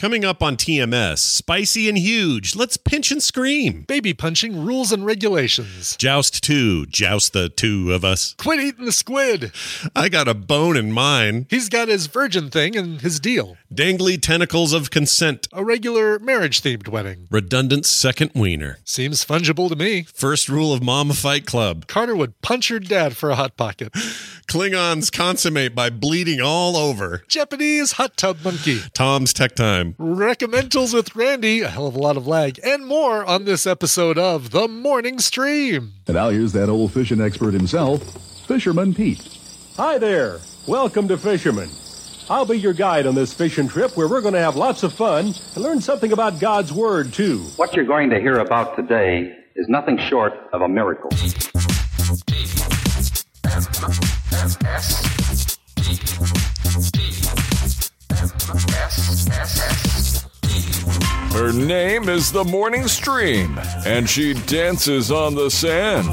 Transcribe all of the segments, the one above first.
Coming up on TMS, spicy and huge. Let's pinch and scream. Baby punching rules and regulations. Joust 2, joust the two of us. Quit eating the squid. I got a bone in mine. He's got his virgin thing and his deal. Dangly tentacles of consent. A regular marriage themed wedding. Redundant second wiener. Seems fungible to me. First rule of Mama Fight Club. Carter would punch your dad for a hot pocket. Klingons consummate by bleeding all over. Japanese hot tub monkey. Tom's Tech Time. Reccamentals with Randy, a hell of a lot of lag, and more on this episode of The Morning Stream. And now here's that old fishing expert himself, Fisherman Pete. Hi there. Welcome to Fisherman. I'll be your guide on this fishing trip where we're going to have lots of fun and learn something about God's Word, too. What you're going to hear about today is nothing short of a miracle. Her name is the Morning Stream, and she dances on the sand.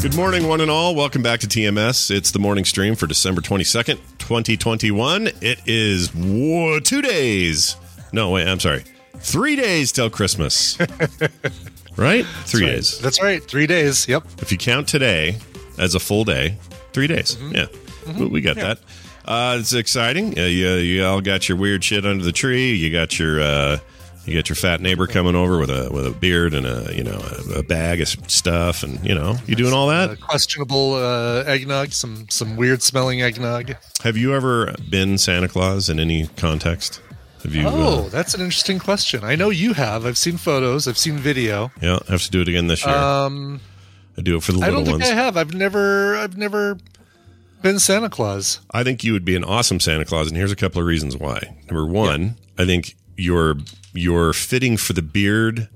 Good morning, one and all. Welcome back to TMS. It's the morning stream for December 22nd, 2021. It is whoa, two days. No, wait, I'm sorry. Three days till Christmas. right? Three That's days. right. That's right. Three days. Yep. If you count today as a full day, three days. Mm-hmm. Yeah, We- we got that. Uh, it's exciting. Uh, you, you all got your weird shit under the tree. You got your uh, you got your fat neighbor coming over with a with a beard and a you know a, a bag of stuff, and you know you doing all that. Uh, questionable uh, eggnog, some some weird smelling eggnog. Have you ever been Santa Claus in any context? Have you? Oh, Uh, that's an interesting question. I know you have. I've seen photos. I've seen video. yeah, I have to do it again this year. Um, I do it for the little ones. I don't think ones. I have. I've never. I've never been Santa Claus. I think you would be an awesome Santa Claus, and here's a couple of reasons why. Number one, I think you're you're fitting for the beard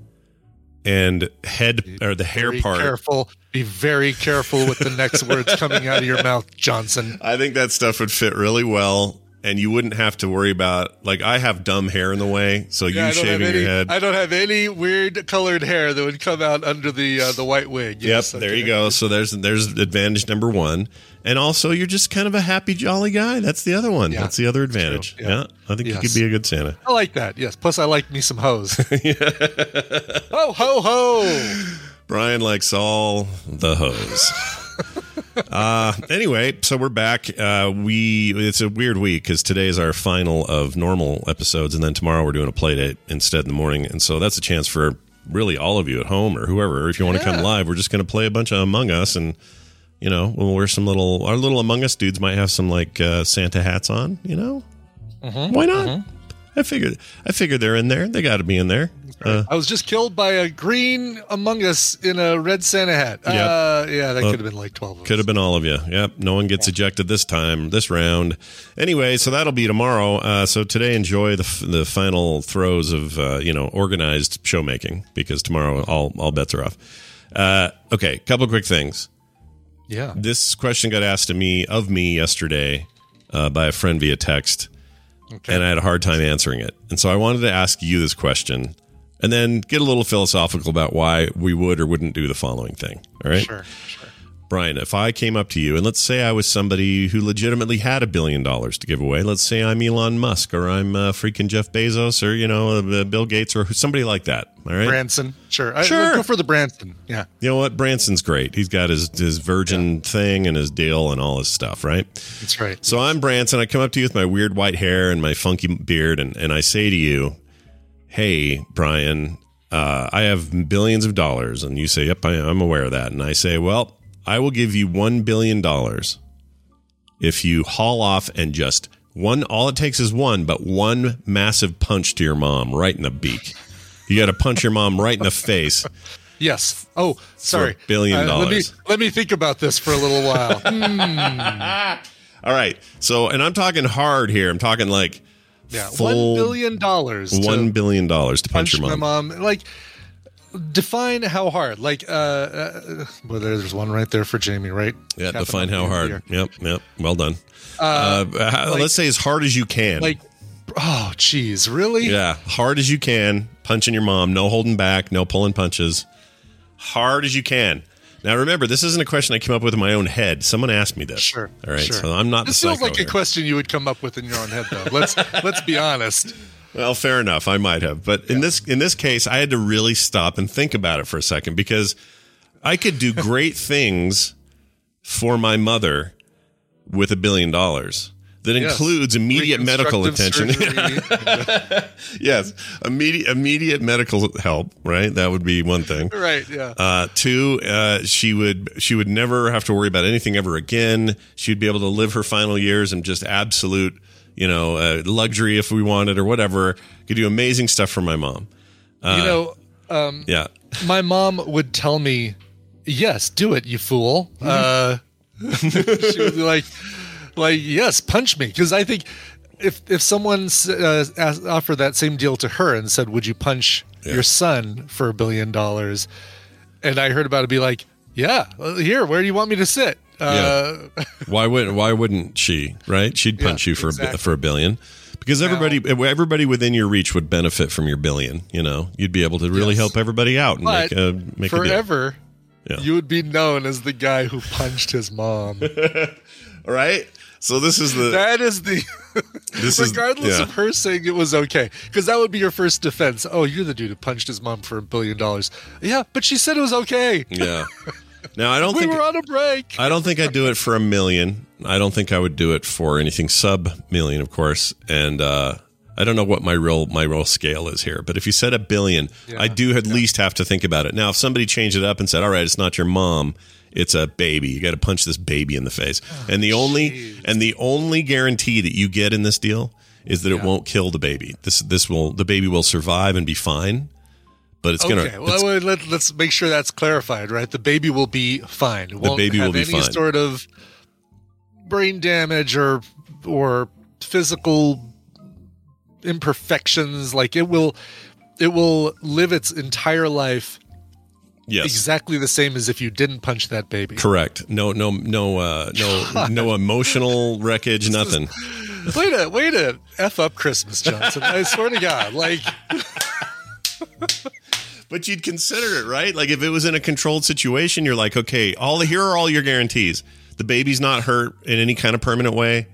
and head or the hair Be part. careful. Be very careful with the next words coming out of your mouth, Johnson. I think that stuff would fit really well, and you wouldn't have to worry about like I have dumb hair in the way, so Yeah, you shaving any. your head. I don't have any weird colored hair that would come out under the uh, the white wig. Yep, Yes, there you go. So there's there's advantage number one, and also you're just kind of a happy, jolly guy. That's the other one. Yeah, That's the other advantage. Yeah. Yeah. I think you could be a good Santa. I like that. Yes. Plus, I like me some hoes. ho ho ho! Brian likes all the hose. uh, anyway, so we're back. Uh, we it's a weird week because today is our final of normal episodes, and then tomorrow we're doing a play date instead in the morning, and so that's a chance for really all of you at home or whoever, if you want to come live, we're just going to play a bunch of Among Us, and you know we'll wear some little our little Among Us dudes might have some like uh, Santa hats on, you know. Why not? I figured I figured they're in there. They got to be in there. Uh, I was just killed by a green Among Us in a red Santa hat. Uh, yeah, that Uh, could have been like twelve. Of. Could have been all of you. Yep. No one gets ejected this time, this round. Anyway, so that'll be tomorrow. Uh, so today, enjoy the f- the final throes of uh, you know organized showmaking because tomorrow all all bets are off. Uh, okay, couple quick things. Yeah. This question got asked to me of me yesterday uh, by a friend via text, and I had a hard time answering it. And so I wanted to ask you this question, and then get a little philosophical about why we would or wouldn't do the following thing. All right. Sure. Sure. Brian, if I came up to you and let's say I was somebody who legitimately had a billion dollars to give away, let's say I'm Elon Musk or I'm uh, freaking Jeff Bezos or you know uh, Bill Gates or somebody like that. All right, Branson. Sure. Sure. let's go for the Branson. Yeah. you know what? Branson's great. He's got his his Virgin thing and his deal and all his stuff, right? That's right. So I'm Branson. I come up to you with my weird white hair and my funky beard, and, and I say to you, Hey, Brian, uh, I have billions of dollars. And you say, Yep, I, I'm aware of that. And I say, Well, I will give you $1 billion if you haul off and just one, all it takes is one, but one massive punch to your mom right in the beak. You got to punch your mom right in the face. Yes. Oh, sorry. billion Uh, let me dollars. let me think about this for a little while. All right. So, and I'm talking hard here. I'm talking like yeah, one billion dollars. to one billion dollars to punch, punch your mom. mom. Like, define how hard. Like, uh, uh well, there's one right there for Jamie, right? Yeah, define how hard. here. Yep, yep. Well done. Uh, how- like- let's say as hard as you can. Like, oh, geez, really? yeah, hard as you can. Punching your mom. No holding back. No pulling punches. Hard as you can. Now remember, this isn't a question I came up with in my own head. Someone asked me this. Sure. All right. sure. So I'm not This the feels like here. a question you would come up with in your own head, though. Let's let's be honest. Well, fair enough. I might have, but in this in this case, I had to really stop and think about it for a second because I could do great things for my mother with a billion dollars. That Yes. includes immediate medical attention. Yes, immediate immediate medical help. Right, that would be one thing. right. Yeah. Uh, two, uh, she would she would never have to worry about anything ever again. She'd be able to live her final years in just absolute, you know, uh, luxury if we wanted or whatever. Could do amazing stuff for my mom. you know, um, Yeah, my mom would tell me, "Yes, do it, you fool." Uh, she would be like, "Like, yes, punch me," because I think if if someone uh, asked, offered that same deal to her and said, "Would you punch your son for a billion dollars?" and I heard about it, be like, "Yeah, here, where do you want me to sit?" Uh, why would why wouldn't she? Right? She'd punch Yeah, you for a, exactly. bi- for a billion. Because everybody, everybody within your reach would benefit from your billion. You know, you'd be able to really Yes. help everybody out and But make a make a deal. forever, Yeah. you would be known as the guy who punched his mom. All right. So this is the that is the this is regardless yeah. of her saying it was okay because that would be your first defense oh you're the dude who punched his mom for a billion dollars yeah but she said it was okay yeah. Now I don't we think were on a break I don't think I'd do it for a million. I don't think I would do it for anything sub million, of course. And uh, I don't know what my real my real scale is here. But if you said a billion, I do at least have to think about it. Now, if somebody changed it up and said, "All right, it's not your mom." It's a baby. You got to punch this baby in the face. and the only and the only guarantee that you get in this deal is that it won't kill the baby. This this will the baby will survive and be fine. But it's gonna okay well let, let's make sure that's clarified right the baby will be fine it won't baby will be any fine. sort of brain damage or or physical imperfections like it will it will live its entire life yes. exactly the same as if you didn't punch that baby Correct. No, no, no, uh, no, no emotional wreckage. Nothing. Way to way to f up Christmas, Johnson. I swear to God, like But you'd consider it, right? Like if it was in a controlled situation, you're like, okay, all here are all your guarantees. The baby's not hurt in any kind of permanent way.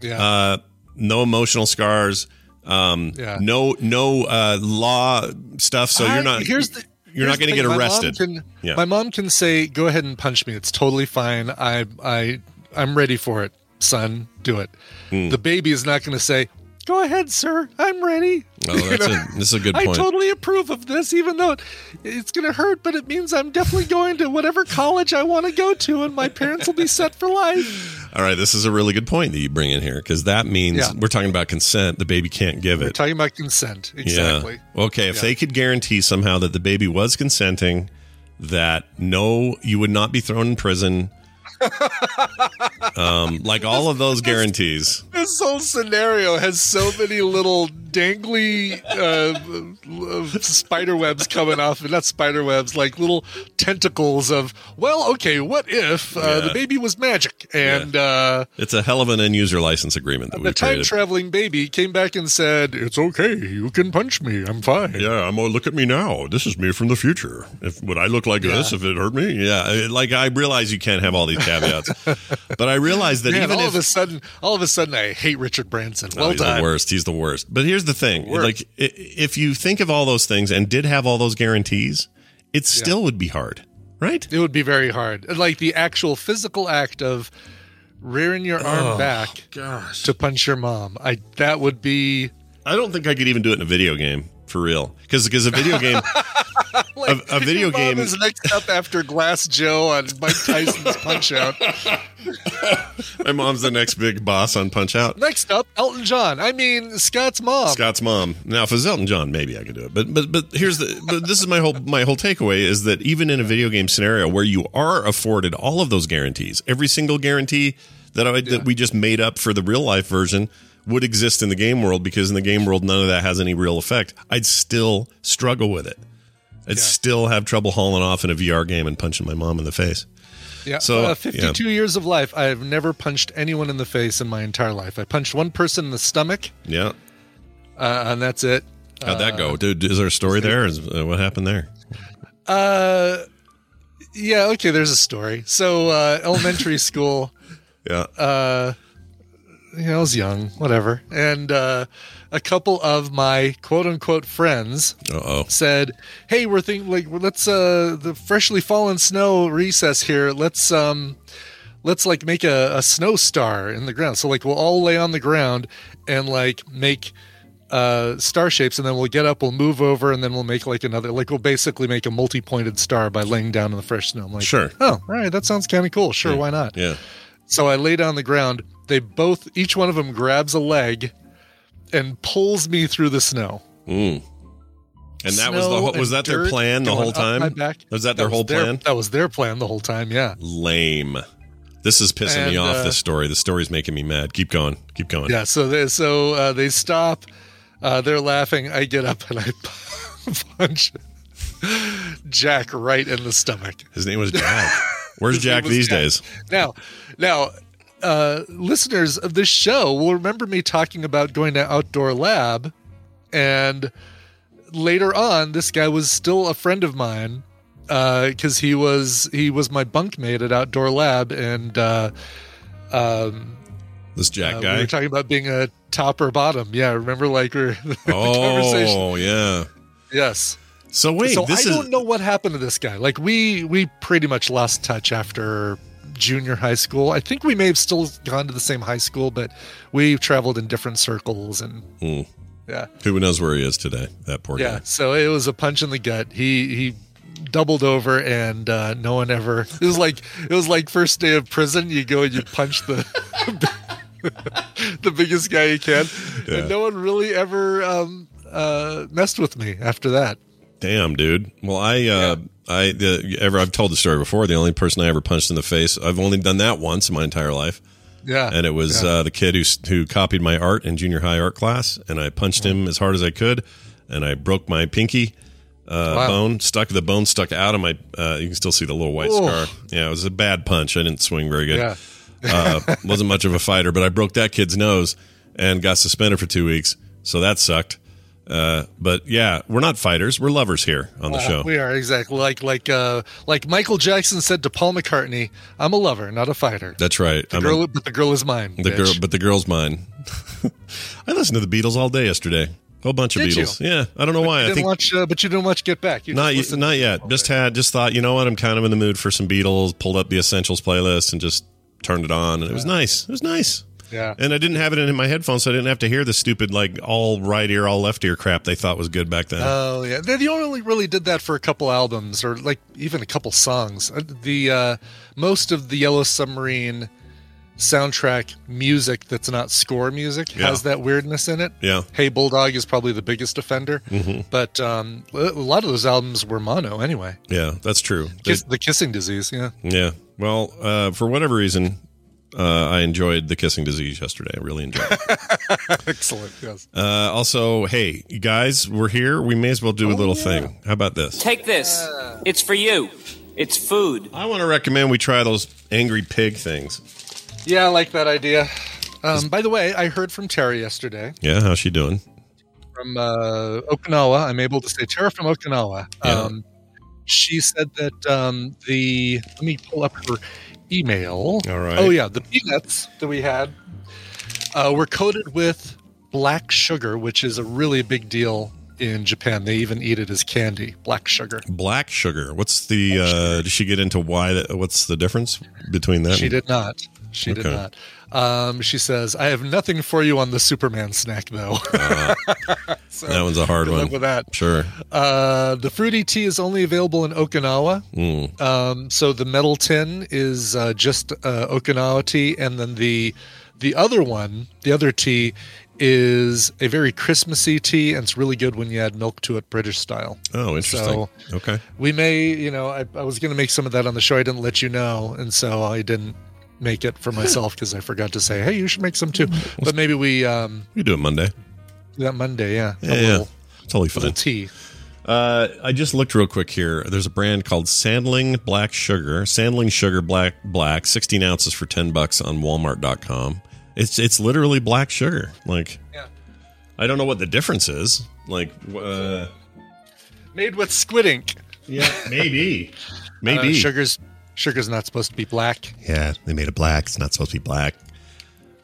yeah, Uh, no emotional scars. Um, Yeah. no, no uh, law stuff. So I- you're not. Here's the. you're not here's the going to get My mom arrested. can- Yeah. My mom can say, "Go ahead and punch me. It's totally fine. I I I'm ready for it, son. Do it." Hmm. The baby is not going to say, "Go ahead, sir. I'm ready." Oh, that's a, this is a good I totally approve of this, even though it's going to hurt, but it means I'm definitely going to whatever college I want to go to, and my parents will be set for life. all right, this is a really good point that you bring in here because that means Yeah. we're talking about consent. The baby can't give it. We're talking about consent, exactly. Yeah. Okay, if Yeah. they could guarantee somehow that the baby was consenting, that no, you would not be thrown in prison. Um, like all of those guarantees. This whole scenario has so many little dangly uh, spider webs coming off, not spider webs, like little tentacles of, well, okay, what if uh, Yeah. the baby was magic and uh, It's a hell of an end user license agreement that the time traveling baby came back and said, it's okay, you can punch me, I'm fine. yeah, I'm. Oh, look at me now. This is me from the future. If would I look like this if it hurt me? Yeah, like I realize you can't have all these caveats, but I realize that Man, even all if of a sudden, all of a sudden, I hate Richard Branson. Oh, Well he's done. the worst. He's the worst. But here's the thing: worst. like, if you think of all those things and did have all those guarantees, it still would be hard, right? It would be very hard. Like the actual physical act of rearing your arm oh, back Gosh, to punch your mom. I that would be I don't think I could even do it in a video game for real. Because because a video game, a, a video game is next up after Glass Joe on Mike Tyson's Punch Out. My mom's the next big boss on Punch Out. Next up, Elton John. I mean Scott's mom. Scott's mom. Now, if it was Elton John, maybe I could do it. But but but here's the. But this is my whole my whole takeaway is that even in a video game scenario where you are afforded all of those guarantees, every single guarantee that I, that we just made up for the real life version would exist in the game world because in the game world none of that has any real effect. I'd still struggle with it. I'd still have trouble hauling off in a VR game and punching my mom in the face. Yeah. So, uh, 52 years of life, I have never punched anyone in the face in my entire life. I punched one person in the stomach, Yeah. uh, and that's it. How'd that go, dude? Is there a story there? Is, uh, what happened there? Uh, yeah. Okay. There's a story. So, uh, elementary school. Yeah. uh, you know, I was young, whatever. And uh, a couple of my quote unquote friends Uh oh. said, "Hey, we're thinking like let's uh the freshly fallen snow recess here. Let's um let's like make a, a snow star in the ground. So like we'll all lay on the ground and like make uh star shapes and then we'll get up, we'll move over and then we'll make like another like we'll basically make a multi-pointed star by laying down in the fresh snow. I'm like, Sure. Oh, all right, that sounds kind of cool. Sure, why not? Yeah. So I lay down on the ground. They both, each one of them grabs a leg and pulls me through the snow. Mm. And that was the whole, was that their plan the whole time? Was that their whole their- plan? That was their plan the whole time. Yeah. Lame. This is pissing me off. uh, this story. The story's making me mad. Keep going. Keep going. Yeah. So they, so uh, they stop. Uh, they're laughing. I get up and I punch Jack right in the stomach. His name was Jack. Where's Jack these Jack. days? Now, now, uh, listeners of this show will remember me talking about going to Outdoor Lab, and later on, this guy was still a friend of mine because he was he was my bunkmate at Outdoor Lab, and uh, um, This Jack uh, we guy. were talking about being a top or bottom. Yeah, remember like oh yeah. Yes. So wait, so this I is don't know what happened to this guy. Like we we pretty much lost touch after junior high school. I think we may have still gone to the same high school, but we traveled in different circles and Hmm. yeah. who knows where he is today? That poor Yeah. guy. So it was a punch in the gut. He he doubled over and uh, no one ever it was like it was like first day of prison you go and you punch the the biggest guy you can Yeah. and no one really ever um uh messed with me after that Damn, dude. Well, I, uh, I, the, ever, I've told the story before. The only person I ever punched in the face, I've only done that once in my entire life. yeah and it was Yeah. uh, the kid who who copied my art in junior high art class, and I punched him as hard as I could, and I broke my pinky uh, Wow. bone. Stuck the bone stuck out of my. Uh, you can still see the little white Oh. scar. Yeah, it was a bad punch. I didn't swing very good. yeah uh, wasn't much of a fighter, but I broke that kid's nose and got suspended for two weeks. So that sucked. Uh, but yeah, we're not fighters. We're lovers here on the Uh, show. We are exactly like like uh like Michael Jackson said to Paul McCartney, "I'm a lover, not a fighter." That's right. The I'm girl, a- but the girl is mine. the bitch. girl, but the girl's mine. I listened to the Beatles all day yesterday. A whole bunch of Did you? Beatles. Yeah, I don't know why. You I didn't think watch, uh, but you didn't watch Get Back. You not y- not yet. Just had just thought. You know what? I'm kind of in the mood for some Beatles. Pulled up the Essentials playlist and just turned it on, and it was nice. It was nice. Yeah. And I didn't have it in my headphones, so I didn't have to hear the stupid like all right ear, all left ear crap they thought was good back then. Oh yeah, they, only really did that for a couple albums, or like even a couple songs. Uh, The uh, most of the Yellow Submarine soundtrack music that's not score music Yeah. has that weirdness in it. yeah. Hey Bulldog is probably the biggest offender, Mm-hmm. but um, a lot of those albums were mono anyway. Yeah, that's true. They- the Kissing Disease, yeah. yeah. Well, uh, for whatever reason, uh, I enjoyed the kissing disease yesterday. I really enjoyed it. Excellent. Yes. Uh, also, hey, you guys, we're here. We may as well do a little thing. How about this? Take this. It's for you. It's food. I want to recommend we try those angry pig things. Yeah, I like that idea. Um, by the way, I heard from Terry yesterday Yeah, how's she doing? from uh, Okinawa. I'm able to say Terry from Okinawa. Yeah. Um, she said that um, the let me pull up her email. All right. Oh yeah, the peanuts that we had uh, were coated with black sugar, which is a really big deal in Japan. They even eat it as candy. Black sugar. Black sugar. What's the? Uh, did she get into why? That, what's the difference between that? She and- did not. she did not. Um, she says, "I have nothing for you on the Superman snack, though." So, that one's a hard one. with that. Sure. Uh, the fruity tea is only available in Okinawa. Mm. Um, so the metal tin is uh, just uh, Okinawa tea, and then the the other one, the other tea, is a very Christmassy tea, and it's really good when you add milk to it, British style. Oh, interesting. So- okay. We may, you know, I, I was going to make some of that on the show. I didn't let you know, and so I didn't make it for myself because I forgot to say, hey, you should make some too. But maybe we um, We do it Monday. do that Monday, yeah. Yeah, yeah. little, Totally little fine. tea. Uh, I just looked real quick here. There's a brand called Sandling Black Sugar. Sandling Sugar Black Black, 16 ounces for 10 bucks on Walmart.com. It's it's literally black sugar. Like, Yeah. I don't know what the difference is. Like, uh, Made with squid ink. yeah, maybe, Uh, maybe. sugar's sugar's not supposed to be black. Yeah, they made it black. It's not supposed to be black.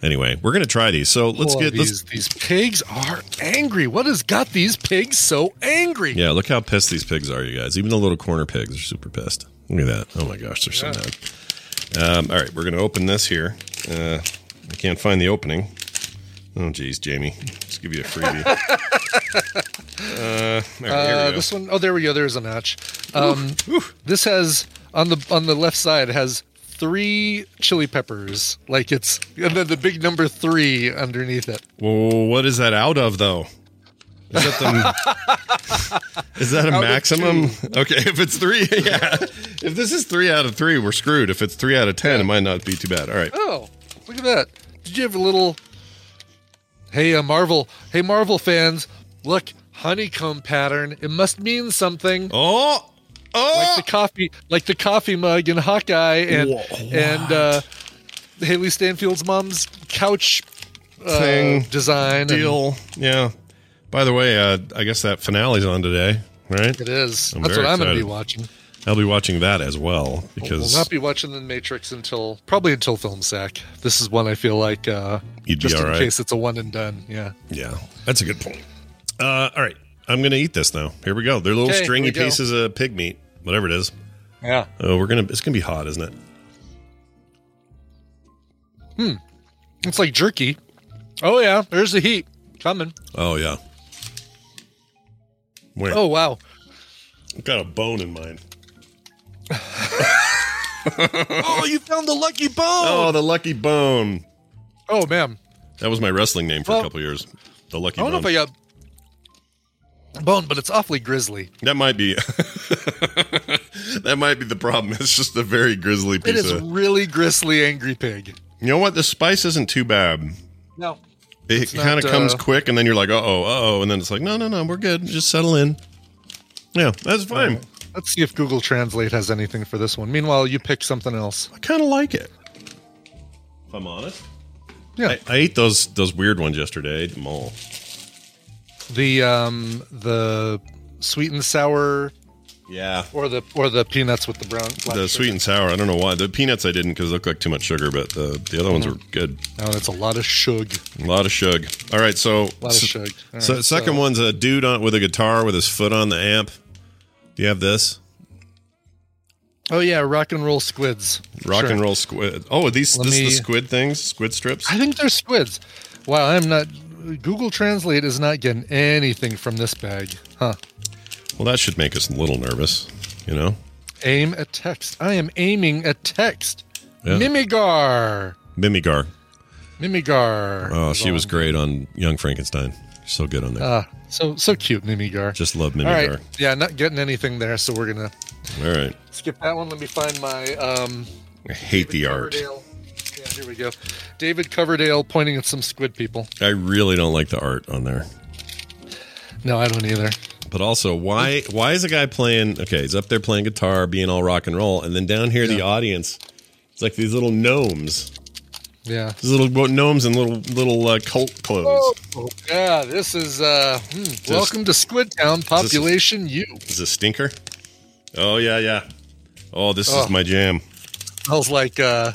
Anyway, we're gonna try these. So let's Oh, get these let's these pigs are angry. What has got these pigs so angry? Yeah, look how pissed these pigs are, you guys. Even the little corner pigs are super pissed. Look at that. Oh my gosh, they're so mad. Um, all right, we're going to open this here. Uh, I can't find the opening. Oh, geez, Jamie. Let's give you a freebie. uh, there, Uh, here we go. this one oh there we go. There's a match. Um, this has on the on the left side has three chili peppers. Like it's and then the big number three underneath it. Well, what is that out of, though? Is that, the, is that a of maximum? Okay, if it's three, yeah. If this is three out of three, we're screwed. If it's three out of ten, it might not be too bad. All right. Oh, look at that! Did you have a little? Hey, uh, Marvel! Hey, Marvel fans! Look, honeycomb pattern. It must mean something. Oh, oh, like the coffee, like the coffee mug in Hawkeye, and Wha- and uh, Hailee Steinfeld's mom's couch uh, Thing. design. and deal. Yeah. By the way, uh, I guess that finale's on today, right? It is. I'm That's what I'm going to be watching. I'll be watching that as well because We'll not be watching the Matrix until probably until Film Sack. This is one I feel like uh, You'd be just in right. case it's a one and done. Yeah. yeah, that's a good point. Uh, all right, I'm gonna eat this now. Here we go. They're little Okay, stringy pieces of pig meat, whatever it is. Yeah. Oh, we're gonna. It's gonna be hot, isn't it? Hmm. It's like jerky. Oh yeah, there's the heat coming. Oh yeah. Wait, Oh wow. I've got a bone in mine. oh, you found the lucky bone. Oh, the lucky bone. Oh man. That was my wrestling name for Well, a couple years. The lucky I don't bone. know if I got bone, but it's awfully grisly. that might be. that might be the problem. It's just a very grisly piece is of. really gristly, angry pig. You know what? The spice isn't too bad. No. It kind of not, comes uh, quick, and then you're like, uh oh, uh oh, and then it's like, no, no, no, we're good. Just settle in. Yeah, that's fine. Let's see if Google Translate has anything for this one. Meanwhile, you pick something else. I kind of like it. If I'm honest, Yeah. I, I ate those those weird ones yesterday. I ate them all. The um the sweet and sour Yeah, or the or the peanuts with the brown the sugar. sweet and sour. I don't know why the peanuts I didn't because it looked like too much sugar, but the the other ones Mm. were good. Oh, that's a lot of shug. A lot of shug. All right, so A lot of shug. All so right, second so- one's a dude on with a guitar with his foot on the amp. Do you have this? Oh yeah, rock and roll squids. Rock Sure. and roll squid. Oh, are these Let this is me- the squid things, squid strips. I think they're squids. Wow, I'm not. Google Translate is not getting anything from this bag, huh? Well, that should make us a little nervous, you know. Aim at text. I am aiming at text. Yeah. Mimigar. Mimigar. Mimigar. Oh, she was great on Young Frankenstein. So good on there. Ah, so so cute, Mimigar. Just love Mimigar. right, yeah, not getting anything there, so we're gonna All right. skip that one. Let me find my um. I hate the art. Coverdale. Yeah, here we go. David Coverdale pointing at some squid people. I really don't like the art on there. No, I don't either. But also, why why is a guy playing? Okay, he's up there playing guitar, being all rock and roll, and then down here, the audience, it's like these little gnomes, Yeah. these little gnomes in little little uh, cult clothes. Oh, yeah, this is uh hmm, welcome to Squid Town, population U. Is this stinker? Oh yeah, yeah. Oh, this Oh. is my jam. Smells like uh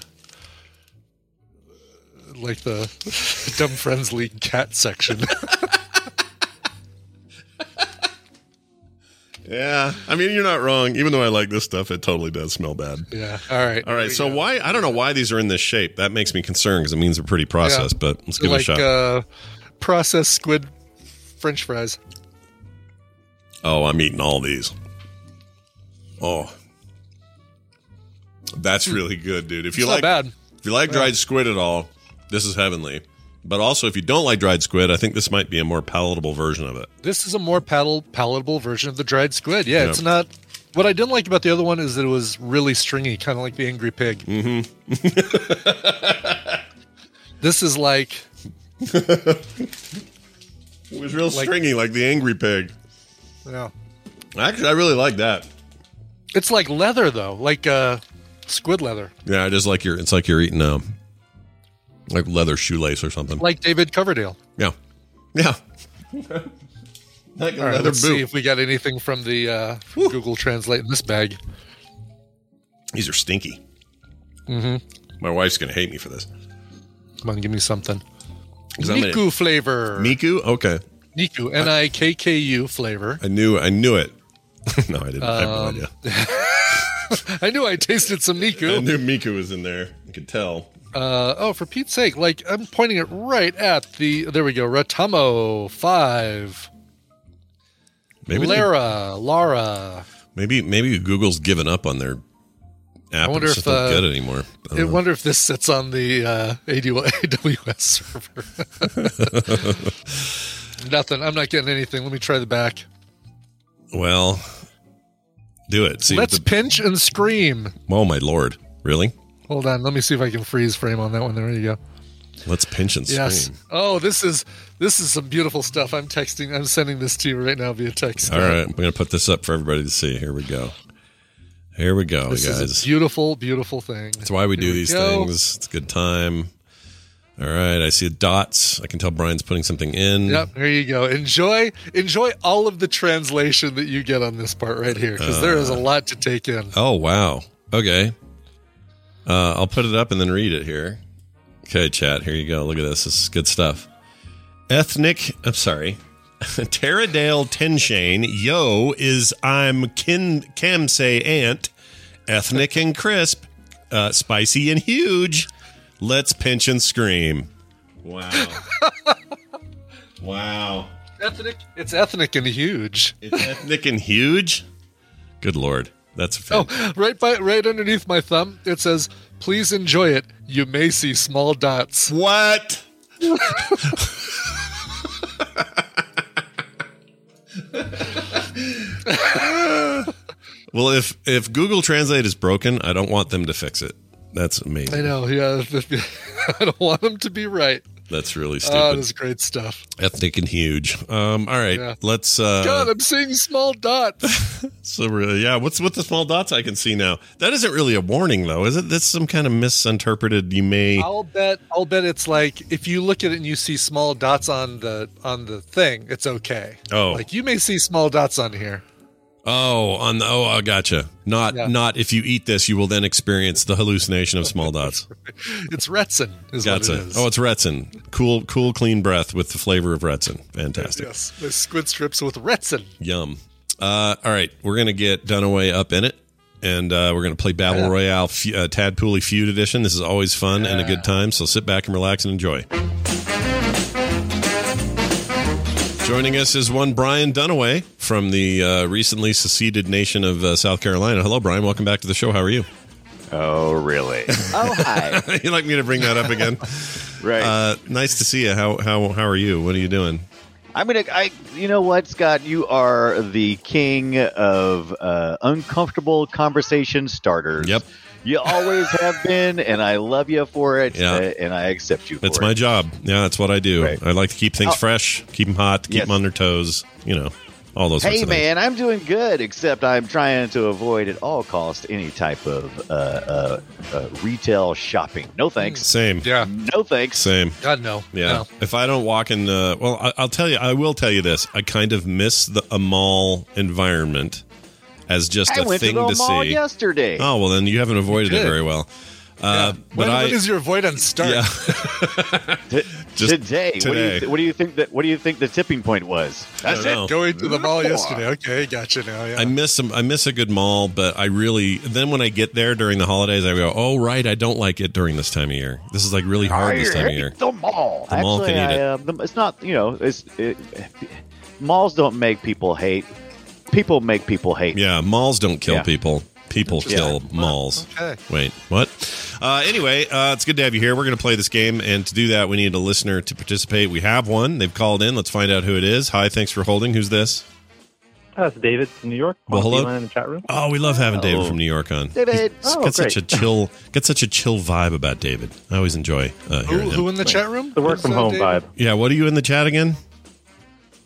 like the Dumb Friends League cat section. Yeah, I mean you're not wrong. Even though I like this stuff, it totally does smell bad. Yeah. All right. All right, so why I don't know why these are in this shape. That makes me concerned because it means they're pretty processed. But let's give like it a shot. uh, processed squid French fries. oh, I'm eating all these. Oh, that's really good, dude. If you Hmm. It's like, not bad. if you like dried squid at all, this is heavenly. But also, if you don't like dried squid, I think this might be a more palatable version of it. This is a more paddle, palatable version of the dried squid. Yeah, Yeah. it's not. What I didn't like about the other one is that it was really stringy, kind of like the angry pig. Mm-hmm. this is like It was real Like- stringy, like the angry pig. yeah. Actually, I really like that. It's like leather though, like uh, squid leather, Yeah, it is like you're. It's like you're eating um, like leather shoelace or something. like David Coverdale. yeah, yeah. like a All right, let's see if we got anything from the uh, Google Translate in this bag. These are stinky. Mm-hmm. My wife's gonna hate me for this. Come on, give me something. I'm Niku flavor. Miku. Okay, Niku, N I K K U flavor. I knew. I knew it. no, I didn't. I have no Um, idea. I knew I tasted some Miku. I knew Miku was in there. I could tell. Uh, oh, for Pete's sake! Like I'm pointing it right at the. There we go. Ratamo five. Maybe they- Lara, Lara. Maybe maybe Google's given up on their app. I wonder if uh, it anymore. I I wonder if this sits on the uh, AWS server. Nothing. I'm not getting anything. Let me try the back. Well, do it. See. Let's the- pinch and scream. oh my lord! Really? Hold on. Let me see if I can freeze frame on that one. There you go. Let's pinch and scream. Yes. Oh, this is this is some beautiful stuff. I'm texting. I'm sending this to you right now via text. All right, I'm going to put this up for everybody to see. Here we go. Here we go, This guys. beautiful, beautiful thing. That's why we Here do we these go. things. It's a good time. All right, I see dots. I can tell Brian's putting something in. Yep, there you go. Enjoy, enjoy all of the translation that you get on this part right here, because uh, there is a lot to take in. Oh wow. Okay. Uh, I'll put it up and then read it here. Okay, chat. Here you go. Look at this. This is good stuff. Ethnic. I'm sorry. Taradale Tenshane. Yo is I'm kin Kamsay ant. Ethnic and crisp. Uh, spicy and huge. Let's pinch and scream. Wow. wow. Ethnic, it's ethnic and huge. It's ethnic and huge. Good lord. That's a fact. Oh, right by, right underneath my thumb, it says, "Please enjoy it. You may see small dots." What? well, if if Google Translate is broken, I don't want them to fix it. That's amazing. I know. Yeah, I don't want them to be right. That's really Oh, stupid. this is great stuff. Ethnic and huge. Um, all right, Yeah. let's. Uh, God, I'm seeing small dots. so really, yeah. What's with the small dots? I can see now. That isn't really a warning, though, is it? That's some kind of misinterpreted. You may. I'll bet. I'll bet it's like if you look at it and you see small dots on the on the thing, it's okay. Oh. like you may see small dots on here. Oh, on the. Oh, I gotcha. Not Yeah. not if you eat this, you will then experience the hallucination of small dots. It's Retsin, is what it Gotcha. is. Oh, it's Retsin. Cool, cool, clean breath with the flavor of Retsin. Fantastic. yes, the squid strips with Retsin. Yum. Uh, all right, we're gonna get Dunaway up in it, and uh, we're gonna play Battle Yeah. Royale uh, Tadpooley Feud Edition. This is always fun and a good time. So sit back and relax and enjoy. Joining us is one Brian Dunaway from the uh, recently seceded nation of uh, South Carolina. Hello, Brian. Welcome back to the show. How are you? Oh, really? Oh, hi. you like me to bring that up again? right. Uh, nice to see you. How how how are you? What are you doing? I'm gonna. I. You know what, Scott? You are the king of uh, uncomfortable conversation starters. Yep. You always have been, and I love you for it. Yeah. uh, and I accept you. That's for my it. job. Yeah, that's what I do. Right. I like to keep things Oh. fresh, keep them hot, keep Yes. them on their toes. You know, all those. sorts Hey of things. man, I'm doing good, except I'm trying to avoid at all costs any type of uh, uh, uh, retail shopping. No thanks. Same. Yeah. No thanks. Same. God no. Yeah. No. If I don't walk in, well, I, I'll tell you. I will tell you this. I kind of miss the a mall environment as just I a went to thing the to mall see. yesterday. Oh well, then you haven't avoided You it very well. Uh, but when, I when does your avoidance start? yeah. T- Just today, What, do you today. th- what do you think that? What do you think the tipping point was? I don't know. Going to the mall yesterday. Okay, gotcha now. Yeah. I miss some. I miss a good mall, but I really then when I get there during the holidays, I go, "Oh right, I don't like it during this time of year. This is like really hard this time of year." The mall. The mall Actually, can eat it. uh, the- it's not. You know, it's it, malls don't make people hate. People make people hate. Yeah, malls don't kill Yeah. people. People kill malls. Okay. Wait, what? Uh, anyway, uh, it's good to have you here. We're going to play this game, and to do that, we need a listener to participate. We have one. They've called in. Let's find out who it is. Hi, thanks for holding. Who's this? That's David from New York. Well, hello. In the chat room. Oh, we love having David Oh. from New York on. David. He's Oh, got such a chill, got such a chill vibe about David. I always enjoy uh, who, hearing who him. in the chat room? The work from home David? vibe. Yeah, what are you in the chat again?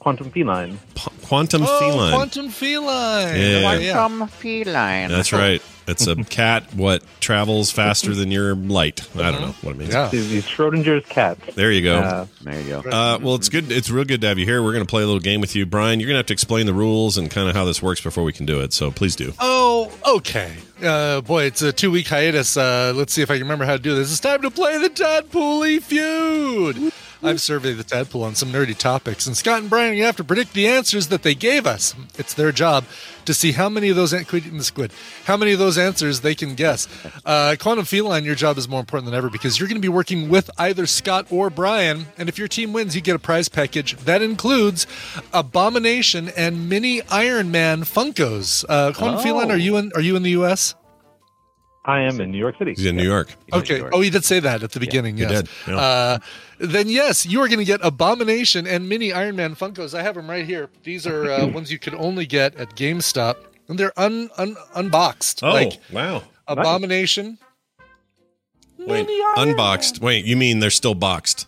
Quantum Feline. P- Quantum Oh, feline. quantum feline. Yeah. yeah. Some feline. That's right. It's a cat. What travels faster than your light? I don't know what it means. Yeah. These, these Schrodinger's cats. There you go. Uh, There you go. Uh, well, it's good. It's real good to have you here. We're going to play a little game with you, Brian. You're going to have to explain the rules and kind of how this works before we can do it. So please do. Oh, okay. Uh, boy, it's a two week hiatus. Uh, let's see if I can remember how to do this. It's time to play the Tadpooley feud. I've surveyed the Tadpool on some nerdy topics, and Scott and Brian, you have to predict the answers that they gave us. It's their job to see how many of those the squid, how many of those answers they can guess. Uh, Quantum Feline, your job is more important than ever because you're going to be working with either Scott or Brian, and if your team wins, you get a prize package that includes Abomination and mini Iron Man Funkos. Uh, Quantum Oh. Feline, are you in? Are you in the U.S.? I am in New York City. He's in New York. Okay. Oh, you did say that at the beginning. you yes. did, yeah. Uh, then yes, you are going to get Abomination and mini Iron Man Funkos. I have them right here. These are uh, ones you could only get at GameStop, and they're un, un unboxed. Oh, like wow. Abomination. Wait, unboxed. Wait, you mean they're still boxed?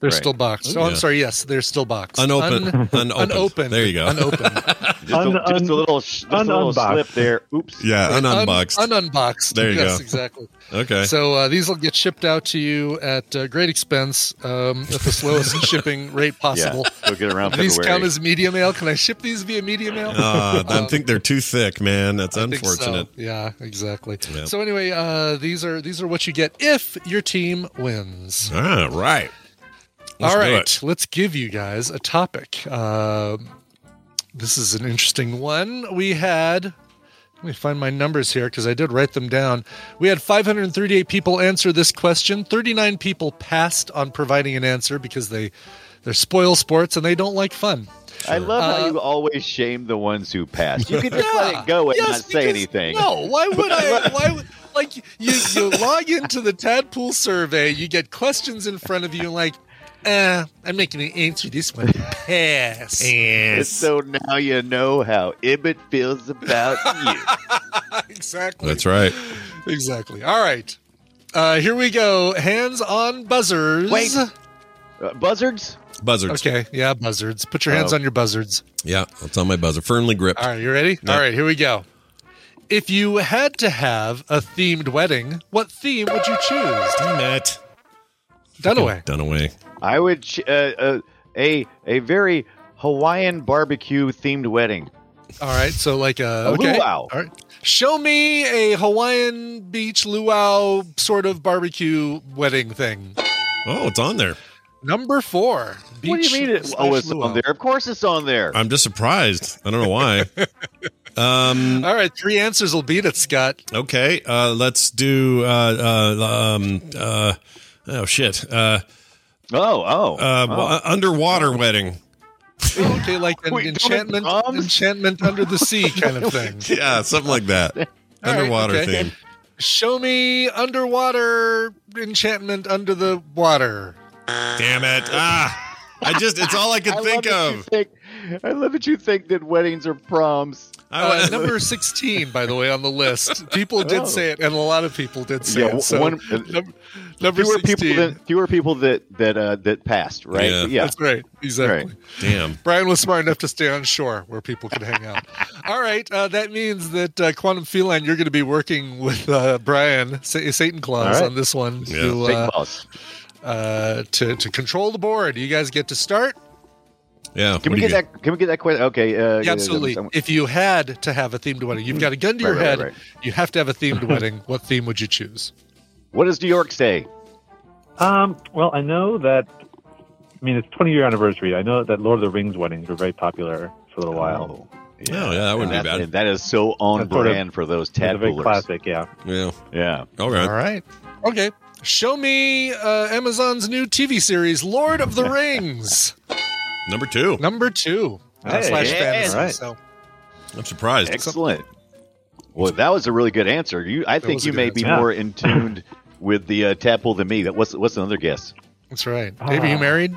They're Right. still boxed. Oh, I'm sorry. Yes, they're still boxed. Unopened. Un- Unopened. unopened. There you go. Unopened. just, un- a, just a little, sh- just a little un-unboxed. slip there. Oops. Yeah, Un- ununboxed. ununboxed. There you yes, go. exactly. okay. So uh, these will get shipped out to you at uh, great expense, um, at the slowest shipping rate possible. Yeah. We'll get around Do These count as media mail. Can I ship these via media mail? Uh, I think they're too thick, man. That's I think so. unfortunate. Yeah, exactly. Yeah. So anyway, uh, these are these are what you get if your team wins. Ah, right. Let's All it. let's give you guys a topic. Um this is an interesting one. We had. Let me find my numbers here because I did write them down. We had 538 people answer this question. 39 people passed on providing an answer because they they're spoil sports and they don't like fun. I love how Uh, you always shame the ones who pass. You can just let it go and Yes, not say because- anything. No, why would I? Why would like you? You log into the Tadpool survey, you get questions in front of you, and like, uh, I'm not going to answer this one. Pass. So now you know how Ibbot feels about you. exactly. That's right. Exactly. All right. Uh, here we go. Hands on buzzers. Wait. Uh, buzzards? Buzzards. Okay. Yeah, buzzards. Put your hands Oh. on your buzzards. Yeah, it's on my buzzer. Firmly gripped. All right. You ready? Yeah. All right. Here we go. If you had to have a themed wedding, what theme would you choose? Damn it. Dunaway. Dunaway. I would ch- uh, uh, a a very Hawaiian barbecue themed wedding. All right, so like a, A okay. luau. All right. Show me a Hawaiian beach luau sort of barbecue wedding thing. Oh, it's on there. Number four. Beach what do you mean? It, oh, it's luau. on there. Of course, it's on there. I'm just surprised. I don't know why. um, All right, three answers will beat it, Scott. okay, uh, let's do. Uh, uh, um, uh, oh shit. Uh, oh, oh, uh, oh. underwater wedding. Okay, like an Wait, enchantment, enchantment under the sea kind of thing. Yeah, something like that. right, Underwater okay. theme. Show me underwater enchantment under the water. Damn it. Ah. I just, it's all I could I think love that you of. think- I love that you think that weddings are proms. I Uh, number 16, by the way, on the list. People did Oh. say it, and a lot of people did say Yeah, it. So one- uh, num- number Fewer 16. people than fewer people that that uh, that passed, right? Yeah. yeah. That's right. Exactly. Right. Damn. Brian was smart enough to stay on shore where people could hang out. All right. Uh, that means that uh, Quantum Feline, you're going to be working with uh, Brian, Sa- Satan Claus, All right. on this one Yeah. to, Big uh, boss. uh, to, to control the board. You guys get to start? Yeah. Can we do get that? Can we get that question? Okay. Uh, Yeah, absolutely. I'm- If you had to have a themed wedding, you've got a gun to your Right, right, head, right. you have to have a themed wedding. What theme would you choose? What does New York say? Um, well, I know that. I mean, it's 20 year anniversary. I know that Lord of the Rings weddings were very popular for a little while. Oh, yeah, that wouldn't And be that- bad. That is so on That's sort of- brand for those It's a very tadpoolers. classic, yeah. Yeah. Yeah. Okay. All right. Okay. Show me uh, Amazon's new TV series, Lord of the Rings. Number two. Number two. Uh, Hey, slash yeah. fantasy. All right. So I'm surprised. Excellent. Well, that was a really good answer. You, I think was a you good may be answer. more in tuned with the uh, tadpole than me. That what's what's another guess? that's right. Dave, are you Ah. married?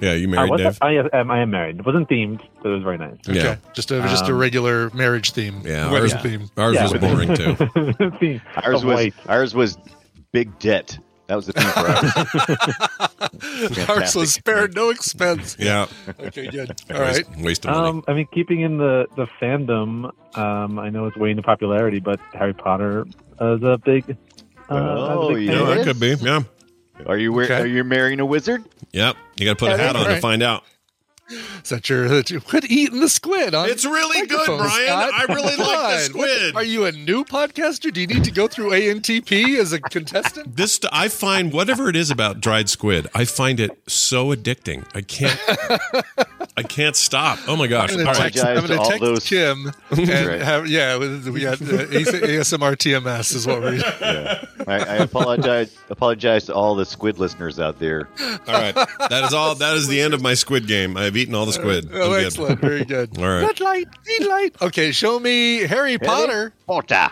Yeah, you I, married, was, Dave? I, am, I am married. It wasn't themed, but it was very nice. Yeah. Just a just a Um, regular marriage theme. Yeah, Wedding ours- theme. Ours Yeah, was boring too. Ours was white. ours was big debt. That was the thing for ours. Ours was spared no expense. Yeah. Okay, good. All right. Waste, waste of money. Um, I mean, keeping in the, the fandom, um, I know it's waning in popularity, but Harry Potter is a big. Uh, Oh, a big yeah. yeah, that could be. Yeah. Are you wear, Okay. are you marrying a wizard? Yep. You got to put a hat on to find out. Is that your, that you quit eating the squid on It's really good, Brian. Scott? I really Come like the on. What- squid. Are you a new podcaster? Do you need to go through ANTP as a contestant? This I find whatever it is about dried squid, I find it so addicting. I can't I can't stop. Oh my gosh. I'm gonna right. text, I'm Apologize to gonna all text those- Kim and Right. have yeah. We we got uh, ASMR TMS is what we. I, I apologize apologize to all the squid listeners out there. All right. That is all that is the end of my squid game. I've eaten all the uh, squid. Oh, I'm good. excellent! Very good. All right. Red light, green light. Okay, show me Harry Potter. Potter.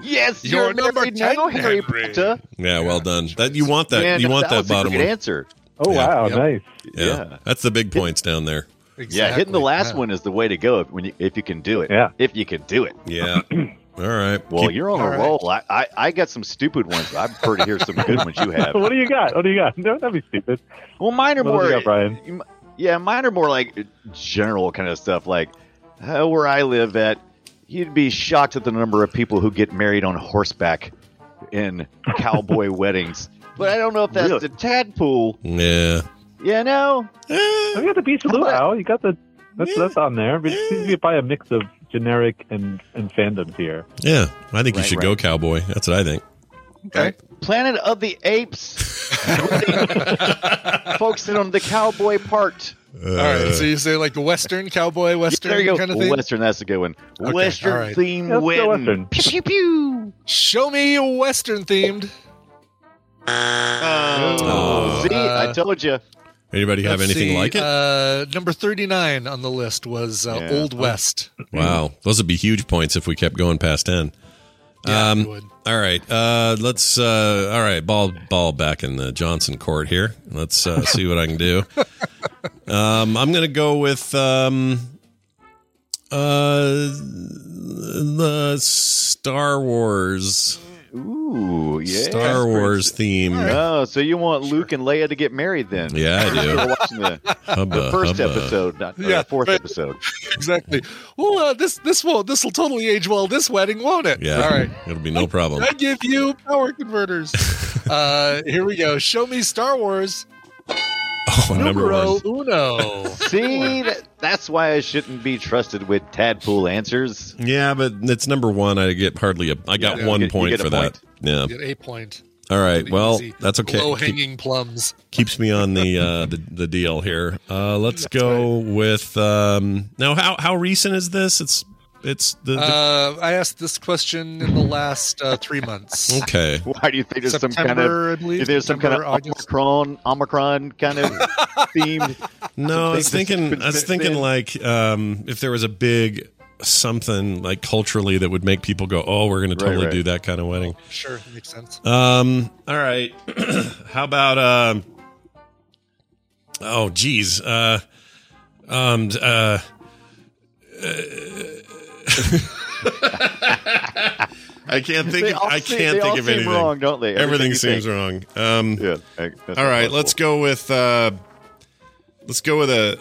Yes, You're you're, number married now, 10, Harry Potter. Yeah, well done. That you want that Man, you want that, was a bottom good one. answer. Oh, Yeah. wow. Yep. Nice. Yeah. Yeah. That's the big points down there. Yeah, hitting the last Yeah. one is the way to go if, when you, if you can do it. Yeah. If you can do it. Yeah. All right. Well, Keep- you're on a all right. roll. I, I, I got some stupid ones. I prefer to hear some good ones you have. what do you got? What do you got? No, that'd be stupid. Well, mine are What more. you got, Brian? Yeah, mine are more like general kind of stuff. Like uh, where I live at, you'd be shocked at the number of people who get married on horseback in cowboy weddings. But I don't know if that's Really? the tadpole. yeah. You know, You got the Beach of Luau. You got the that's that's on there. But it seems to be probably a mix of generic and and fandoms here. Yeah. I think you should right. go cowboy. That's what I think. Okay. Planet of the Apes, focusing on the cowboy part. All right. So you say like a Western cowboy Western there you go. kind of thing. Western, that's a good one. Okay, Western all right. theme Yeah, let's wedding. Western. Pew pew pew. Show me a Western themed. Oh, see, I Uh, told you. Anybody have Let's anything see, like it? Uh, number 39 on the list was uh, Yeah. Old West. wow. Those would be huge points if we kept going past 10. Yeah, Um, would. All right. Uh, let's. Uh, all right. Ball ball back in the Johnson court here. Let's uh, see what I can do. Um, I'm going to go with um, uh, the Star Wars Ooh, yeah. Star Wars theme. Oh, so you want Luke and Leia to get married then? Yeah, I do. Watching the, Hubba, the first hubba. episode, not Yeah, the fourth right. episode. Exactly. Well, uh, this this will this will totally age well. This wedding, won't it? Yeah. All right. It'll be no problem. I give you power converters. uh, here we go. Show me Star Wars. Oh, number Numero one. uno. See, that, that's why I shouldn't be trusted with tadpole answers. Yeah, but it's number one. I get hardly a. I got Yeah, one get- you point get a for that. Yeah. Get a point. All right. Pretty Well, easy. that's okay. Low Keep- hanging plums. keeps me on the uh, the, the deal here. Uh, let's go with um, now. How how recent is this? It's it's the, the Uh, I asked this question in the last uh, three months. okay. Why do you think there's some kind September, of I believe. there's some kind of September, August. Omicron Omicron kind of theme? No, I was thinking. I was been- thinking like um, if there was a big something like culturally that would make people go, "Oh, we're going to totally right. do that kind of wedding." Sure, makes sense. Um. All right. How about um? oh, geez. Uh. Um. Uh. I can't think. Of, I can't they think all of seem anything. wrong, don't they? Everything, Everything seems think. wrong. Um. Yeah. All right. Let's go with. Uh. Let's go with a.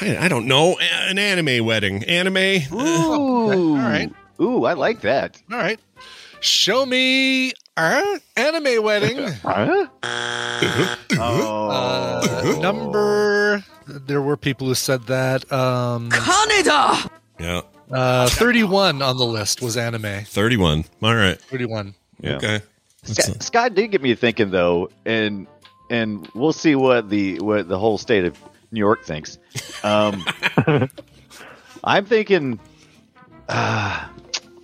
I I don't know. An anime wedding. Anime. Ooh. All right. Ooh, I like that. All right. Show me uh, anime wedding. Huh? oh. Uh, number. There were people who said that. Um, Yeah. Uh, 31 on the list was anime. 31. All right. 31. Yeah. Okay. Scott, Scott did get me thinking though, and and we'll see what the what the whole state of New York thinks. Um, I'm thinking, uh,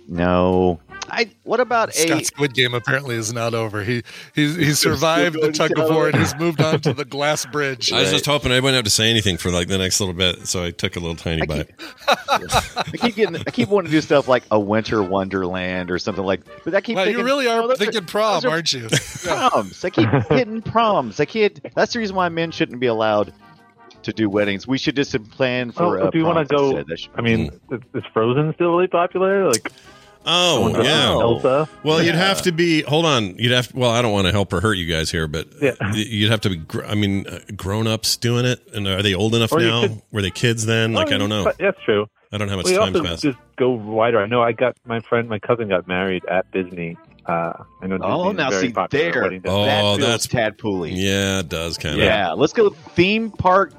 no. I what about a Scott's Squid Game apparently is not over. He he's, he survived the tug of war and he's moved on to the glass bridge. I was just hoping I wouldn't have to say anything for like the next little bit, so I took a little tiny bite. I keep getting I keep wanting to do stuff like a winter wonderland or something like. But I keep Wow, thinking, you really are oh, those thinking prom, are aren't you? Proms. I keep hitting proms. I can't. That's the reason why men shouldn't be allowed to do weddings. We should just plan for. Oh, do you want to go? instead. That should- I mean, is, is Frozen still really popular? Like, Oh, yeah. Elsa. Well, you'd have to be. Hold on. You'd have. Well, I don't want to help or hurt you guys here, but Yeah. you'd have to be. gr- I mean, uh, grown-ups doing it, and are they old enough Or you now? could- Were they kids then? Like Oh, I don't know. but That's true. I don't know how much We time's also passed. just go wider. I know I got my friend, my cousin got married at Disney. Uh, I know. Oh, Disney's now very see popular there. wedding Oh, that feels that's- tadpooly. Yeah, it does kind of. Yeah, let's go theme park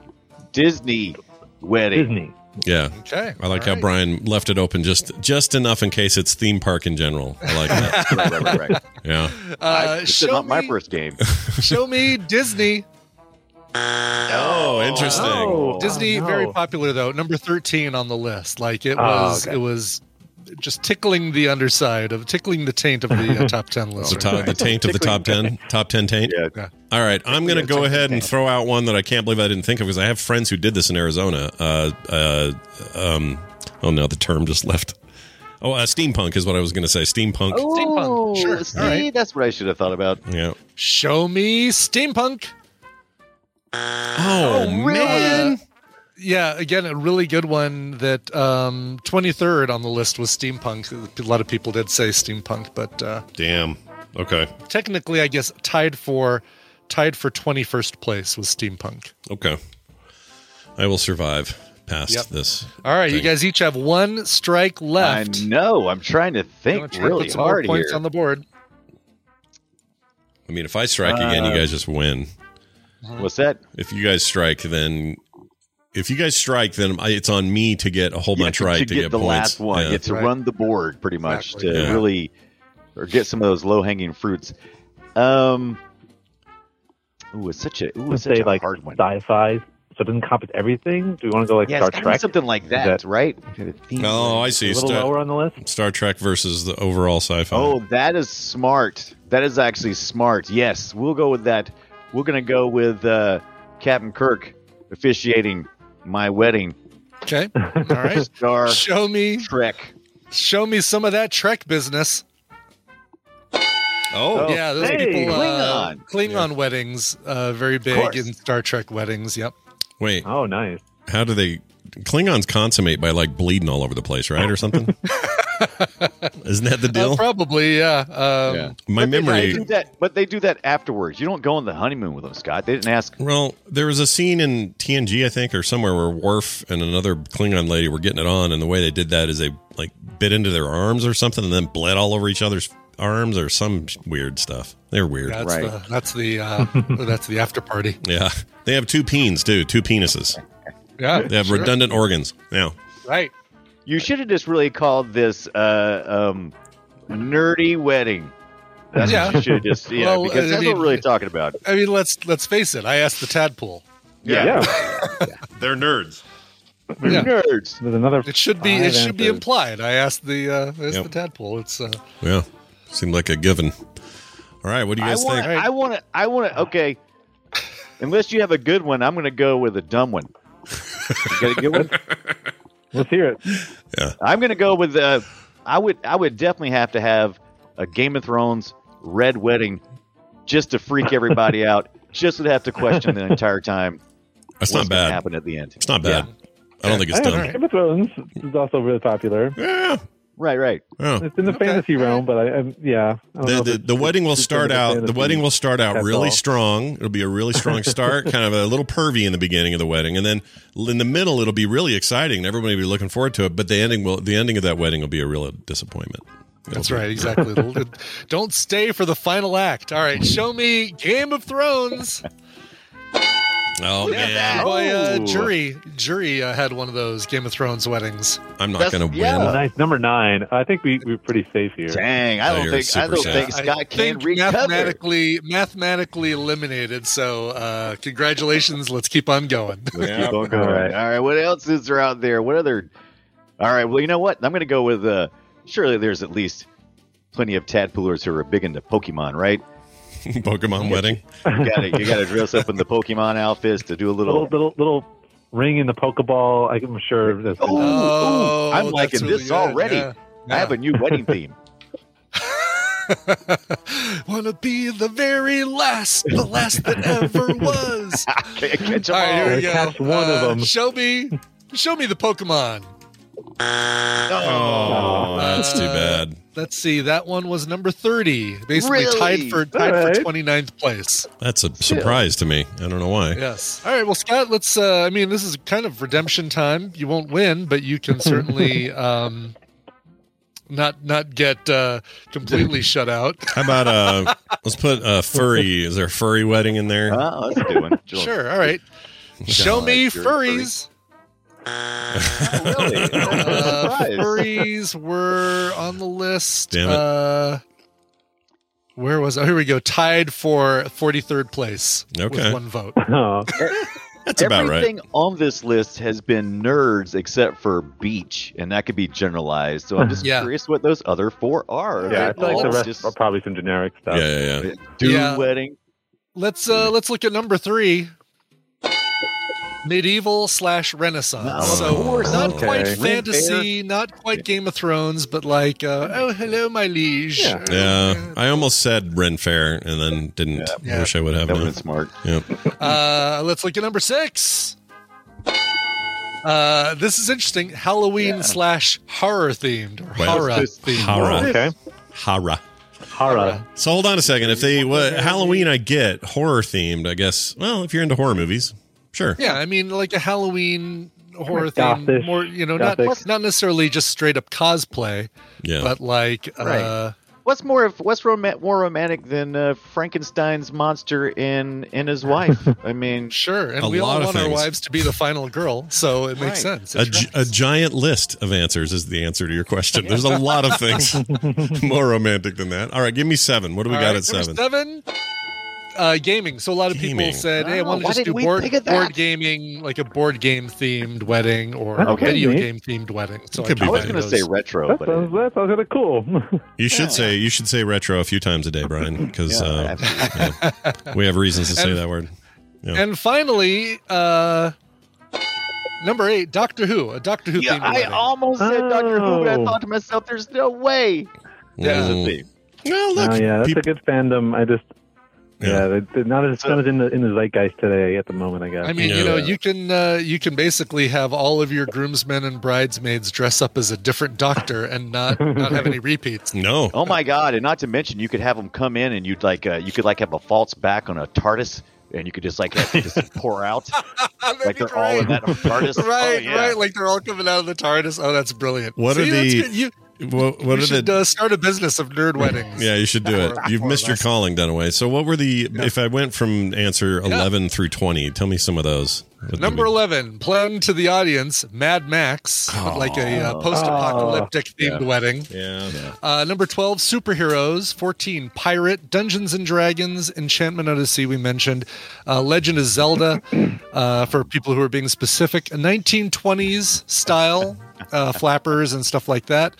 Disney wedding. Disney. Yeah. Okay. I like all how right. Brian left it open just just enough in case it's theme park in general. I like that. right, right, right, right. yeah. Uh, this is show, not my me, first game. show me Disney. Oh, interesting. Oh, Disney no. very popular though. Number 13 on the list. Like it Oh, was okay. it was just tickling the underside of tickling the taint of the uh, top 10 list. The, top, the taint of the top ten, top ten taint. Yeah. Yeah. All right, I'm going to Yeah, go ahead and throw out one that I can't believe I didn't think of because I have friends who did this in Arizona. Uh, uh, um, oh no, the term just left. Oh, uh, steampunk is what I was going to say. Steampunk. Steampunk. Sure. Oh, See, All right. that's what I should have thought about. Yeah. Show me steampunk. Oh, man. Yeah, again, a really good one that um, 23rd on the list was steampunk. A lot of people did say steampunk, but uh, Damn. Okay. technically, I guess tied for tied for 21st place was steampunk. Okay. I will survive past Yep. this. All right, you guys each have one strike left. I know. I'm trying to think gonna try to really put some more hard points here. on the board. I mean, if I strike again, you Uh, guys just win. What's that? If you guys strike, then if you guys strike, then I, it's on me to get a whole bunch to, right to to, get, the points. last one. Yeah. Get to Right. run the board pretty much Exactly. to Yeah. really or get some of those low hanging fruits. Um, ooh, it's such a ooh, it's such say a like hard one. sci-fi, so it doesn't encompass everything. Do we want to go like yeah, Star it's gotta be Trek? something like that, that- right? Oh, I see. A little Star, lower on the list. Star Trek versus the overall sci-fi. Oh, that is smart. That is actually smart. Yes, we'll go with that. We're gonna go with uh, Captain Kirk officiating my wedding. Okay, all right. Star show me, Trek. show me some of that Trek business. oh, yeah, those hey, people. Uh, Klingon. Klingon weddings, uh, very big in Star Trek weddings. Yep. wait. Oh, nice. How do they? Klingons consummate by like bleeding all over the place, right, or something? Isn't that the Uh, deal? probably, yeah. Um, Yeah. My But memory. They do that, but they do that afterwards. You don't go on the honeymoon with them, Scott. They didn't ask. Well, there was a scene in TNG, I think, or somewhere where Worf and another Klingon lady were getting it on, and the way they did that is they like bit into their arms or something, and then bled all over each other's arms or some weird stuff. They're weird. That's Right. the that's the uh, that's the after party. Yeah, they have two peens too, two penises. Yeah, They have sure. redundant organs. Yeah. Right. You should have just really called this uh, um, nerdy wedding. That's Yeah. what you should have just yeah, Well, because I that's mean- what we're really talking about. I mean, let's let's face it. I asked the tadpole. Yeah, Yeah. They're nerds. We're Yeah. nerds. There's another. It should be it should be implied. I asked the uh, asked Yep. the tadpole. It's uh, Yeah. Seemed like a given. All right. What do you I guys want. think? I want to. I want to. Okay. Unless you have a good one, I'm going to go with a dumb one. You got a good one? Let's hear it. I'm going to go with. Uh, I would. I would definitely have to have a Game of Thrones red wedding, just to freak everybody out. Just to have to question the entire time. That's what's not bad. Happen at the end. It's not bad. I don't think it's Hey, dumb. Game of Thrones is also really popular. Yeah. Right. Right. Oh. It's in the Okay. fantasy realm, but I, I yeah. I don't The, if the, the wedding will start in out. The wedding will start out That's really all. strong. It'll be a really strong start, kind of a little pervy in the beginning of the wedding, and then in the middle it'll be really exciting. and Everybody will be looking forward to it. But the ending will the ending of that wedding will be a real disappointment. It'll that's be- right. Exactly. Don't stay for the final act. All right. Show me Game of Thrones. Oh man, Boy, uh, Oh. jury jury uh, had one of those Game of Thrones weddings. I'm not going to yeah. win. Nice number nine. I think we we're pretty safe here. Dang, I Oh, don't think I don't sad. think Scott I can think recover. mathematically mathematically eliminated. So uh, congratulations. Let's keep on going. Let's keep on going. All All right. right. What else is there out there? What other? All right. Well, you know what? I'm going to go with. Uh, surely there's at least plenty of tadpoolers who are big into Pokemon, right? Pokemon wedding. You got to you got to dress up in the Pokemon outfits to do a Little little. little little ring in the Pokeball. I'm sure. That's Oh, Oh, I'm liking really this good. already. Yeah. I have a new wedding theme. Wanna be the very last, the last that ever was. Can't catch 'em All right, here all. we go. Catch one of Uh, them. Show me, show me the Pokemon. Oh, that's too bad. Let's see. That one was number thirty, basically Really? tied for tied All right. for 29th place. That's a surprise to me. I don't know why. Yes. All right. Well, Scott, let's. Uh, I mean, this is kind of redemption time. You won't win, but you can certainly um, not not get uh, completely shut out. How about uh let's put a furry is there a furry wedding in there? Oh, that's a good one. Sure. All right. Show me you're furries. Really? Uh, furries were on the list. Damn it. Uh, where was? Oh, here we go. Tied for forty third place. Okay. With one vote. Oh, That's about right. Everything on this list has been nerds except for beach, and that could be generalized. So I'm just Yeah. curious what those other four are. yeah. I feel like the rest just are probably some generic stuff. Yeah, yeah, yeah. dude Yeah. wedding. Let's uh let's look at number three. Medieval slash Renaissance. Oh, so course. not Okay. quite Ring fantasy, not quite Game of Thrones, but like uh, oh hello my liege. Yeah. Yeah, I almost said Ren Fair and then didn't. Yeah. Wish I would have. That now. was smart. Yep. Uh, let's look at number six. Uh, this is interesting. Halloween slash horror themed or Wait. horror This- themed. Horror. Okay. Hara. Hara. So hold on a second. If they what Halloween, I get horror themed. I guess. Well, if you're into horror movies, sure. Yeah, I mean like a Halloween horror Gothish. theme, more you know, not Gothic. not necessarily just straight up cosplay, Yeah. but like uh, What's more of what's roma- more romantic than uh, Frankenstein's monster in and his wife? I mean, Sure, and A we all lot of want our wives to be the final girl, so it makes Right. sense. a, gi- a giant list of answers is the answer to your question. There's a lot of things more romantic than that. All right, give me seven. What do we All got right, at seven? seven. Uh, gaming. So a lot of Gaming. people said, "Hey, I Oh, want to why just do board think of that? board gaming, like a board game themed wedding or a video neat. game themed wedding." So Could be I was going to say retro, That but sounds, that sounds kind of cool. You should say you should say retro a few times a day, Brian, because Yeah, uh, yeah, we have reasons to say And- that word. Yeah. And finally, uh, number eight, Doctor Who, a Doctor Who yeah, themed I wedding. almost said Doctor Who, but I Oh. thought to myself, "There's no way." There's a Mm. theme. Well, look, oh yeah, that's peop- a good fandom. I just Yeah. yeah, they- they're not as not as in the in the zeitgeist today at the moment. I guess. I mean, Yeah. you know, you can uh, you can basically have all of your groomsmen and bridesmaids dress up as a different doctor and not not have any repeats. no. Oh my god! And not to mention, you could have them come in, and you'd like uh, you could like have a false back on a TARDIS, and you could just like just pour out like they're all in that TARDIS. Right, Oh, yeah. right. Like they're all coming out of the TARDIS. Oh, that's brilliant. What See, are that's the- good. You, What, what you are should the? uh, start a business of nerd weddings. yeah, you should do it. You've missed your less. calling, Dunaway. So, what were the? If I went from answer eleven through twenty, tell me some of those. What Number 11, playing to the audience, Mad Max, but like a uh, post apocalyptic themed wedding. Yeah. Uh, number 12, superheroes. 14, pirate. Dungeons and Dragons. Enchantment Odyssey, we mentioned. Uh, Legend of Zelda, uh, for people who are being specific. 1920s style, uh, flappers and stuff like that.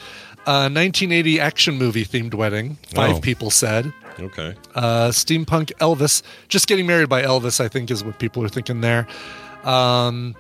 Uh, 1980 action movie themed wedding. Five Oh. people said. Okay. Uh, steampunk Elvis. Just getting married by Elvis, I think, is what people are thinking there. Um,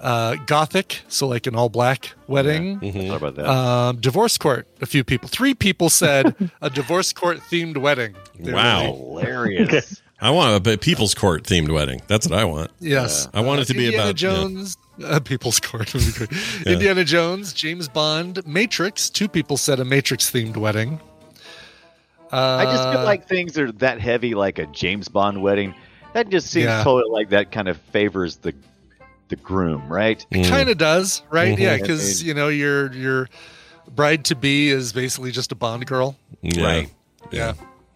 uh, Gothic, so like an all black wedding. Sorry about that. Um, divorce court. A few people. Three people said a divorce court themed wedding. They Wow. really- Hilarious. I want a people's court themed wedding. That's what I want. yes. I want it to be Indiana about- yeah. Jones. Uh, people's court. would be great. Indiana Jones, James Bond, Matrix. Two people said a Matrix themed wedding. Uh, I just feel like things are that heavy, like a James Bond wedding. That just seems Yeah. totally like that kind of favors the the groom, right? Mm. kind of does, right? Mhm. Yeah, because you know your your bride to be is basically just a Bond girl. Yeah. Right. Yeah.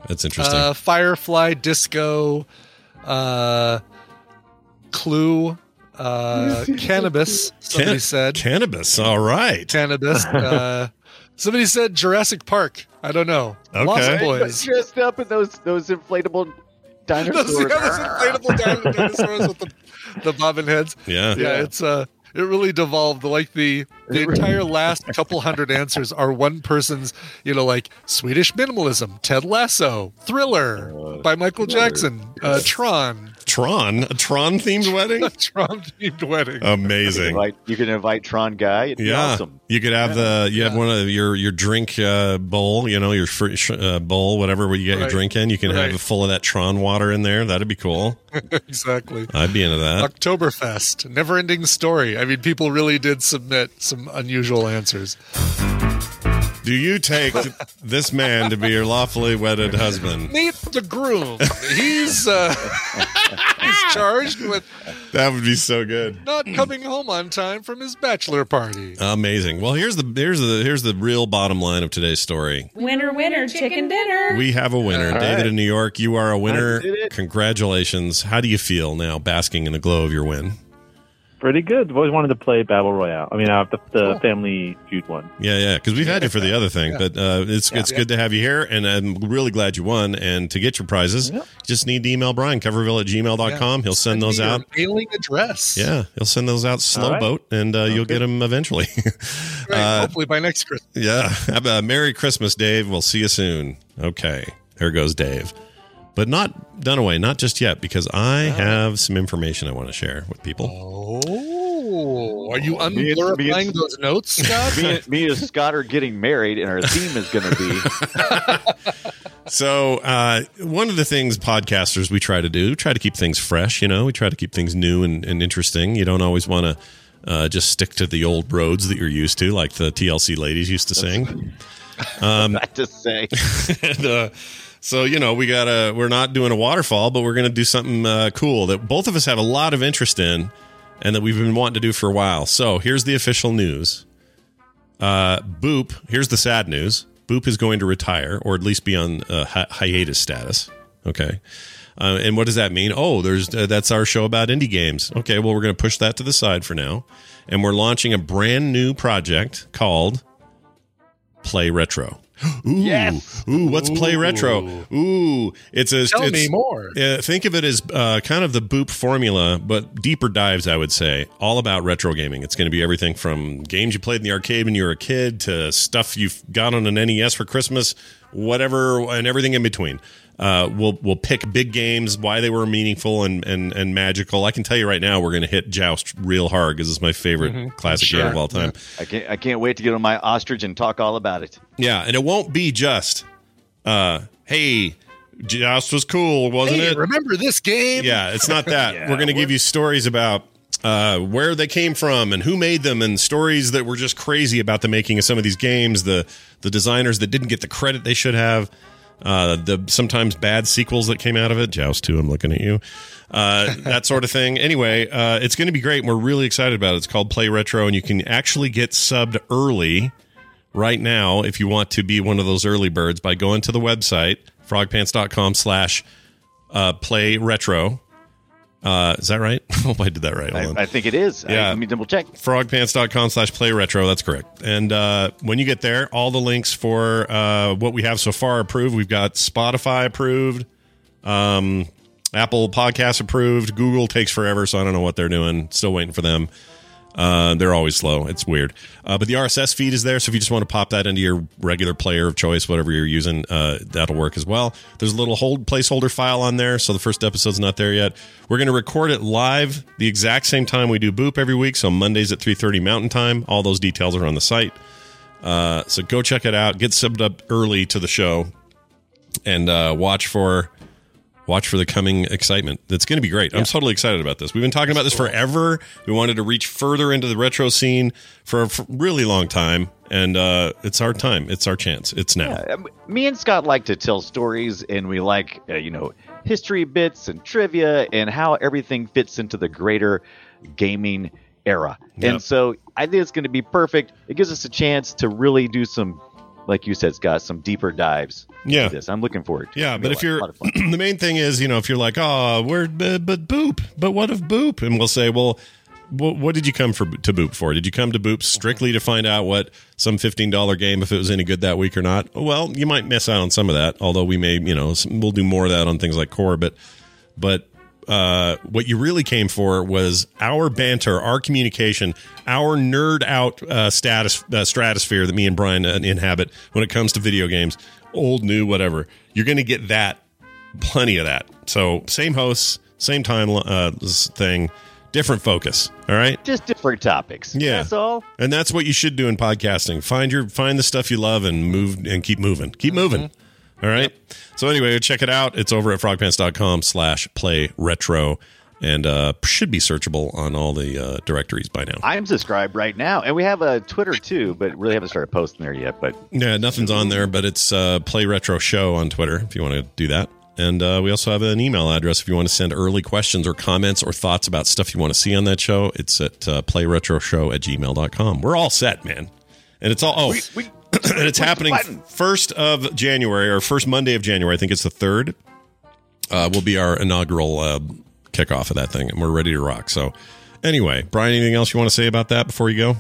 That's interesting. Uh, Firefly, Disco, uh, Clue, uh, cannabis. Somebody Can- said cannabis. All right. cannabis. Uh, somebody said Jurassic Park. I don't know. Lost Okay. Boys. Dressed up in those those inflatable dinosaurs. Those, yeah, those inflatable din- dinosaurs with the, the bobbin heads. Yeah. Yeah, it's uh it really devolved. Like the the entire last couple hundred answers are one person's, you know, like Swedish minimalism, Ted Lasso, Thriller by Michael Jackson, uh, Tron, Tron, a Tron themed wedding. Tron themed wedding. You can Amazing. invite, you can invite Tron guy. It'd be Yeah, awesome. you could have the you have one of your your drink uh, bowl, you know, your fr- sh- uh, bowl, whatever where you get your drink in. You can have Right. it full of that Tron water in there. That'd be cool. exactly. I'd be into that. Oktoberfest, never ending story. I mean, people really did submit some unusual answers. Do you take this man to be your lawfully wedded husband? Meet the groom. He's uh, he's charged with That would be so good. not coming home on time from his bachelor party. Amazing. Well, here's the here's the here's the real bottom line of today's story. Winner, winner, chicken dinner. We have a winner. David right. in New York, you are a winner. I did it. Congratulations. How do you feel now basking in the glow of your win? Pretty good. I've always wanted to play Battle Royale. I mean, uh, the, the Family Feud one. Yeah, yeah, because we've had you for the other thing, but uh, it's it's good to have you here, and I'm really glad you won. And to get your prizes, you just need to email Brian, coverville at gmail.com. He'll send those out. Mailing address. Yeah, he'll send those out slow right. boat, and uh, you'll get them eventually. Right, Uh, hopefully by next Christmas. yeah. Have a Merry Christmas, Dave. We'll see you soon. Okay. Here goes Dave. But not Dunaway, not just yet, because I have some information I want to share with people. Oh, are you Me and- me and- unblurifying those notes, Scott? me, and, me and Scott are getting married, and our theme is going to be So, uh, one of the things podcasters we try to do, try to keep things fresh, you know, we try to keep things new and, and interesting. You don't always want to uh, just stick to the old roads that you're used to, like the TLC ladies used to sing. not to say. and, uh, so you know we gotta we're not doing a waterfall but we're gonna do something uh, cool that both of us have a lot of interest in and that we've been wanting to do for a while. So here's the official news. Uh, boop here's the sad news. Boop is going to retire or at least be on uh, hi- hiatus status. Okay. Uh, and what does that mean? Oh there's uh, that's our show about indie games. Okay well we're going to push that to the side for now. And we're launching a brand new project called play retro Ooh, Yes. ooh, what's play retro? Ooh, it's a. Tell it's, me more. uh, think of it as uh, kind of the Boop formula, but deeper dives. I would say all about retro gaming. It's going to be everything from games you played in the arcade when you were a kid to stuff you've got on an NES for Christmas, whatever, and everything in between. Uh, we'll we'll pick big games, why they were meaningful and and and magical. I can tell you right now, we're going to hit Joust real hard because it's my favorite classic game of all time. I can't. I can't wait to get on my ostrich and talk all about it. Yeah, and it won't be just, uh, hey, Joust was cool, wasn't Hey, it? remember this game? Yeah, it's not that. we're going to give you stories about uh, where they came from and who made them, and stories that were just crazy about the making of some of these games. The the designers that didn't get the credit they should have. Uh, the sometimes bad sequels that came out of it. Joust 2, I'm looking at you. Uh, that sort of thing. Anyway, uh, it's going to be great. We're really excited about it. It's called Play Retro, and you can actually get subbed early right now if you want to be one of those early birds by going to the website frogpants.com slash uh, play retro uh, is that right i hope i did that right. I, I think it is. I- Yeah. let me double check. frogpants.com slash play retro that's correct and uh, when you get there all the links for uh, what we have so far approved we've got spotify approved um, apple podcast approved google takes forever so i don't know what they're doing still waiting for them uh, they're always slow. It's weird. Uh, but the RSS feed is there. So if you just want to pop that into your regular player of choice, whatever you're using, uh, that'll work as well. There's a little hold placeholder file on there. So the first episode's not there yet. We're going to record it live the exact same time we do Boop every week. So Mondays at 3.30 Mountain Time. All those details are on the site. Uh, so go check it out. Get subbed up early to the show and uh, watch for watch for the coming excitement. That's going to be great. I'm totally excited about this. We've been talking about this forever. We wanted to reach further into the retro scene for a really long time, and uh, it's our time. It's our chance. It's now. Yeah, me and Scott like to tell stories, and we like, uh, you know, history bits and trivia and how everything fits into the greater gaming era. Yep. And so I think it's going to be perfect. It gives us a chance to really do some like you said, Scott, some deeper dives. Yeah. into this I'm looking forward. to it. Yeah, but if you're lot of fun. the main thing is, you know, if you're like, oh, we're but, but boop, but what if boop? And we'll say, well, what, what did you come for to boop for? Did you come to boop strictly to find out what some fifteen dollar game if it was any good that week or not? Well, you might miss out on some of that. Although we may, you know, we'll do more of that on things like core, but but uh, what you really came for was our banter, our communication, our nerd out uh, status uh, stratosphere that me and Brian uh, inhabit when it comes to video games, old, new, whatever. You're going to get that, plenty of that. So same hosts, same time uh, thing, different focus. All right. Just different topics. Yeah. That's all. And that's what you should do in podcasting. Find your find the stuff you love and move and keep moving. Keep moving. All right. So anyway, check it out. It's over at frogpants.com slash play retro and uh, should be searchable on all the uh, directories by now. I'm subscribed right now, and we have a Twitter too, but really haven't started posting there yet. But Yeah, nothing's on there, but it's uh, Play Retro Show on Twitter if you want to do that. And uh, we also have an email address if you want to send early questions or comments or thoughts about stuff you want to see on that show. It's at uh, playretroshow at gmail.com. We're all set, man. And it's all, oh, and it's happening first of January or first Monday of January. I think it's the third. Uh, will be our inaugural uh, kickoff of that thing, and we're ready to rock. So, anyway, Brian, anything else you want to say about that before you go?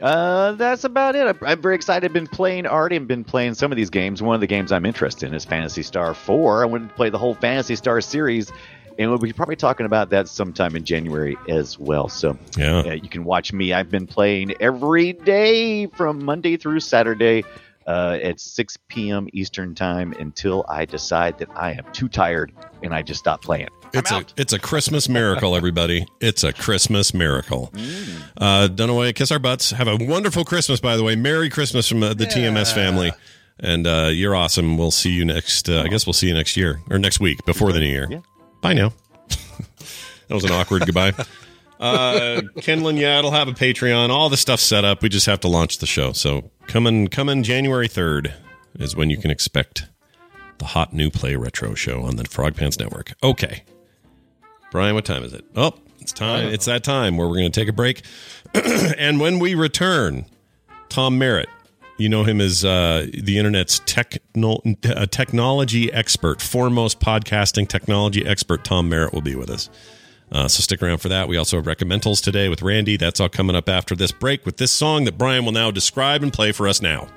Uh, that's about it. I'm, I'm very excited. I've been playing already. I've been playing some of these games. One of the games I'm interested in is Phantasy Star 4. I want to play the whole Phantasy Star series, and we'll be probably talking about that sometime in January as well. So Yeah. uh, you can watch me. I've been playing every day from Monday through Saturday uh, at 6 p.m. Eastern Time until I decide that I am too tired and I just stop playing. It's a it's a Christmas miracle, everybody. It's a Christmas miracle. Uh, Dunaway, kiss our butts. Have a wonderful Christmas, by the way. Merry Christmas from uh, the TMS family. And uh, you're awesome. We'll see you next. Uh, I guess we'll see you next year or next week before the new year. Bye now. that was an awkward goodbye. Uh, Kenlin, yeah, it'll have a Patreon. All the stuff set up. We just have to launch the show. So coming coming January third is when you can expect the hot new play retro show on the Frog Pants Network. Okay. Brian, what time is it? Oh, it's time. It's that time where we're going to take a break. and when we return, Tom Merritt, you know him as uh, the internet's techno- uh, technology expert, foremost podcasting technology expert, Tom Merritt will be with us. Uh, so stick around for that. We also have Reccamentals today with Randy. That's all coming up after this break with this song that Brian will now describe and play for us now.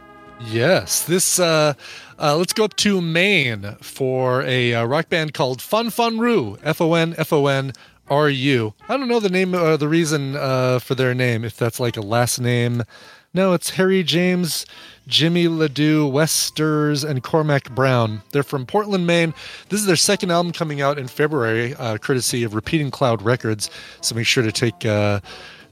Yes, this. Uh, uh, let's go up to Maine for a uh, rock band called Fon Fon Ru. F O N F O N R U. I don't know the name or the reason uh, for their name. If that's like a last name. No, it's Harry James, Jimmy Ledoux, Westers, and Cormac Brown. They're from Portland, Maine. This is their second album coming out in February, uh, courtesy of Repeating Cloud Records. So make sure to take uh,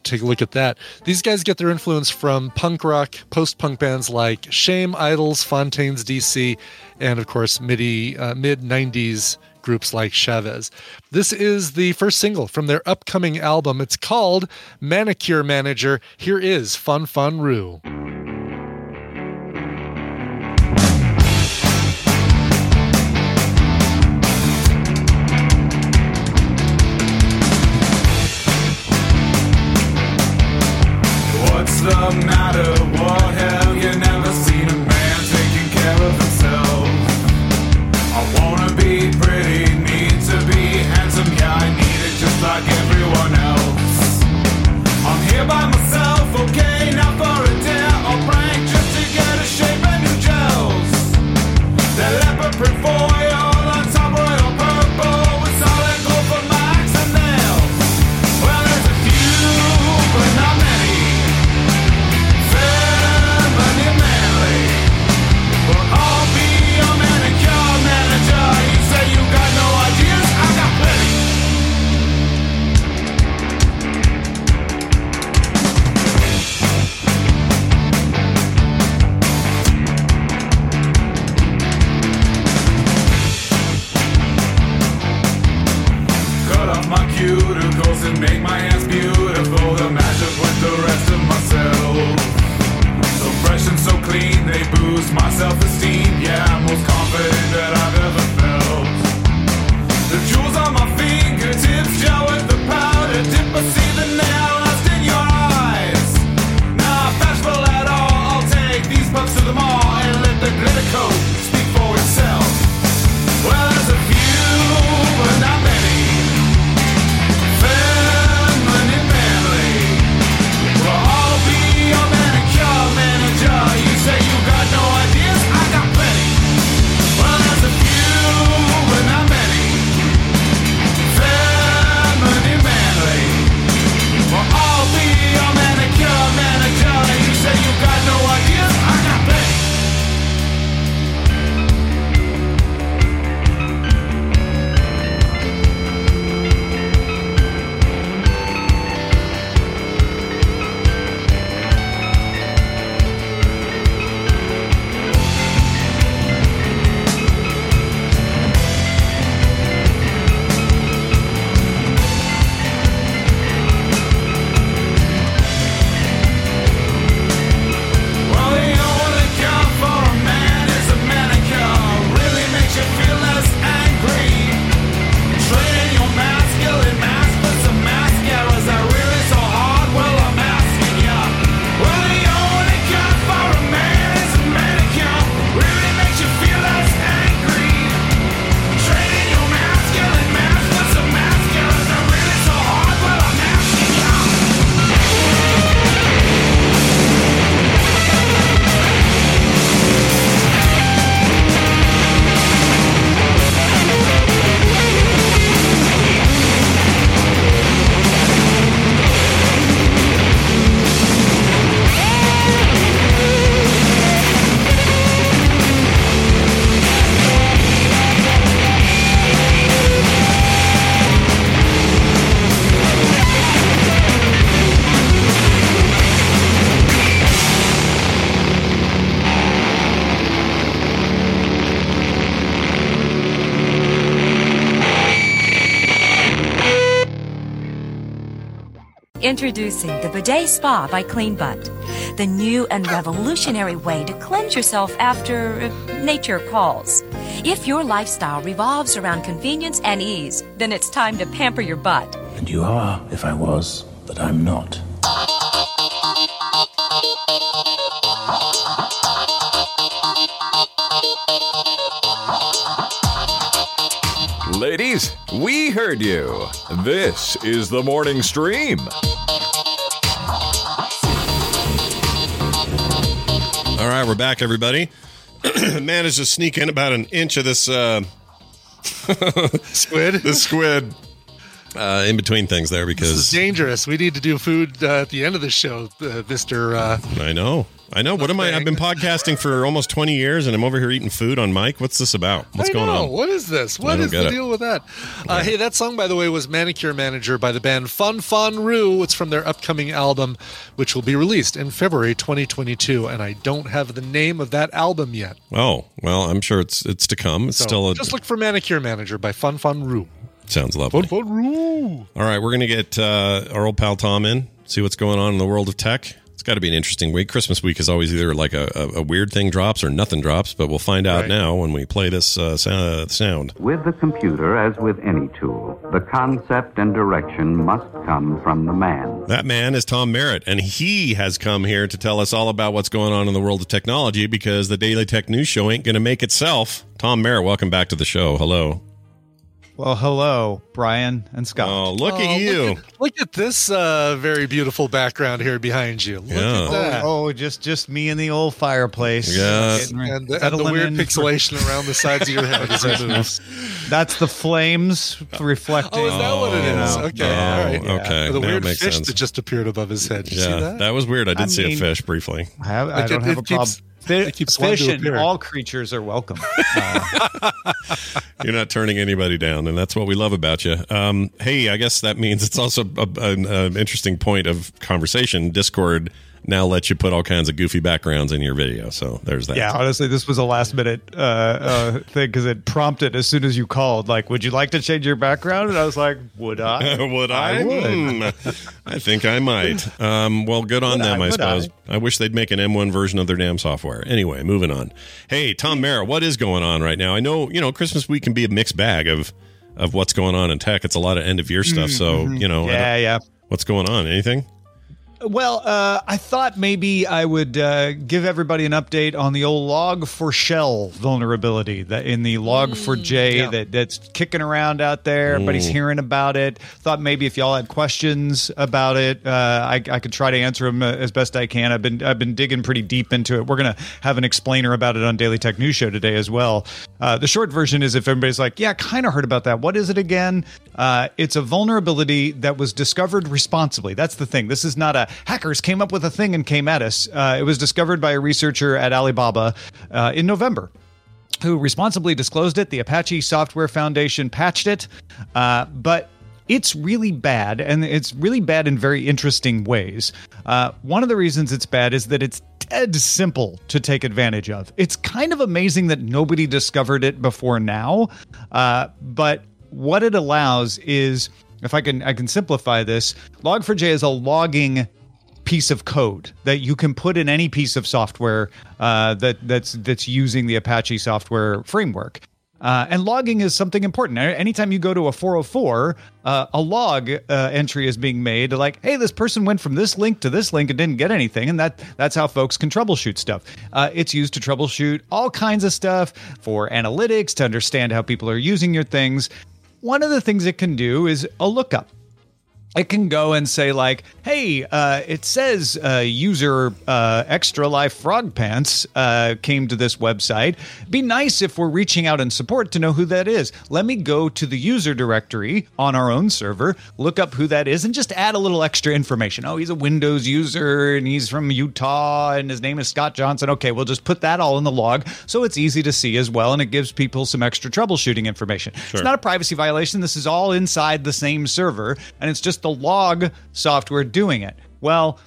take a look at that. These guys get their influence from punk rock, post punk bands like Shame, Idles, Fontaines DC, and of course midi, uh, mid 90s groups like Chavez. This is the first single from their upcoming album. It's called Manicure Manager. Here is Fon Fon Ru. Introducing the Bidet Spa by CleanButt, the new and revolutionary way to cleanse yourself after uh, nature calls. If your lifestyle revolves around convenience and ease, then it's time to pamper your butt. And you are, if I was, but I'm not. Ladies, we heard you. This is the morning stream. All right, we're back, everybody. Managed to sneak in about an inch of this uh, squid. This squid uh, in between things there because This is dangerous. We need to do food uh, at the end of the show, uh, Mister. Uh, I know, I know. What am I? I've been podcasting for almost twenty years, and I'm over here eating food on mic. What's this about? What's I going know. on? What is this? What is the it. deal with that? Uh, hey, that song, by the way, was Manicure Manager by the band Fon Fon Ru. It's from their upcoming album, which will be released in February 2022. And I don't have the name of that album yet. Oh well, I'm sure it's it's to come. It's So still a, just look for Manicure Manager by Fon Fon Ru. Sounds lovely. Fon Fon Ru. All right, we're gonna get uh, our old pal Tom in, see what's going on in the world of tech. It's got to be an interesting week. Christmas week is always either like a, a, a weird thing drops or nothing drops, but we'll find out Right. now when we play this uh, sou- sound. With the computer, as with any tool, the concept and direction must come from the man. That man is Tom Merritt, and he has come here to tell us all about what's going on in the world of technology because the Daily Tech News Show ain't going to make itself. Tom Merritt, welcome back to the show. Hello. Well, hello, Brian and Scott. Oh, look Oh, at you. Look at, look at this uh, very beautiful background here behind you. Look Yeah. at that. Oh, oh, just just me and the old fireplace. Yeah. Getting And the, and the weird in for- pixelation around the sides of your head as it moves. That's the flames reflecting. Oh, is that what it is? Oh, Okay, yeah. all right. okay. The weird fish sense. that just appeared above his head. Did you yeah, see that? was weird. I did I see mean- a fish briefly. I, have, I Like, don't it- have it a problem. keeps- Fi- it keeps wanting fish and all creatures are welcome. Uh, You're not turning anybody down, and that's what we love about you. Um, hey, I guess that means it's also an, an interesting point of conversation. Discord now lets you put all kinds of goofy backgrounds in your video, so there's that. yeah, honestly, this was a last minute uh, uh, thing because it prompted as soon as you called, like, "Would you like to change your background?" And I was like, "Would I? would I? I would. Hmm, I think I might. Um, well, good on Would them, I? I, suppose. I? wish they'd make an M1 version of their damn software. Anyway, moving on. Hey, Tom Merritt, what is going on right now? I know, you know, Christmas week can be a mixed bag of of what's going on in tech. It's a lot of end of year stuff. So, you know, Mm-hmm. yeah, yeah." what's going on? Anything? Well, uh, I thought maybe I would uh, give everybody an update on the old Log4Shell vulnerability that in the Log4j that that's kicking around out there. Everybody's Mm. hearing about it. Thought maybe if y'all had questions about it, uh, I, I could try to answer them as best I can. I've been I've been digging pretty deep into it. We're gonna have an explainer about it on Daily Tech News Show today as well. Uh, the short version is if everybody's like, yeah, kind of heard about that. What is it again? Uh, it's a vulnerability that was discovered responsibly. That's the thing. This is not a hackers came up with a thing and came at us. Uh, it was discovered by a researcher at Alibaba uh, in November who responsibly disclosed it. The Apache Software Foundation patched it, uh, but it's really bad, and it's really bad in very interesting ways. Uh, one of the reasons it's bad is that it's dead simple to take advantage of. It's kind of amazing that nobody discovered it before now, uh, but what it allows is, if I can, I can simplify this. Log4j is a logging piece of code that you can put in any piece of software uh, that that's that's using the Apache software framework. Uh, and logging is something important. Anytime you go to a 404, uh, a log uh, entry is being made like, hey, this person went from this link to this link and didn't get anything. And that that's how folks can troubleshoot stuff. Uh, it's used to troubleshoot all kinds of stuff for analytics, to understand how people are using your things. One of the things it can do is a lookup it can go and say like hey uh, it says uh, user uh, extra life frog pants uh, came to this website. Be nice if we're reaching out in support to know who that is. Let me go to the user directory on our own server look up who that is and just add a little extra information. Oh he's a windows user and he's from utah and his name is scott johnson. Okay we'll just put that all in the log so it's easy to see as well and it gives people some extra troubleshooting information. It's not a privacy violation. This is all inside the same server and it's just the log software doing it. Well,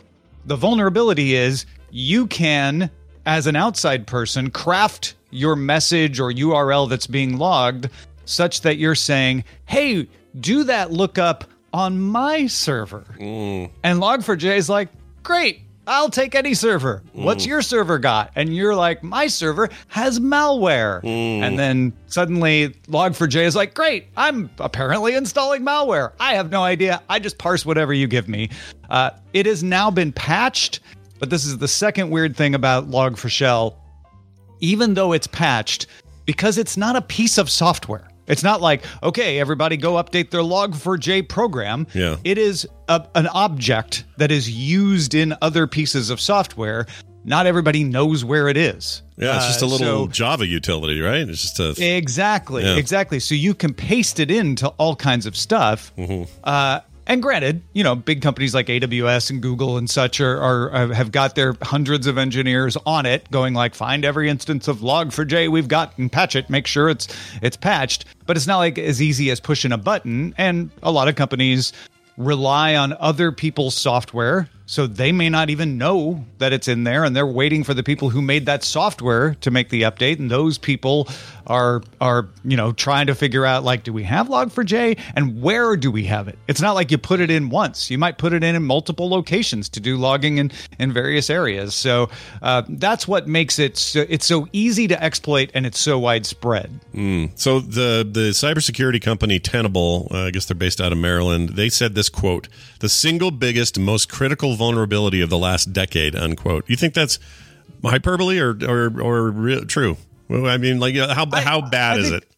the vulnerability is you can, as an outside person, craft your message or URL that's being logged such that you're saying, hey, do that lookup on my server. Mm. And Log4j is like, great, I'll take any server. What's Mm. your server got? And you're like, my server has malware. Mm. And then suddenly Log4j is like, great, I'm apparently installing malware. I have no idea. I just parse whatever you give me. Uh, it has now been patched, but this is the second weird thing about Log4Shell. Even though it's patched, because it's not a piece of software. It's not like, okay, everybody go update their log4j program. Yeah. It is a, an object that is used in other pieces of software. Not everybody knows where it is. Yeah, it's just a Uh, little so- Java utility, right? It's just a Exactly, Yeah. exactly. So you can paste it into all kinds of stuff. Mm-hmm. Uh, and granted, you know, big companies like AWS and Google and such are, are uh, have got their hundreds of engineers on it, going like, find every instance of Log4j we've got and patch it, make sure it's it's patched. But it's not like as easy as pushing a button. And a lot of companies rely on other people's software so they may not even know that it's in there and they're waiting for the people who made that software to make the update and those people are are you know trying to figure out like do we have log4j and where do we have it it's not like you put it in once you might put it in in multiple locations to do logging in in various areas so uh, that's what makes it so, it's so easy to exploit and it's so widespread Mm. So the the cybersecurity company Tenable, uh, I guess they're based out of Maryland. They said this quote: "The single biggest, most critical vulnerability of the last decade." Unquote. You think that's hyperbole or or or re- true? Well, I mean, like how how bad I is think- it?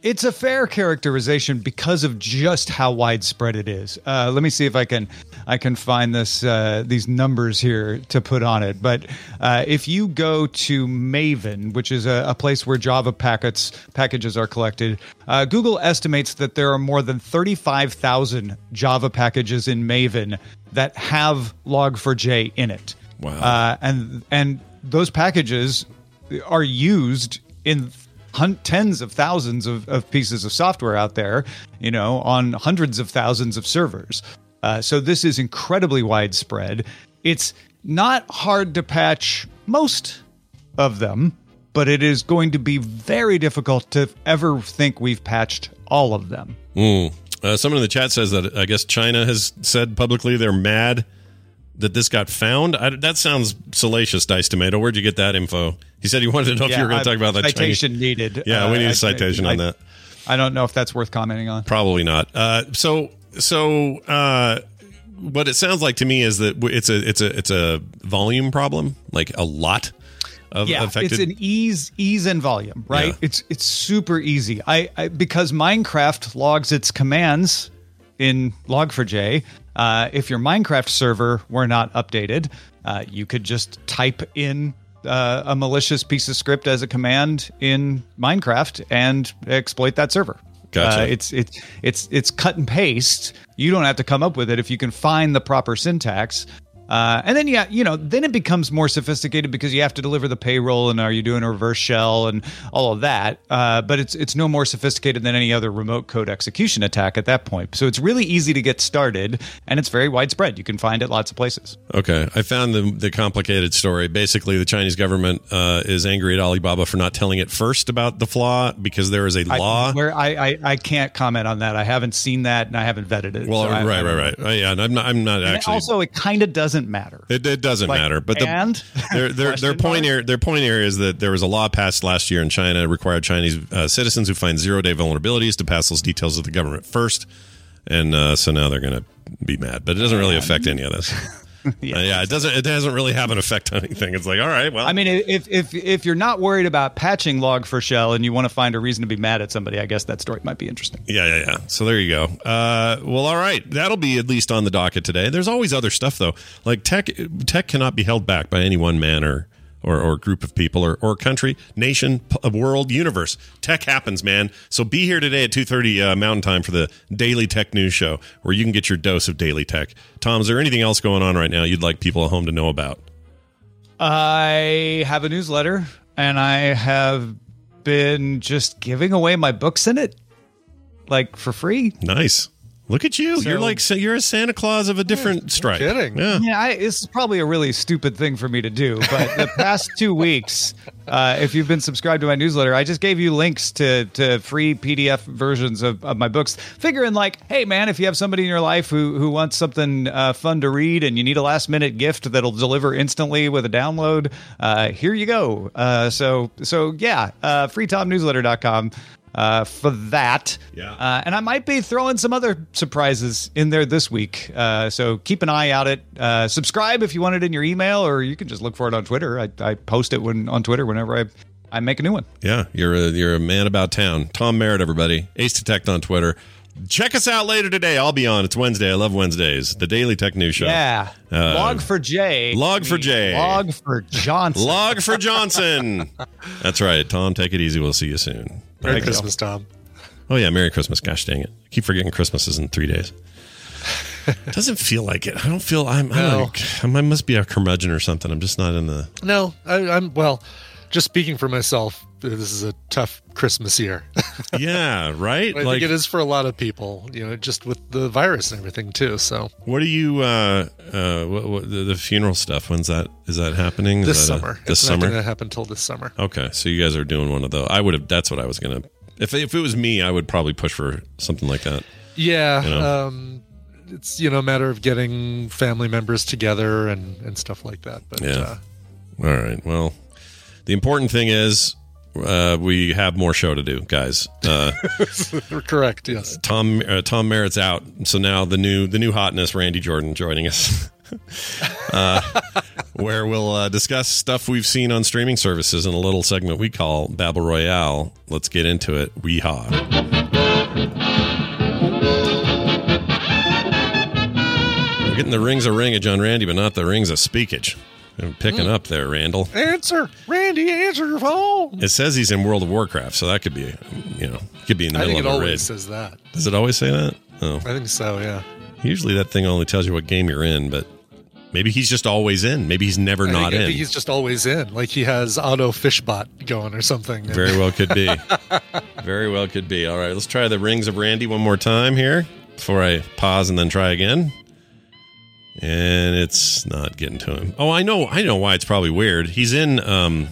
It's a fair characterization because of just how widespread it is. Uh, let me see if I can I can find this uh, these numbers here to put on it. But uh, if you go to Maven, which is a, a place where Java packets packages are collected, uh, Google estimates that there are more than thirty five thousand Java packages in Maven that have Log4j in it. Wow. Uh, and and those packages are used in hun- tens of thousands of, of pieces of software out there, you know, on hundreds of thousands of servers. Uh, so this is incredibly widespread. It's not hard to patch most of them, but it is going to be very difficult to ever think we've patched all of them. Mm. Uh, someone in the chat says that I guess China has said publicly they're mad that this got found. I, that sounds salacious, Dice Tomato. Where'd you get that info? He said he wanted to know if you were going to talk about that citation Chinese. needed. Yeah, Uh, we need a citation I- on that. I don't know if that's worth commenting on. Probably not. Uh, so so uh, what it sounds like to me is that it's a it's a it's a volume problem, like a lot of yeah, affected. it's an ease, ease and volume, right? Yeah. It's it's super easy. I, I because Minecraft logs its commands in Log4j. Uh, if your Minecraft server were not updated, uh, you could just type in uh, a malicious piece of script as a command in Minecraft and exploit that server. Gotcha. Uh, it's it's it's it's cut and paste. You don't have to come up with it if you can find the proper syntax. Uh, and then yeah, you know, then it becomes more sophisticated because you have to deliver the payroll, and are you doing a reverse shell and all of that? Uh, but it's it's no more sophisticated than any other remote code execution attack at that point. So it's really easy to get started, and it's very widespread. You can find it lots of places. Okay, I found the the complicated story. Basically, the Chinese government uh, is angry at Alibaba for not telling it first about the flaw because there is a law. I, where I, I I can't comment on that. I haven't seen that, and I haven't vetted it. well, So right, I- right, right. Uh, yeah, and I'm not. I'm not actually. also, it kind of doesn't matter. It, it doesn't Like, matter, but the, and? their their, their point here their point here is that there was a law passed last year in China required Chinese uh, citizens who find zero day vulnerabilities to pass those details to the government first, and uh, so now they're going to be mad. But it doesn't really affect any of this. yeah. yeah, it doesn't. It doesn't really have an effect on anything. It's like, all right, well, I mean, if if if you're not worried about patching Log4Shell and you want to find a reason to be mad at somebody, I guess that story might be interesting. Yeah, yeah, yeah. So there you go. Uh, well, all right. That'll be at least on the docket today. There's always other stuff though. Like tech, tech cannot be held back by any one man or or, or group of people or, or country, nation, p- world, universe. Tech happens, man. So be here today at 2:30 uh, Mountain Time for the Daily Tech News Show, where you can get your dose of daily tech. Tom, is there anything else going on right now you'd like people at home to know about? I have a newsletter, and I have been just giving away my books in it, like for free. Nice. Look at you. So- you're like so you're a Santa Claus of a different stripe. kidding. Yeah. Yeah, I, this is probably a really stupid thing for me to do, but the past two weeks, uh, if you've been subscribed to my newsletter, I just gave you links to to free PDF versions of, of my books, figuring like, hey man, if you have somebody in your life who who wants something uh, fun to read and you need a last minute gift that'll deliver instantly with a download, uh, here you go. Uh, so so yeah, uh, freetomnewsletter.com uh, for that. Yeah. Uh, and I might be throwing some other surprises in there this week. Uh, so keep an eye out. It uh, subscribe if you want it in your email, or you can just look for it on Twitter. I, I post it when on Twitter whenever I I make a new one. Yeah, you're a you're a man about town. Tom Merritt, everybody. Ace Detect on Twitter. Check us out later today. I'll be on. It's Wednesday. I love Wednesdays. The Daily Tech News Show. Yeah. Uh, log for J. log for means J. Log for Johnson. Log for Johnson. That's right. Tom, take it easy. We'll see you soon. Merry. Christmas, Tom. Oh yeah, Merry Christmas. Gosh dang it. I keep forgetting Christmas is in three days. Doesn't feel like it. I don't feel I'm, No. I'm I must be a curmudgeon or something. I'm just not in the No, I, I'm well. Just speaking for myself, this is a tough Christmas year. Yeah, right? I Like think it is for a lot of people. You know, just with the virus and everything too. So what are you uh uh what, what, the, the funeral stuff when's that is that happening? Is this that a- summer, this it's not summer? going to happen until this summer. Okay, so you guys are doing one of those. I would have. That's what I was gonna. If if it was me, I would probably push for something like that. Yeah, You know? um, it's you know a matter of getting family members together and and stuff like that. But Yeah. uh, All right. Well, the important thing is uh, we have more show to do, guys. Uh, correct. Yes. Tom uh, Tom Merritt's out, so now the new the new hotness, Randy Jordan, joining us. uh, where we'll uh, discuss stuff we've seen on streaming services in a little segment we call Babble Royale. Let's get into it. Weehaw. We're getting the rings of ring of John Randy, but not the rings of speakage. I'm picking Hmm. up there, Randall. Answer, Randy. Answer your phone. It says he's in World of Warcraft, so that could be, you know, could be in the I middle think it of a always raid. says that. Does it always say that? Oh, I think so. Yeah. usually that thing only tells you what game you're in, but maybe he's just always in. Maybe he's never I not think, I in. think he's just always in. Like he has auto fishbot going or something. Very well could be. Very well could be. All right, let's try the rings of Randy one more time here before I pause and then try again. And it's not getting to him. Oh, I know. I know why it's probably weird. He's in um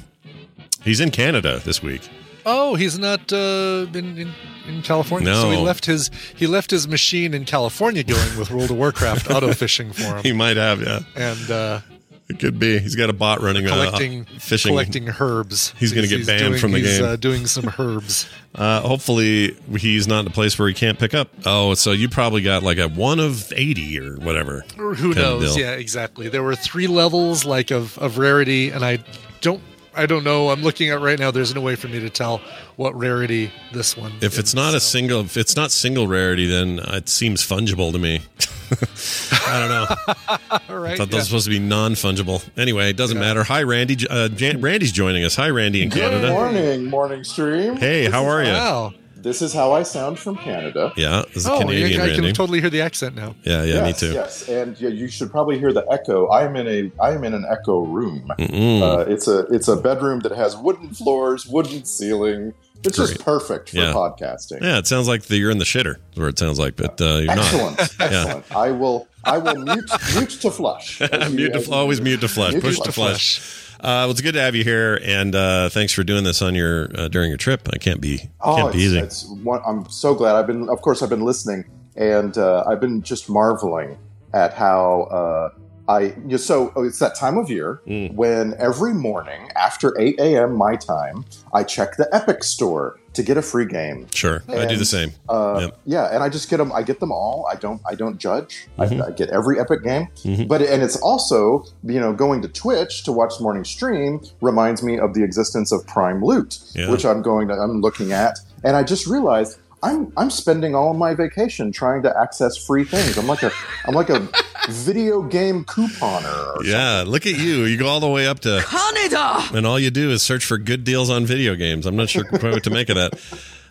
he's in Canada this week. Oh, he's not uh, in, in in California. No. So he left his he left his machine in California going with World of Warcraft auto fishing for him. He might have, yeah. and uh, It could be. He's got a bot running collecting uh, fishing. collecting herbs. He's gonna get banned doing, from the he's, game. Uh, doing some herbs. Uh, hopefully, he's not in a place where he can't pick up. Oh, so you probably got like a one of eighty or whatever. Or Who knows? Yeah, exactly. There were three levels like of, of rarity, and I don't I don't know. I'm looking at right now. There's no way for me to tell what rarity this one. If it's not a single, if it's not single rarity, then it seems fungible to me. I don't know. All right. I thought those yeah. were supposed to be non fungible. Anyway, it doesn't matter. Hi, Randy. Uh, Jan- Randy's joining us. Hi, Randy in Good Canada. morning, morning stream. Hey, This how is are you? Wow. This is how I sound from Canada. Yeah, this is Oh, Canadian yeah, I Randy. can totally hear the accent now. yeah, yeah, yes, me too. Yes, and yeah, you should probably hear the echo. I am in a I am in an echo room. Uh, it's a it's a bedroom that has wooden floors, wooden ceiling. It's Great. just perfect for Yeah. podcasting. Yeah, it sounds like the, you're in the shitter, is what it sounds like, but uh, you're Excellent, not. Yeah. excellent. I will I will mute mute to flush. you- mute to always mute to flush. Mute Push to flush. Uh, well, it's good to have you here, and uh, thanks for doing this on your uh, during your trip. I can't be Oh, can't be easy. it's one, I'm so glad. I've been, of course, I've been listening, and uh, I've been just marveling at how uh, I. So oh, it's that time of year Mm. when every morning after 8 a.m. my time, I check the Epic Store to get a free game. Sure, I do the same. Uh, Yep. Yeah, and I just get them. I get them all. I don't. I don't judge. Mhm. I, I get every Epic game. Mhm. But and it's also you know going to Twitch to watch the morning stream reminds me of the existence of Prime Loot, Yeah. which I'm going to. I'm looking at, and I just realized. I'm I'm spending all my vacation trying to access free things. I'm like a I'm like a video game couponer. Or Yeah, look at you. You go all the way up to Canada! and all you do is search for good deals on video games. I'm not sure quite what to make of that.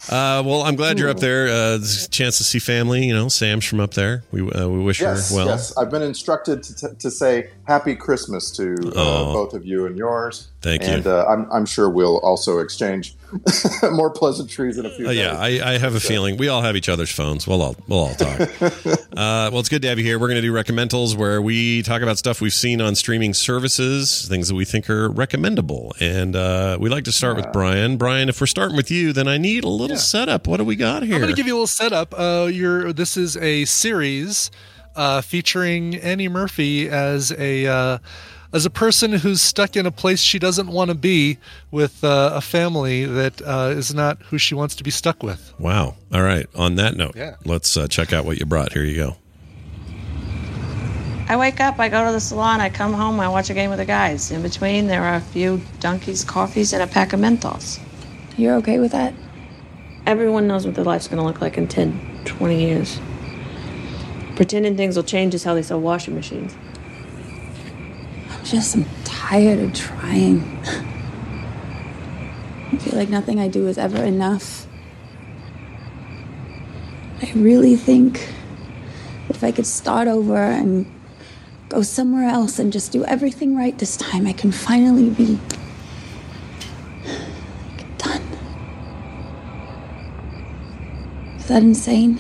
Uh, well, I'm glad you're up there. Uh, this a chance to see family. You know, Sam's from up there. We uh, we wish Yes, her well. yes. I've been instructed to, t- to say happy Christmas to uh, Oh. both of you and yours. Thank you. and, uh, I'm, I'm sure we'll also exchange more pleasantries in a few Uh, yeah, days. I, I have a feeling we all have each other's phones. We'll all we'll all talk. uh, well, it's good to have you here. We're going to do reccamentals where we talk about stuff we've seen on streaming services, things that we think are recommendable. And uh, we like to start with Brian. Brian, if we're starting with you, then I need a little setup. What do we got here? I'm going to give you a little setup. Uh, your this is a series uh, featuring Annie Murphy as a uh, as a person who's stuck in a place she doesn't want to be with uh, a family that uh, is not who she wants to be stuck with. wow. All right. On that note, Yeah. let's uh, check out what you brought. Here you go. I wake up, I go to the salon, I come home, I watch a game with the guys. In between, there are a few donkeys, coffees, and a pack of Menthols. You're okay with that? Everyone knows what their life's gonna look like in 10, 20 years. Pretending things will change is how they sell washing machines. I'm just I'm tired of trying. I feel like nothing I do is ever enough. I really think if I could start over and go somewhere else and just do everything right this time, I can finally be done. Is that insane?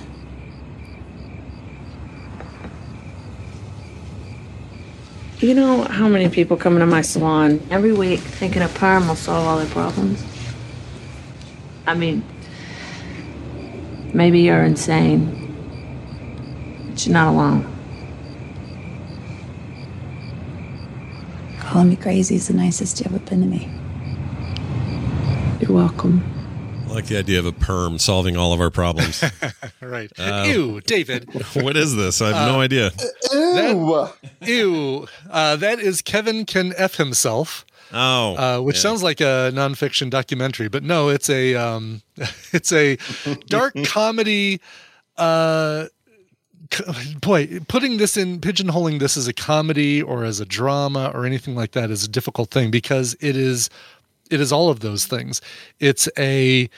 You know how many people come into my salon every week thinking a perm will solve all their problems? I mean, maybe you're insane, but you're not alone. Calling me crazy is the nicest you've ever been to me. You're welcome. I like the idea of a perm solving all of our problems. right. Uh, ew, David. what is this? I have no Uh, idea. Ew. ew. Uh, that is Kevin Can F Himself. Oh. Uh, which yeah. sounds like a nonfiction documentary, but no, it's a um, it's a dark comedy. Uh, boy, putting this in pigeonholing this as a comedy or as a drama or anything like that is a difficult thing because it is it is all of those things. It's a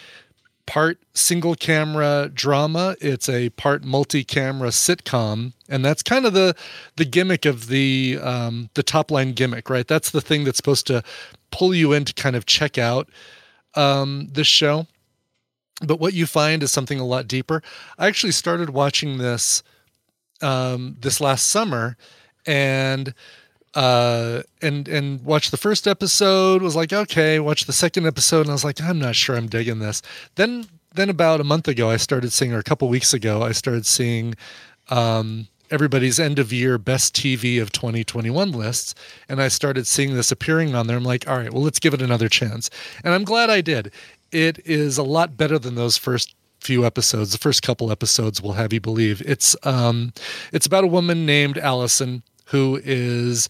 part single camera drama. It's a part multi-camera sitcom. And that's kind of the the gimmick of the um the top line gimmick right? That's the thing that's supposed to pull you in to kind of check out um this show. But what you find is something a lot deeper. I actually started watching this um this last summer and uh and and watched the first episode was like okay watch the second episode and i was like i'm not sure i'm digging this. Then then about a month ago i started seeing or a couple weeks ago i started seeing um everybody's end of year best tv of 2021 lists and i started seeing this appearing on there. I'm like all right well let's give it another chance. And i'm glad i did. It is a lot better than those first few episodes the first couple episodes will have you believe. It's um it's about a woman named allison who is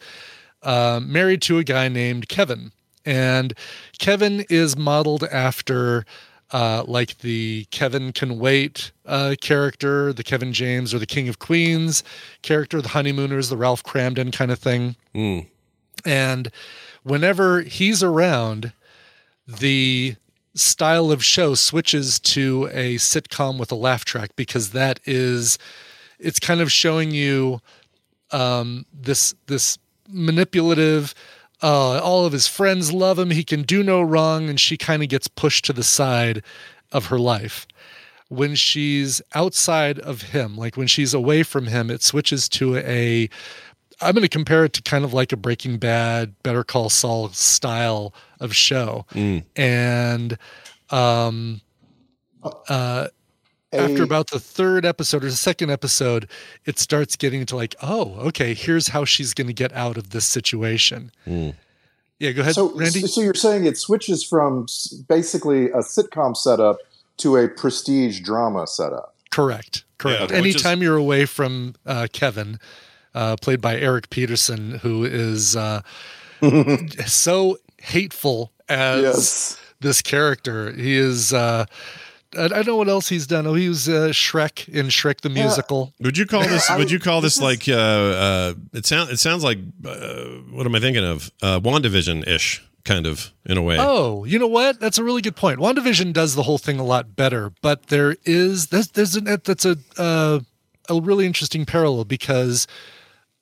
uh, married to a guy named Kevin. And Kevin is modeled after uh, like the Kevin Can Wait uh, character, the Kevin James or the King of Queens character, the Honeymooners, the Ralph Kramden kind of thing. And whenever he's around, the style of show switches to a sitcom with a laugh track because that is it's kind of showing you um, this this manipulative. Uh, all of his friends love him. He can do no wrong, and she kind of gets pushed to the side of her life. When she's outside of him, like when she's away from him, it switches to a. I'm going to compare it to kind of like a Breaking Bad, Better Call Saul style of show, and um, uh, after about the third episode or the second episode, it starts getting into like, oh, okay, here's how she's going to get out of this situation. Yeah, go ahead, so, Randy. so you're saying it switches from basically a sitcom setup to a prestige drama setup. Correct. Correct. Yeah, which is- you're away from uh, Kevin, uh, played by Eric Petersen, who is uh, so hateful as Yes. this character, he is. Uh, I I don't know what else he's done. Oh, he was uh, Shrek in Shrek the musical. Would you call this? Would you call this like? Uh, uh, it sounds. It sounds like. Uh, what am I thinking of? Uh, Wandavision ish, kind of in a way. Oh, you know what? That's a really good point. WandaVision does the whole thing a lot better, but there is there's, there's an, that's a uh, a really interesting parallel because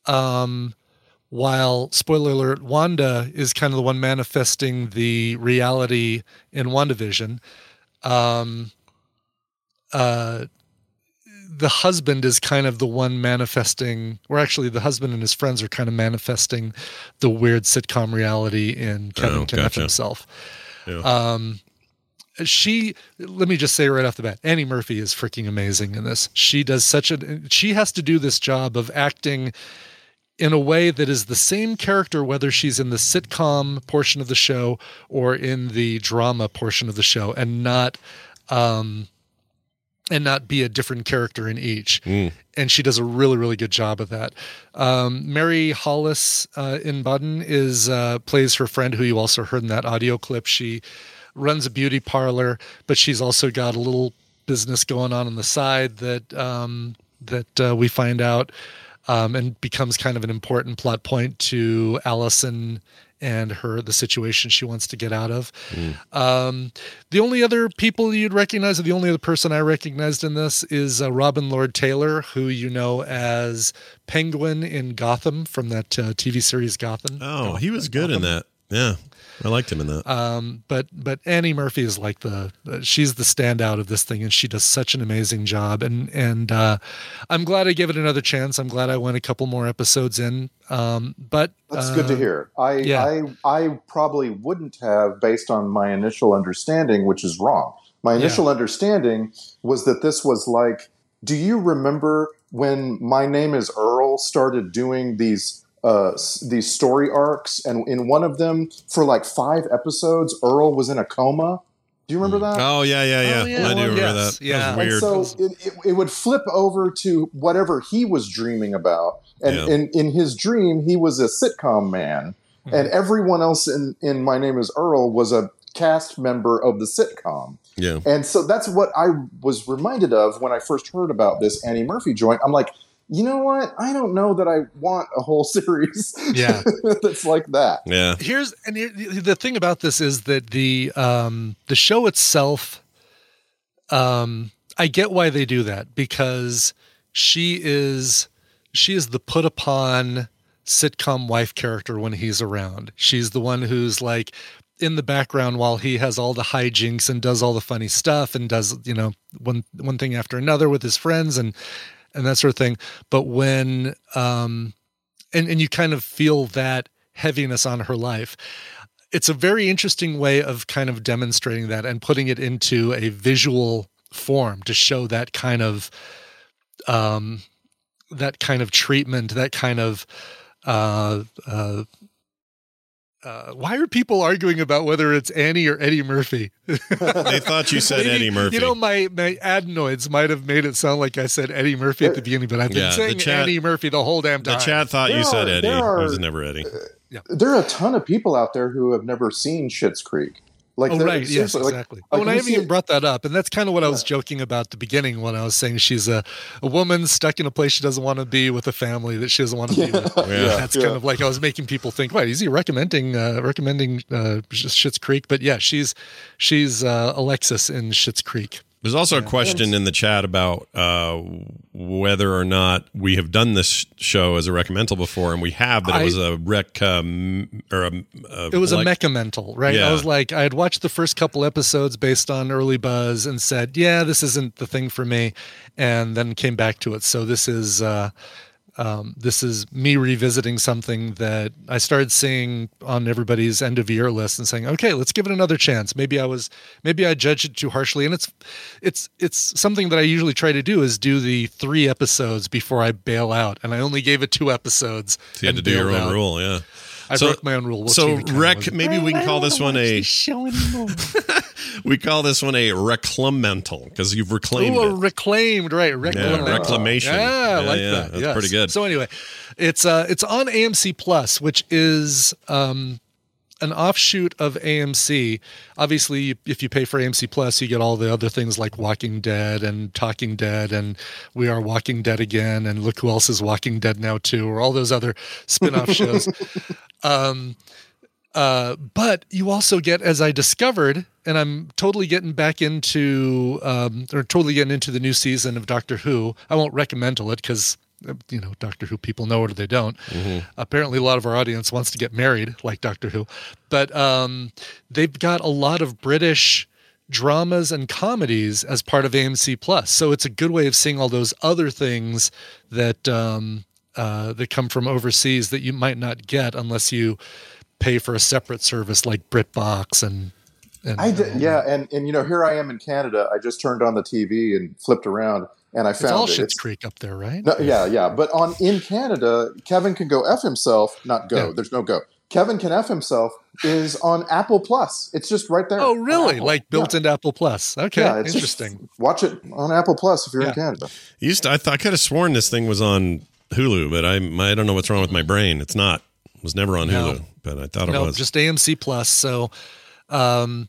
um, while spoiler alert, Wanda is kind of the one manifesting the reality in WandaVision. Um, uh, the husband is kind of the one manifesting, or actually, the husband and his friends are kind of manifesting the weird sitcom reality in Kevin Oh, gotcha. himself. Yeah. Um, she, let me just say right off the bat, Annie Murphy is freaking amazing in this. She does such a, she has to do this job of acting in a way that is the same character, whether she's in the sitcom portion of the show or in the drama portion of the show, and not, um, and not be a different character in each. And she does a really, really good job of that. Um, Mary Hollis uh, Inboden is uh, plays her friend, who you also heard in that audio clip. She runs a beauty parlor, but she's also got a little business going on on the side that um, that uh, we find out um, and becomes kind of an important plot point to Allison and her the situation she wants to get out of. Um, the only other people you'd recognize, or the only other person I recognized in this is uh, Robin Lord Taylor, who you know as Penguin in Gotham from that uh, TV series Gotham. Oh, he was good in that. Yeah, I liked him in that. Um, but but Annie Murphy is like the uh, she's the standout of this thing, and she does such an amazing job. And and uh, I'm glad I gave it another chance. I'm glad I went a couple more episodes in. Um, but That's good to uh, hear. I, yeah. I I probably wouldn't have based on my initial understanding, which is wrong. My initial understanding was that this was like, do you remember when My Name is Earl started doing these uh, these story arcs, and in one of them, for like five episodes, Earl was in a coma. Do you remember that? Oh yeah, yeah, yeah. Oh, yeah. I do remember yes. that. Yeah. That weird. And so it, it, it would flip over to whatever he was dreaming about. And Yeah. in, in his dream, he was a sitcom man. And everyone else in, in My Name is Earl was a cast member of the sitcom. yeah. And so that's what I was reminded of when I first heard about this Annie Murphy joint. I'm like, you know what? I don't know that I want a whole series Yeah. that's like that. Yeah. here's and here, the thing about this is that the um the show itself um i get why they do that because she is she is the put upon sitcom wife character when he's around she's the one who's like in the background while he has all the hijinks and does all the funny stuff and does you know one one thing after another with his friends and and that sort of thing. But when um and and you kind of feel that heaviness on her life it's a very interesting way of kind of demonstrating that and putting it into a visual form to show that kind of um that kind of treatment that kind of uh uh uh, why are people arguing about whether it's Annie or Eddie Murphy? They thought you said Maybe- Eddie Murphy. You know, my my adenoids might have made it sound like I said Eddie Murphy at the beginning, but I've been Yeah, saying chat- Eddie Murphy the whole damn The time. chat thought There you said Eddie. there It are- was never Eddie. There are a ton of people out there who have never seen Schitt's Creek. Like, oh right, yes, like- exactly. like oh, and I haven't even brought that up, and that's kind of what I was joking about at the beginning when I was saying she's a, a woman stuck in a place she doesn't want to be with a family that she doesn't want to be with. Yeah. That's Yeah. kind of like I was making people think, wait, is he recommending uh, recommending uh, Schitt's Creek? But yeah, she's she's uh, Alexis in Schitt's Creek. There's also a question in the chat about uh, whether or not we have done this show as a reccamental before, and we have, but it I- was a rec um, or a, a It was a like- mecha mental, right? Yeah. I was like, I had watched the first couple episodes based on early buzz and said, yeah, this isn't the thing for me, and then came back to it. So this is uh, um, this is me revisiting something that I started seeing on everybody's end of year list and saying, okay, let's give it another chance. Maybe I was maybe I judged it too harshly, and it's it's it's something that I usually try to do is do the three episodes before I bail out, and I only gave it two episodes. So you had to do your own out. rule, yeah. I so, broke my own rule. We'll so see rec, maybe we can call this one a show anymore. we call this one a reclamental because you've reclaimed Ooh, it. reclaimed, right? Reclaimed. reclamation. Yeah, I Yeah, like yeah, that. that's yes. pretty good. So anyway, it's uh, it's on AMC Plus, which is um, an offshoot of AMC. Obviously, if you pay for AMC Plus, you get all the other things like Walking Dead and Talking Dead and We Are Walking Dead Again and Look Who Else is Walking Dead Now Too, or all those other spin-off shows. Um, uh, but you also get, as I discovered, and I'm totally getting back into, um, or totally getting into the new season of Doctor Who. I won't recommend it because you know, Doctor Who people know it or they don't. Mm-hmm. Apparently, a lot of our audience wants to get married, like Doctor Who, but um, they've got a lot of British dramas and comedies as part of AMC Plus. So it's a good way of seeing all those other things that um, uh, that come from overseas that you might not get unless you pay for a separate service like BritBox and. and I did, yeah, and and you know, here I am in Canada. I just turned on the TV and flipped around, and I It's found all it. Schitt's It's- Creek up there, right? No, yeah, yeah. But on in Canada, Kevin can go f himself. Not go. Yeah. There's no go. Kevin can f himself is on Apple Plus. It's just right there. Oh, really? Like built into Apple Plus? Okay, Yeah, it's just- interesting. watch it on Apple Plus if you're Yeah. in Canada. Used to, I, th- I could have sworn this thing was on Hulu, but I I don't know what's wrong with my brain. It's not. It was never on No. Hulu, but I thought it no, was. just AMC Plus. So, um,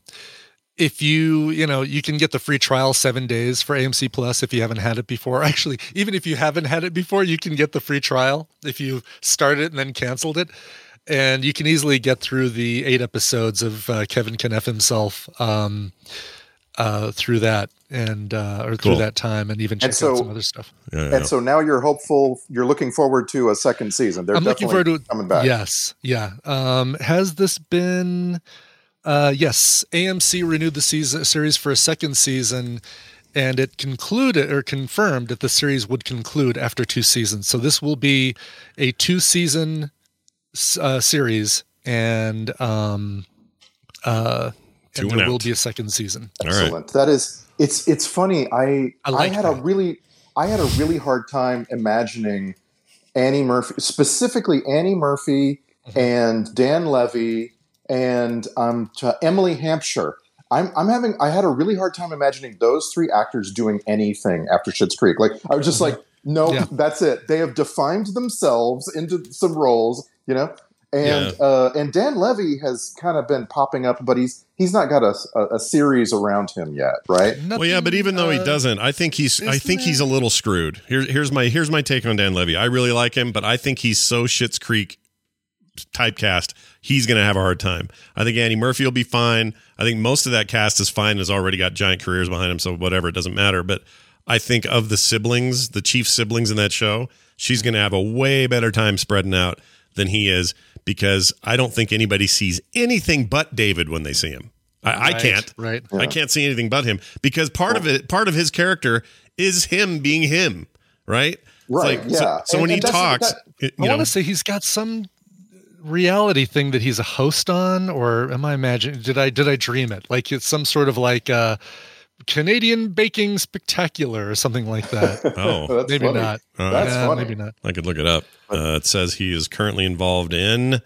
if you you know you can get the free trial seven days for AMC Plus if you haven't had it before. Actually, even if you haven't had it before, you can get the free trial if you started it and then canceled it. And you can easily get through the eight episodes of uh, Kevin Can F himself um, uh, through that and uh, or through that time, and even check And so- out some other stuff. Yeah, yeah. And so now you're hopeful. You're looking forward to a second season. They're I'm looking forward to coming back. Yes, yeah. Um, has this been? Uh, yes, AMC renewed the season series for a second season, and it concluded or confirmed that the series would conclude after two seasons. So this will be a two season uh, series, and um, uh, and and there will be a second season. All right. Excellent. That is. It's it's funny. I I like had a really I had a really hard time imagining Annie Murphy, specifically Annie Murphy Mm-hmm. and Dan Levy and um, to Emily Hampshire. I'm, I'm having I had a really hard time imagining those three actors doing anything after Schitt's Creek. Like I was just like, no, Mm-hmm. Yeah. that's it. They have defined themselves into some roles, you know. And uh, and Dan Levy has kind of been popping up, but he's he's not got a, a, a series around him yet, right? well, yeah, but even though he uh, doesn't, I think he's I think he's a little screwed. Here's here's my here's my take on Dan Levy. I really like him, but I think he's so Schitt's Creek typecast. He's going to have a hard time. I think Andy Murphy will be fine. I think most of that cast is fine. Has already got giant careers behind him, so whatever, it doesn't matter. But I think of the siblings, the chief siblings in that show, she's going to have a way better time spreading out than he is because I don't think anybody sees anything but David when they see him. I, I Right, can't. right. I can't see anything but him because part of it, part of his character is him being him, right? Right, so- yeah. So, And- when he and that's- talks, that- it- I you know, want to say he's got some reality thing that he's a host on, or am I imagining? Did I did I dream it? Like it's some sort of like uh, Canadian baking spectacular or something like that. oh, That's maybe funny. not. Uh, That's Yeah, funny. Maybe not. I could look it up. Uh, it says he is currently involved in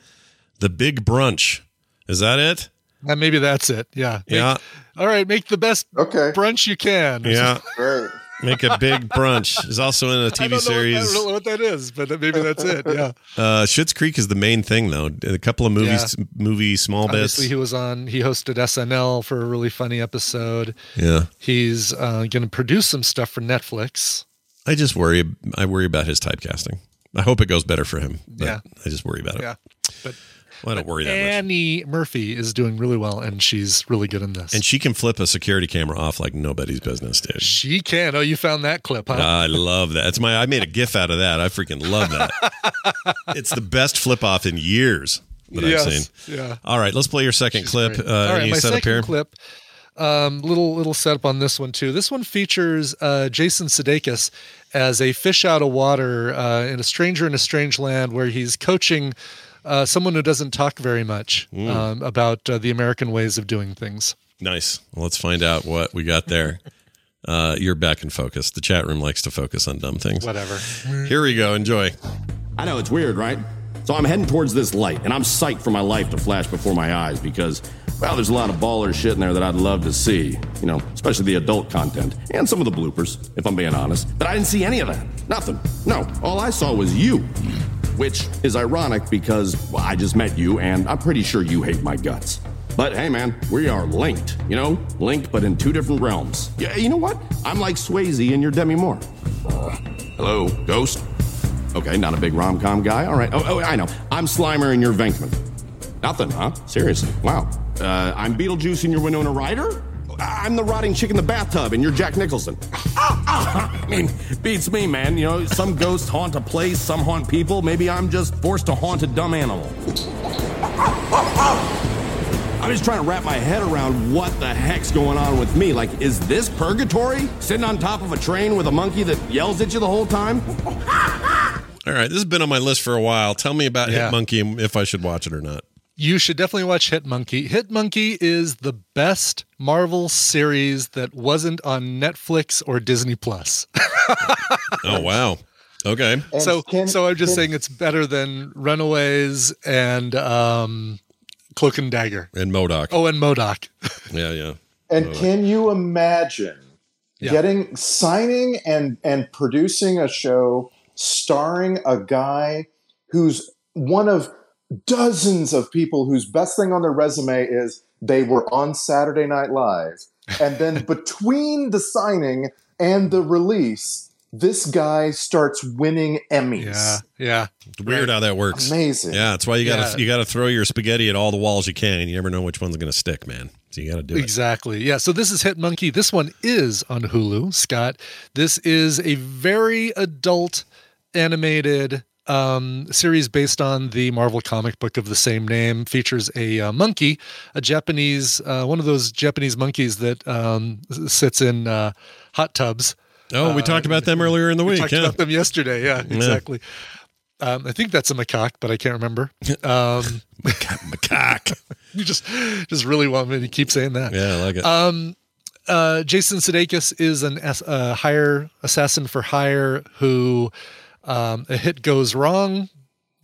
the Big Brunch. Is that it? Uh, maybe that's it. Yeah. Make- Yeah. All right. Make the best Okay. brunch you can. Yeah. Great. Make a big brunch. Is also in a TV know what- I don't know what that is, but maybe that's it. Yeah. Uh, Schitt's Creek is the main thing, though. A couple of movies, movie small bits. Obviously, he was on. He hosted SNL for a really funny episode. Yeah, He's uh, going to produce some stuff for Netflix. I just worry. I worry about his typecasting. I hope it goes better for him. But Yeah. I just worry about it. Yeah. But Well, I don't worry that much. Annie Murphy is doing really well, and she's really good in this. And she can flip a security camera off like nobody's business, dude. she can. Oh, you found that clip, huh? I love that. It's my. I made a GIF out of that. I freaking love that. it's the best flip off in years that Yes, I've seen. yeah. All right, let's play your second clip. Great. Uh, All right, my second here? clip. Um, little little setup on this one too. This one features uh, Jason Sudeikis as a fish out of water uh, in a stranger in a strange land, where he's coaching uh, someone who doesn't talk very much Mm. um, about uh, the American ways of doing things. Nice. Well, let's find out what we got there. Uh, you're back in focus. The chat room likes to focus on dumb things. Whatever. Here we go. Enjoy. I know it's weird, right? So I'm heading towards this light, and I'm psyched for my life to flash before my eyes because, well, there's a lot of baller shit in there that I'd love to see. You know, especially the adult content and some of the bloopers, if I'm being honest. But I didn't see any of that. Nothing. No, all I saw was you. Which is ironic because well, I just met you, and I'm pretty sure you hate my guts. But hey, man, we are linked. You know, linked, but in two different realms. Yeah, you know what? I'm like Swayze and you're Demi Moore. Uh, hello, Ghost. Okay, not a big rom com guy. All right. Oh, oh, I know. I'm Slimer and you're Venkman. Nothing, huh? Seriously. Wow. Uh, I'm Beetlejuice and you're Winona Ryder? I'm the rotting chick in the bathtub and you're Jack Nicholson. I mean, beats me, man. You know, some ghosts haunt a place, some haunt people. Maybe I'm just forced to haunt a dumb animal. I'm just trying to wrap my head around what the heck's going on with me. Like, is this purgatory? Sitting on top of a train with a monkey that yells at you the whole time? All right, this has been on my list for a while. Tell me about Yeah. Hit Monkey and if I should watch it or not. You should definitely watch Hit Monkey. Hit Monkey is the best Marvel series that wasn't on Netflix or Disney Plus. Oh wow. Okay. so so I'm just saying it's better than Runaways and um Cloak and Dagger. And MODOK. Oh, and MODOK. Yeah, yeah. And can you imagine getting signing and and producing a show starring a guy who's one of dozens of people whose best thing on their resume is they were on Saturday Night Live, and then between the signing and the release, this guy starts winning Emmys. Yeah, yeah. It's weird how that works. Amazing. Yeah, that's why you gotta Yeah. you gotta throw your spaghetti at all the walls you can. You never know which one's gonna stick, man. So you gotta do it. Exactly. Yeah. So this is Hit Monkey. This one is on Hulu, Scott. This is a very adult animated um, series based on the Marvel comic book of the same name. Features a uh, monkey, a Japanese, uh, one of those Japanese monkeys that um, sits in uh, hot tubs. Oh, we talked about them earlier in the we week. talked Yeah. about them yesterday. Yeah, Yeah. exactly. Um, I think that's a macaque, but I can't remember. Um, macaque. you just just really want me to keep saying that. Yeah, I like it. Um, uh, Jason Sudeikis is an uh, hire assassin for hire who um, a hit goes wrong,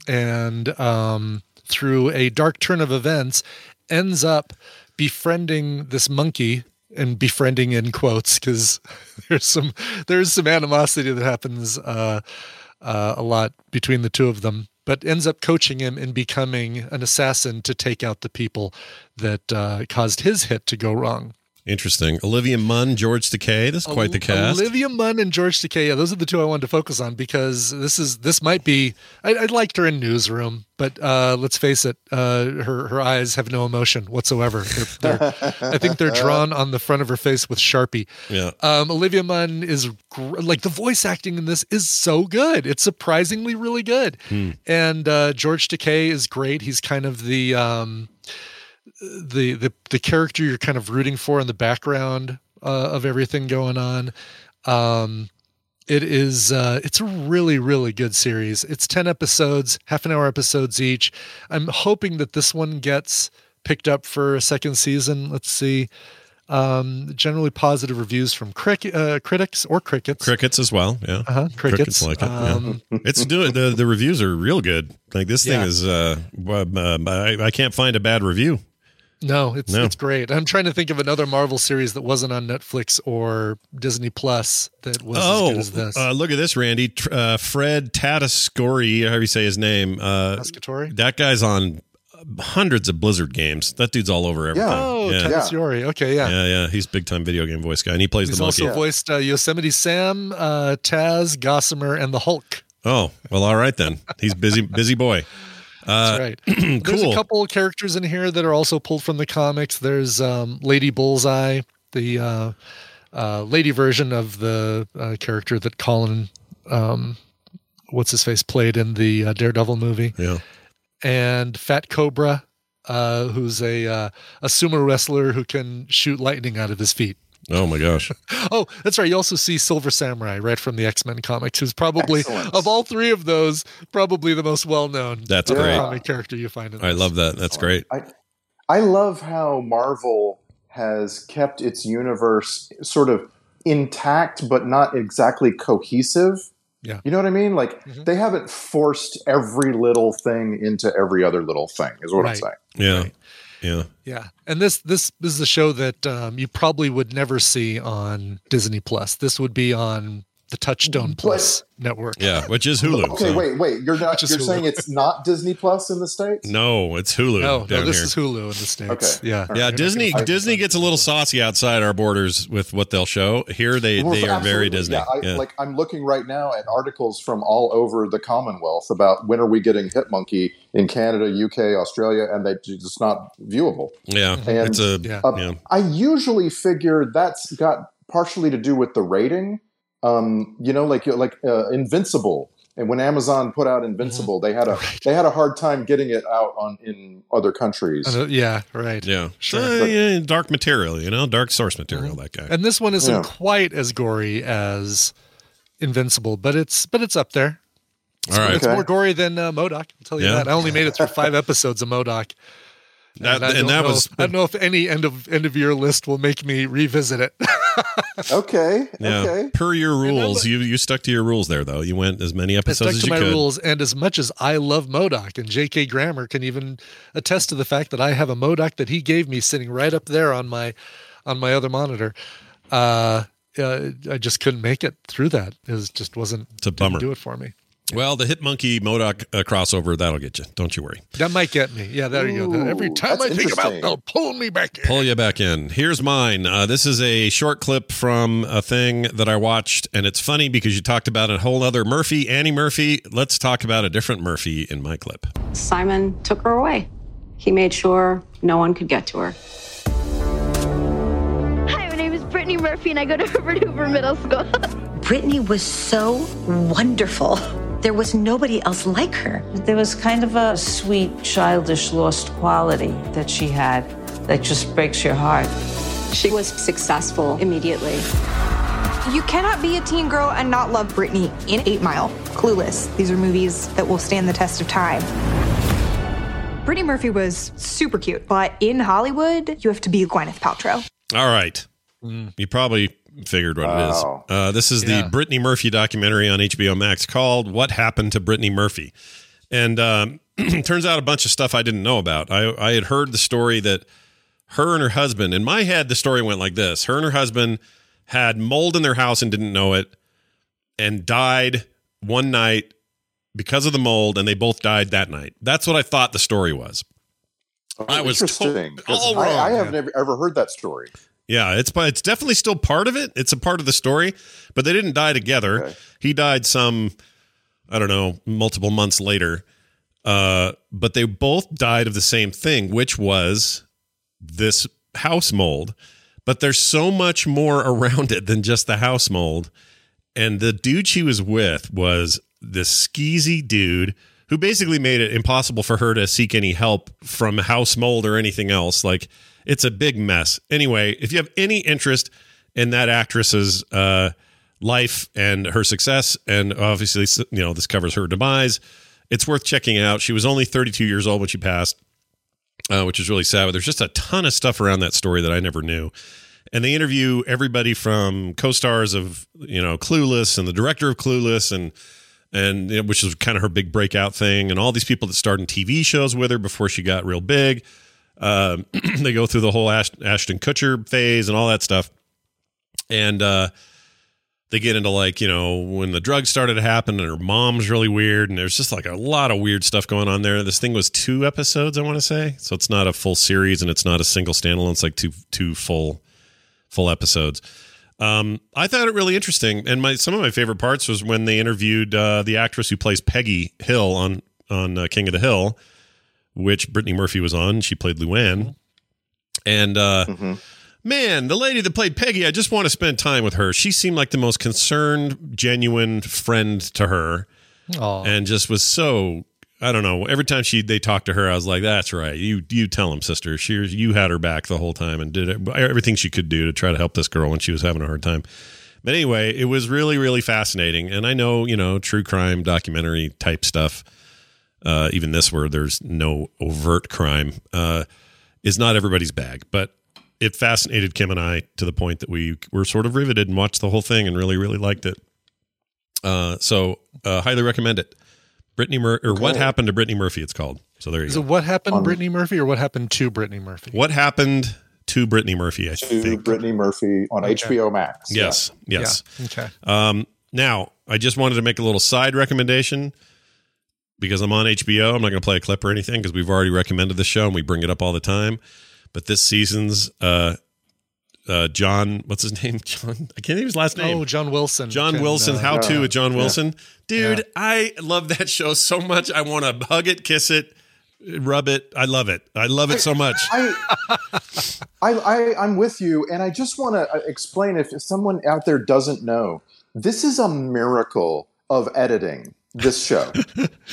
and um, through a dark turn of events, ends up befriending this monkey. And befriending in quotes because there's some there's some animosity that happens uh, uh, a lot between the two of them, but ends up coaching him in becoming an assassin to take out the people that uh, caused his hit to go wrong. Interesting. Olivia Munn, George Takei. This is quite the cast. Olivia Munn and George Takei. Yeah, those are the two I wanted to focus on because this is this might be. I, I liked her in Newsroom, but uh, let's face it, uh, her her eyes have no emotion whatsoever. They're, they're, I think they're drawn on the front of her face with Sharpie. Yeah. Um, Olivia Munn is gr- like the voice acting in this is so good. It's surprisingly really good. Hmm. And uh, George Takei is great. He's kind of the um, the the the character you're kind of rooting for in the background uh, of everything going on. Um, it is uh, it's a really really good series. It's ten episodes, half an hour episodes each. I'm hoping that this one gets picked up for a second season. Let's see. Um, generally positive reviews from cric- uh, critics or crickets. Crickets as well. Yeah. Uh-huh, crickets. like it. Um, yeah. It's doing the the reviews are real good. Like this thing Yeah. is uh, uh I, I can't find a bad review. No, it's No. it's great. I'm trying to think of another Marvel series that wasn't on Netflix or Disney Plus that was as oh, good as this. Uh, look at this, Randy. Tr- Uh, Fred Tatasciore, however you say his name. Uh, Tascatore? That guy's on hundreds of Blizzard games. That dude's all over everything. Oh, yeah. Tatasciore. Okay, yeah. Yeah, yeah, he's big time video game voice guy, and he plays He's the monkey. also voiced uh, Yosemite Sam, uh, Taz, Gossamer, and the Hulk. oh, well, all right then. He's busy, busy boy. Uh, That's right. There's a couple of characters in here that are also pulled from the comics. There's um, Lady Bullseye, the uh, uh, lady version of the uh, character that Colin, um, what's his face, played in the uh, Daredevil movie. Yeah. And Fat Cobra, uh, who's a uh, a sumo wrestler who can shoot lightning out of his feet. Oh my gosh. Oh, that's right. You also see Silver Samurai, right from the X Men comics, who's probably Excellent. of all three of those, probably the most well known. That's great. comic character you find in I this. love that. That's great. I, I love how Marvel has kept its universe sort of intact, but not exactly cohesive. Yeah. You know what I mean? Like mm-hmm. they haven't forced every little thing into every other little thing, is what I'm saying. Yeah. Yeah. Yeah, and this this is a show that um, you probably would never see on Disney Plus. This would be on the Touchstone Plus network. Yeah, which is Hulu. Okay, so- wait, wait. You're not. You're Hulu. saying it's not Disney Plus in the states? No, it's Hulu. No, no, this here. is Hulu in the states. Okay. Yeah, All right. Yeah, You're Disney gonna Disney gets a little saucy outside our borders with what they'll show. Here they Well, they are very. Disney. Yeah, I, Yeah. like I'm looking right now at articles from all over the Commonwealth about when are we getting Hit Monkey in Canada, UK, Australia, and they just not viewable. Yeah, And, it's a Yeah. Uh, yeah. I usually figure that's got partially to do with the rating um, you know, like like uh, Invincible. And when Amazon put out Invincible, they had a they had a hard time getting it out on in other countries. Uh, yeah, right. Yeah, Sure. Uh, yeah, dark material, you know, dark source material. That guy. And this one isn't Yeah. quite as gory as Invincible, but it's but it's up there. It's, All right. it's Okay. more gory than uh, MODOK. I'll tell you Yeah. that. I only made it through five episodes of MODOK. That- I and that know- was- I don't know if any end of end of year list will make me revisit it. okay. Yeah. Per your rules, you you stuck to your rules there, though. You went as many I episodes stuck as to you my could. rules, and as much as I love MODOK, and J.K. Grammer can even attest to the fact that I have a MODOK that he gave me sitting right up there on my on my other monitor. Uh, uh, I just couldn't make it through that. It was, just wasn't. It's a bummer. Do it for me. Well, the Hit Monkey MODOK uh, crossover that'll get you. Don't you worry. That might get me. Yeah, there you go. Every time I think about, they'll pull me back in. Pull you back in. Here's mine. Uh, this is a short clip from a thing that I watched, and it's funny because you talked about a whole other Murphy, Annie Murphy. Let's talk about a different Murphy in my clip. Simon took her away. He made sure no one could get to her. Hi, my name is Brittany Murphy, and I go to Herbert Hoover Middle School. Brittany was so wonderful. There was nobody else like her. There was kind of a sweet, childish, lost quality that she had that just breaks your heart. She was successful immediately. You cannot be a teen girl and not love Brittany in 8 Mile, Clueless. These are movies that will stand the test of time. Brittany Murphy was super cute, but in Hollywood, you have to be Gwyneth Paltrow. All right. You probably figured what Wow. it is. Uh, this is Yeah. the Brittany Murphy documentary on HBO Max called What Happened to Brittany Murphy. And um, turns out a bunch of stuff I didn't know about. I, I had heard the story that her and her husband, in my head, the story went like this her and her husband had mold in their house and didn't know it and died one night because of the mold, and they both died that night. That's what I thought the story was. I was to- interesting. 'cause all I, wrong. I have never ever heard that story. Yeah, it's but it's definitely still part of it. It's a part of the story, but they didn't die together. He died some, I don't know, multiple months later. Uh, but they both died of the same thing, which was this house mold. But there's so much more around it than just the house mold. And the dude she was with was this skeezy dude who basically made it impossible for her to seek any help from house mold or anything else. Like it's a big mess. Anyway, if you have any interest in that actress's uh, life and her success, and obviously, you know, this covers her demise, it's worth checking out. She was only 32 years old when she passed, uh, which is really sad. But there's just a ton of stuff around that story that I never knew. And they interview everybody from co-stars of you know Clueless and the director of Clueless and and you know, which is kind of her big breakout thing, and all these people that starred in TV shows with her before she got real big. Um, they go through the whole Ash- Ashton Kutcher phase and all that stuff, and uh, they get into like you know when the drugs started to happen, and her mom's really weird, and there's just like a lot of weird stuff going on there. This thing was two episodes, I want to say, so it's not a full series, and it's not a single standalone. It's like two two full full episodes. Um, I thought it really interesting, and my some of my favorite parts was when they interviewed uh, the actress who plays Peggy Hill on on uh, King of the Hill, which Brittany Murphy was on. She played Luann, and uh, man, the lady that played Peggy, I just want to spend time with her. She seemed like the most concerned, genuine friend to her, Aw. and just was so. I don't know. Every time she they talked to her, I was like, "That's right. You you tell him, sister. She you had her back the whole time and did everything she could do to try to help this girl when she was having a hard time." But anyway, it was really really fascinating, and I know you know true crime documentary type stuff. Uh, even this where there's no overt crime uh, is not everybody's bag, but it fascinated Kim and I to the point that we were sort of riveted and watched the whole thing and really really liked it. Uh, so uh, highly recommend it. Brittany Mur- or what happened to Brittany Murphy? It's called. So there you Is go. it what happened, Um, Brittany Murphy, or what happened to Brittany Murphy? What happened to Brittany Murphy? I To think. Brittany Murphy on Okay. HBO Max. Yes. Yeah. Yes. Yeah, okay. Um, now, I just wanted to make a little side recommendation because I'm on HBO. I'm not going to play a clip or anything because we've already recommended the show and we bring it up all the time. But this season's uh, uh, John, what's his name? John, I can't think of his last name. Oh, John Wilson. John Can, Wilson, uh, How to with John yeah. Wilson. Dude, Yeah. I love that show so much. I want to hug it, kiss it, rub it. I love it. I love it so much. I, I, I, I'm with you, and I just want to explain if someone out there doesn't know this is a miracle of editing. This show,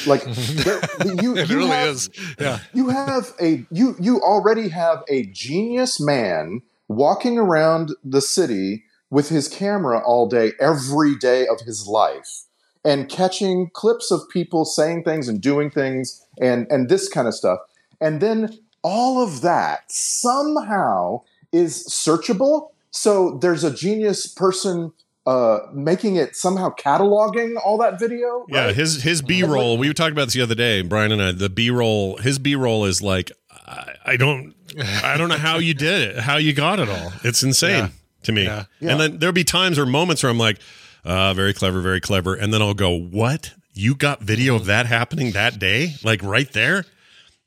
like there, you, It you really have, is. Yeah. you have a you you already have a genius man walking around the city with his camera all day every day of his life and catching clips of people saying things and doing things and and this kind of stuff and then all of that somehow is searchable so there's a genius person uh making it somehow cataloging all that video Yeah, his his B roll. We talked about this the other day, Brian and I. The B roll, his B roll is like, I, I don't, I don't know how you did it, how you got it all. It's insane Yeah. to me. Yeah. And then there'll be times or moments where I'm like, uh, very clever, very clever, and then I'll go, what? You got video of that happening that day, like right there?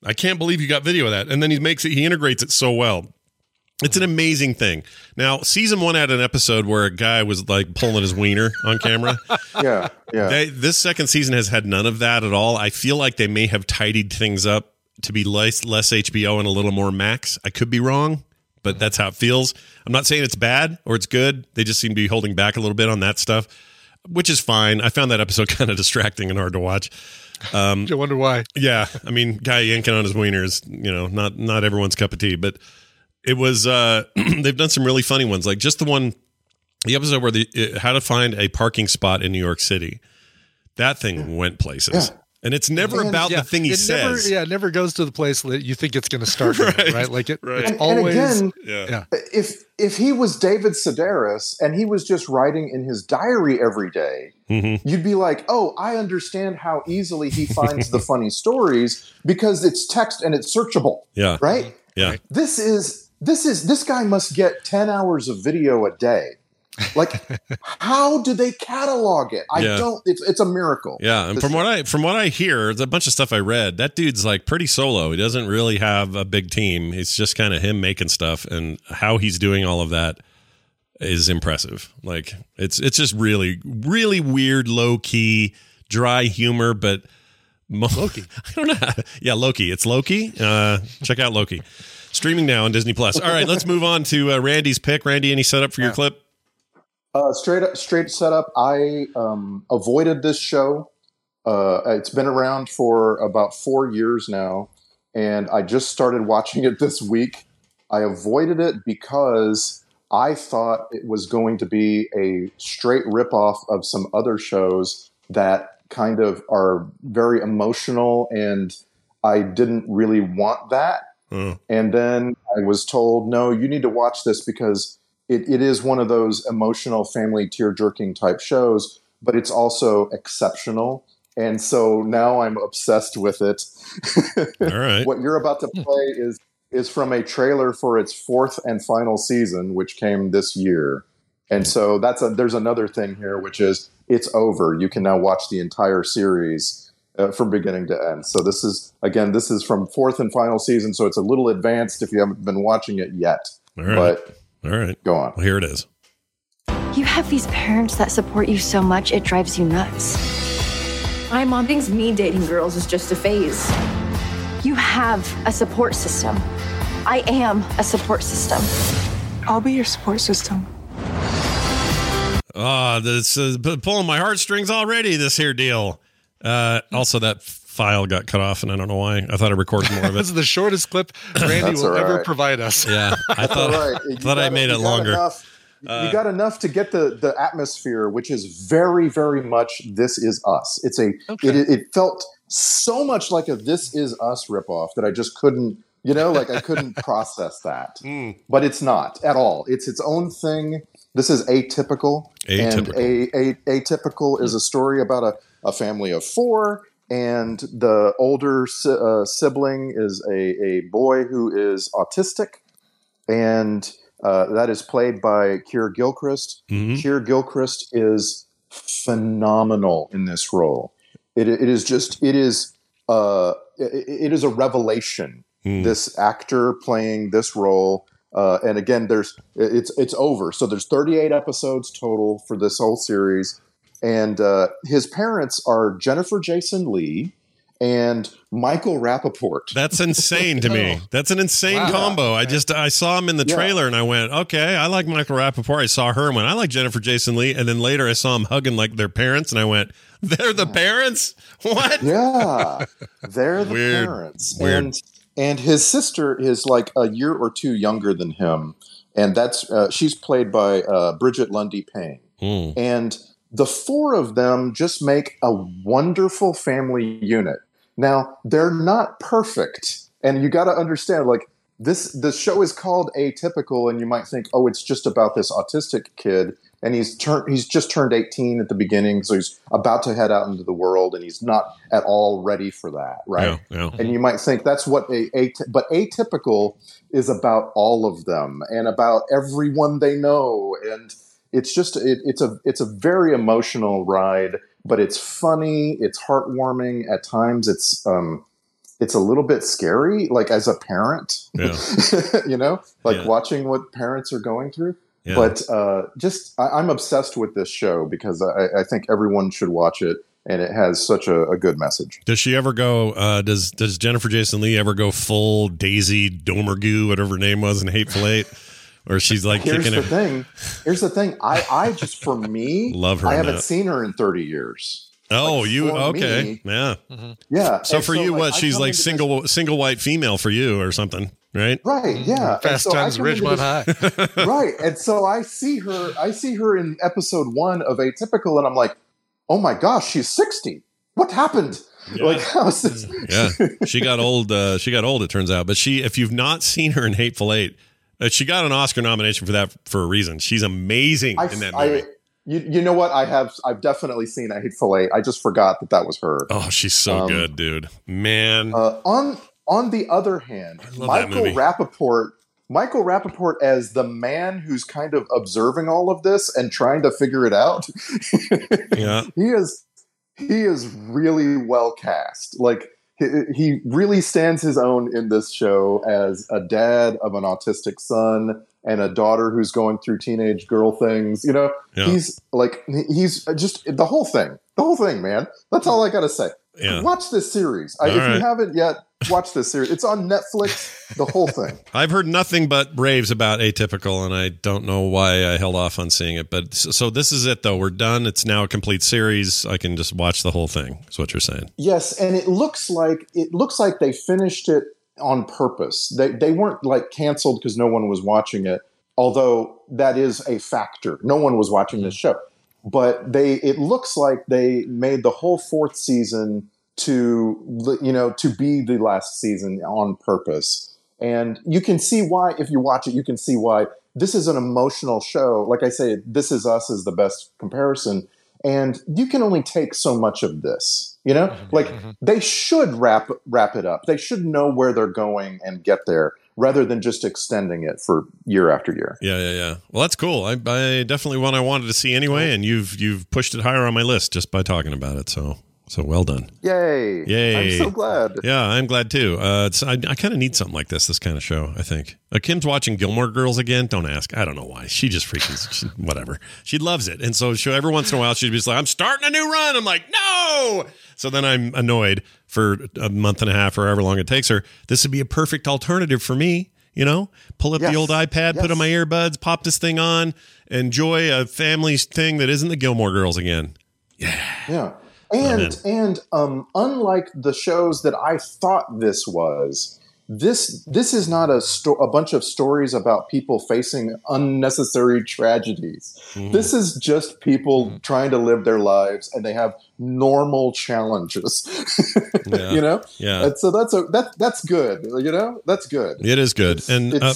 I can't believe you got video of that. And then he makes it, he integrates it so well. It's an amazing thing. Now, season one had an episode where a guy was like pulling his wiener on camera. yeah yeah They, this second season has had none of that at all. I feel like they may have tidied things up to be less less HBO and a little more Max. I could be wrong, but that's how it feels. I'm not saying it's bad or it's good. They just seem to be holding back a little bit on that stuff, which is fine. I found that episode kind of distracting and hard to watch. Um, I wonder why. yeah, I mean, guy yanking on his wiener is you know not not everyone's cup of tea, but it was. uh They've done some really funny ones, like just the one, the episode where the uh, how to find a parking spot in New York City. That thing went places, and it's never And- about yeah, the thing he it never, says. yeah, it never goes to the place that you think it's going to start. right. right? Like it, it's And- and always. again- yeah. if if he was David Sedaris and he was just writing in his diary every day, Mm-hmm. you'd be like, "Oh, I understand how easily he finds the funny stories because it's text and it's searchable." Yeah. Right? Yeah. This is this is this guy must get 10 hours of video a day. Like how do they catalog it? I Yeah. don't it's it's a miracle. Yeah, and This- from what I from what I hear, there's a bunch of stuff I read. That dude's like pretty solo. He doesn't really have a big team. It's just kind of him making stuff, and how he's doing all of that is impressive. Like it's it's just really really weird, low key, dry humor, but mo- Loki. I don't know. Yeah, Loki. It's Loki. Uh, check out Loki. Streaming now on Disney Plus. All right, let's move on to uh, Randy's pick. Randy, any setup for your clip? Uh, straight up, straight setup. I um, avoided this show. Uh, it's been around for about four years now, and I just started watching it this week. I avoided it because I thought it was going to be a straight ripoff of some other shows that kind of are very emotional, and I didn't really want that. Oh. And then I was told, no, you need to watch this because it, it is one of those emotional family tear jerking type shows, but it's also exceptional. And so now I'm obsessed with it. All right. what you're about to play is is from a trailer for its fourth and final season, which came this year. And so that's a, there's another thing here, which is it's over. You can now watch the entire series uh, from beginning to end. So this is again, this is from fourth and final season, so it's a little advanced if you haven't been watching it yet. All right. But All right. Go on. Well, here it is. You have these parents that support you so much it drives you nuts. My mom thinks me dating girls is just a phase. You have a support system. I am a support system. I'll be your support system. Ah, this is pulling my heartstrings already. This here deal. Uh, also, that file got cut off, and I don't know why. I thought I recorded more of it. this is the shortest clip Randy That's will all ever provide us. Yeah, I thought all right. You thought I made it longer. enough- Uh, you got enough to get the the atmosphere, which is very, very much "This Is Us." It's a it, it felt so much like a "This Is Us" ripoff that I just couldn't, you know, like I couldn't process that. Hmm. But it's not at all. It's its own thing. This is atypical, and a, a atypical is a story about a, a family of four, and the older si- uh, sibling is a, a boy who is autistic, and uh, that is played by Keir Gilchrist. Mhm. Keir Gilchrist is phenomenal in this role. It, it is just it is uh, it, it is a revelation. Hmm. This actor playing this role, uh, and again, there's it's it's over. So there's 38 episodes total for this whole series, and uh, his parents are Jennifer Jason Lee and Michael Rapaport. That's insane to me. That's an insane Wow. combo. I just I saw him in the Yeah. trailer and I went, okay, I like Michael Rapaport. I saw her and went, I like Jennifer Jason Lee. And then later I saw him hugging like their parents and I went, they're the parents? What? Yeah, they're the Weird. parents, Weird. and and his sister is like a year or two younger than him, and that's uh, she's played by uh, Brigette Lundy-Paine, Hmm. and the four of them just make a wonderful family unit. Now they're not perfect, and you got to understand like. This the show is called Atypical, and you might think, oh, it's just about this autistic kid, and he's turned he's just turned 18 at the beginning, so he's about to head out into the world, and he's not at all ready for that, right? Yeah, yeah. And you might think that's what a, a but atypical is about all of them and about everyone they know, and it's just it, it's a it's a very emotional ride, but it's funny, it's heartwarming at times. It's um it's a little bit scary, like as a parent, Yeah. you know, like Yeah. watching what parents are going through. Yeah. But uh, just I, I'm obsessed with this show because I, I think everyone should watch it, and it has such a, a good message. Does she ever go? Uh, does Does Jennifer Jason Lee ever go full Daisy Domergue, whatever her name was in Hateful Eight, or she's like Here's kicking the it? thing. Here's the thing. I, I just for me, Love her I haven't that. seen her in 30 years. Oh, Like, you okay? me- yeah, Yeah. So and for you, like, what I she's like into this- single single white female for you or something, right? Right. Yeah. Fast so times come Ridgemont High. right. And so I see her. I see her in episode one of Atypical, and I'm like, oh my gosh, she's 60. What happened? Like, how's this? Yeah, she got old. Uh, she got old. It turns out, but she, if you've not seen her in Hateful Eight, uh, she got an Oscar nomination for that for a reason. She's amazing I, in that I, movie. you, you know what? I have. I've definitely seen a Hateful Eight. I just forgot that that was her. oh, she's so Um, good, dude. Man, Uh, on on the other hand, Michael. Rapaport, Michael Rapaport as the man who's kind of observing all of this and trying to figure it out. yeah, he is he is really well cast. Like he, he really stands his own in this show as a dad of an autistic son and a daughter who's going through teenage girl things. You know, Yeah. he's like he's just the whole thing. The whole thing, man. That's all I got to say. Yeah. Watch this series. I, if right. you haven't yet, watch this series. It's on Netflix. The whole thing. I've heard nothing but raves about Atypical, and I don't know why I held off on seeing it. But so, so this is it, though. We're done. It's now a complete series. I can just watch the whole thing. Is what you're saying? Yes, and it looks like it looks like they finished it on purpose. They they weren't like canceled because no one was watching it. Although that is a factor. No one was watching this show. But they it looks like they made the whole fourth season to you know to be the last season on purpose. And you can see why if you watch it you can see why this is an emotional show. Like I say this is us is the best comparison. And you can only take so much of this you know? Mm-hmm. Like mm-hmm. they should wrap wrap it up. They should know where they're going and get there rather than just extending it for year after year Yeah, yeah, yeah. Well, that's cool. I, I definitely one I wanted to see anyway, and you've you've pushed it higher on my list just by talking about it. So so well done. yay Yay! i'm so glad Yeah, I'm glad too. Uh, I, I kind of need something like this, this kind of show. I think uh, Kim's watching Gilmore Girls again. Don't ask. I don't know why. She just freaking she, whatever. She loves it, and so she every once in a while she'd be just like, "I'm starting a new run." I'm like, "No!" So then I'm annoyed for a month and a half or however long it takes her. This would be a perfect alternative for me. You know, pull up the old iPad, put on my earbuds, pop this thing on, enjoy a family thing that isn't the Gilmore Girls again. Yeah. Yeah and and um unlike the shows that i thought this was this this is not a sto- a bunch of stories about people facing unnecessary tragedies this is just people trying to live their lives and they have normal challenges Yeah. you know Yeah. and so that's a that that's good you know that's good It is good. and uh,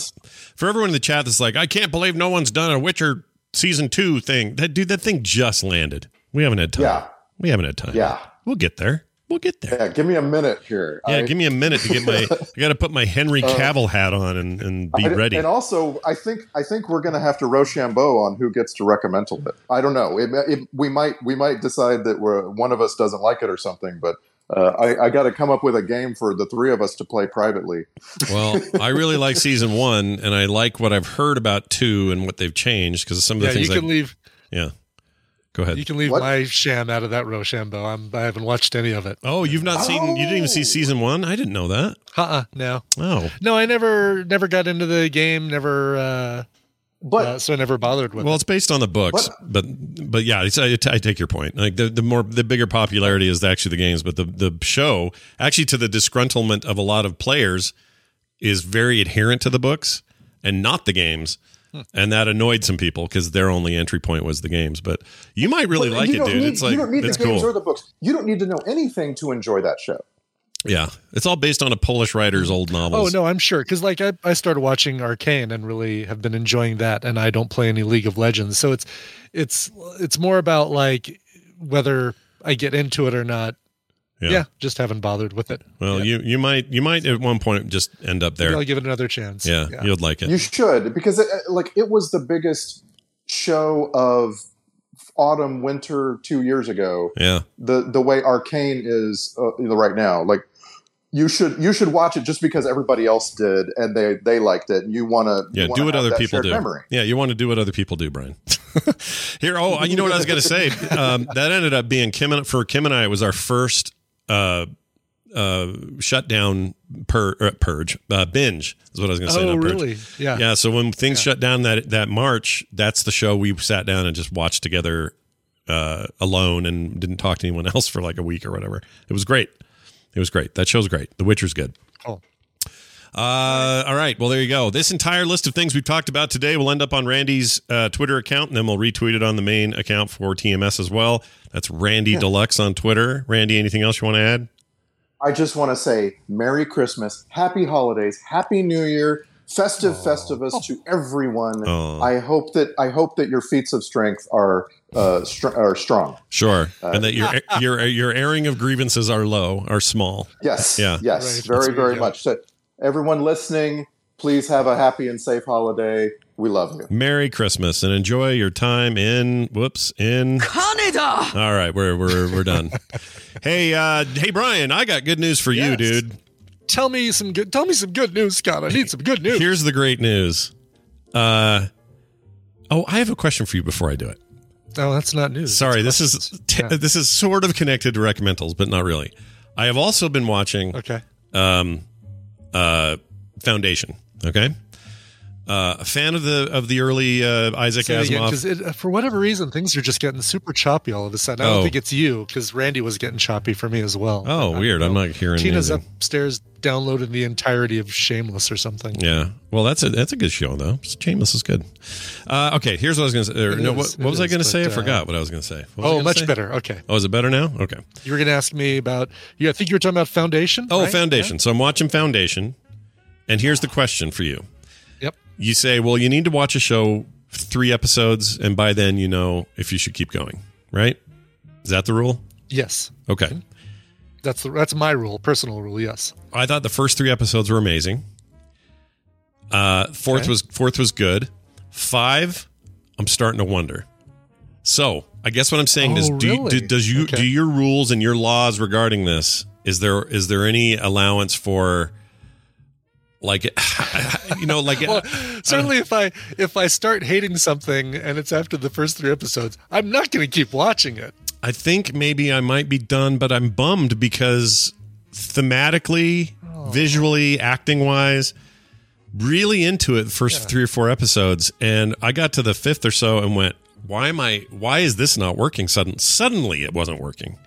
for everyone in the chat that's like, I can't believe no one's done a Witcher season two thing. That dude, that thing just landed. We haven't had time. Yeah. We haven't had time. Yeah. We'll get there. We'll get there. yeah give me a minute here Yeah, I- give me a minute to get my. I got to put my Henry Uh, Cavill hat on and, and be I- ready. And also, I think I think we're going to have to Rochambeau on who gets to recommend it. I don't know. It, it, we might we might decide that we're, one of us doesn't like it or something. But uh, I, I got to come up with a game for the three of us to play privately. well, I really like season one, and I like what I've heard about two and what they've changed because some of the Yeah, things you can I, leave. Yeah. Go ahead. You can leave my sham out of that Rochambeau. I'm, I haven't watched any of it. Oh, you've not seen? You didn't even see season one? I didn't know that. Uh-uh, no. Oh, No, I never never got into the game. Never, uh, but uh, so I never bothered with. It. Well, it. it's based on the books, but but yeah, it's, I, I take your point. Like the, the more the bigger popularity is actually the games, but the the show actually to the disgruntlement of a lot of players is very adherent to the books and not the games. And that annoyed some people because their only entry point was the games. But you might really But like it, dude. Need, it's like you don't need it's the games cool. or the books. You don't need to know anything to enjoy that show. yeah, it's all based on a Polish writer's old novels. Oh no, I'm sure because like I, I started watching Arcane and really have been enjoying that, and I don't play any League of Legends, so it's it's it's more about like whether I get into it or not. Yeah. Yeah, just haven't bothered with it. Well, you you might you might at one point just end up there. I'll give it another chance. yeah, you'd like it. You should because it, like it was the biggest show of autumn winter two years ago. yeah. The the way Arcane is uh, right now, like you should you should watch it just because everybody else did and they they liked it. And you want to Yeah, do what other people do. Memory. Yeah, you want to do what other people do, Brian. Here, oh, you know what I was going to say? Um, that ended up being Kim and, for Kim and I. It was our first uh, uh, shutdown pur- uh, purge uh, binge is what I was going to say. Oh, really? Yeah. yeah. So when things shut down that that March, that's the show we sat down and just watched together uh, alone and didn't talk to anyone else for like a week or whatever. It was great. It was great. That show's great. The Witcher's good. Cool. Uh, all right. Well, there you go. This entire list of things we've talked about today will end up on Randy's uh, Twitter account, and then we'll retweet it on the main account for TMS as well. That's Randy Deluxe on Twitter. Randy, anything else you want to add? I just want to say Merry Christmas, Happy Holidays, Happy New Year, Festive Festivus to everyone. Oh. I hope that I hope that your feats of strength are uh, str- are strong. Sure, Uh, and that your your your airing of grievances are low, are small. Yes. Yeah. Yes. Right. Very, very much. So, everyone listening, please have a happy and safe holiday. We love you. Merry Christmas and enjoy your time in whoops in Canada. All right, we're we're we're done. hey, uh, hey, Brian, I got good news for you, dude. Tell me some good. Tell me some good news, Scott. I need some good news. Here's the great news. Uh, oh, I have a question for you before I do it. No, that's not news. Sorry, That's this is t- this is sort of connected to reccamentals, but not really. I have also been watching Okay. um, uh, Foundation. Okay, uh, a fan of the of the early uh, Isaac Say it again, it, uh, for whatever reason, things are just getting super choppy all of a sudden. I don't Oh. think it's you because Randy was getting choppy for me as well. oh, weird! I'm not hearing. Anything. Tina's anything. upstairs downloading the entirety of Shameless or something. Yeah, well, that's a that's a good show though. Shameless is good. Uh, okay, here's what I was going to say. or, no, is, what, what was I going to say? I uh, forgot what I was going to say. Oh, much say? better. Okay. Oh, is it better now? Okay. You were going to ask me about. Yeah, I think you were talking about Foundation. Oh, right? Foundation. So I'm watching Foundation, and here's the question for you. You say, well, you need to watch a show three episodes, and by then you know if you should keep going. Right? Is that the rule? Yes, Okay. that's the, that's my rule, personal rule. Yes. I thought the first three episodes were amazing. Uh, fourth Okay. was fourth was good. Five, I'm starting to wonder. So I guess what I'm saying is, Oh, do, you, do really? does you Okay. do your rules and your laws regarding this? Is there is there any allowance for like you know like Well, uh, certainly, if I if I start hating something and it's after the first three episodes, I'm not going to keep watching it. I think maybe I might be done, but I'm bummed because thematically, oh. visually, acting wise, really into it the first three or four episodes. And I got to the fifth or so and went, why am I, why is this not working? Sudden, suddenly it wasn't working.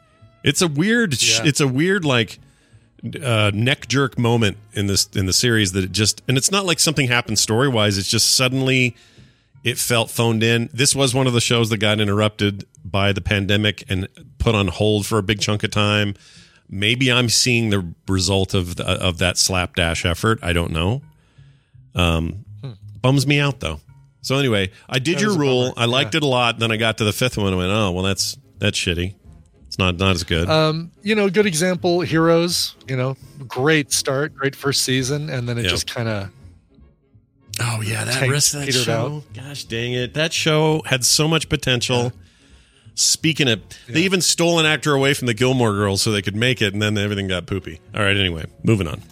It's a weird, Yeah. it's a weird, like, uh, neck jerk moment in this in the series that it just and it's not like something happened story wise it's just suddenly it felt phoned in. This was one of the shows that got interrupted by the pandemic and put on hold for a big chunk of time. Maybe i'm seeing the result of the, of that slapdash effort. I don't know. Um bums me out though. So anyway i did That your rule. i liked it a lot. Then i got to the fifth one and went oh well that's that's shitty it's not not as good Um, you know, good example. Heroes. You know, great start, great first season, and then it Yeah. just kind of. Oh yeah, that tanked, rest of that petered show. Gosh dang it, that show had so much potential. Speaking of, they even stole an actor away from the Gilmore Girls so they could make it, and then everything got poopy. All right, anyway, moving on.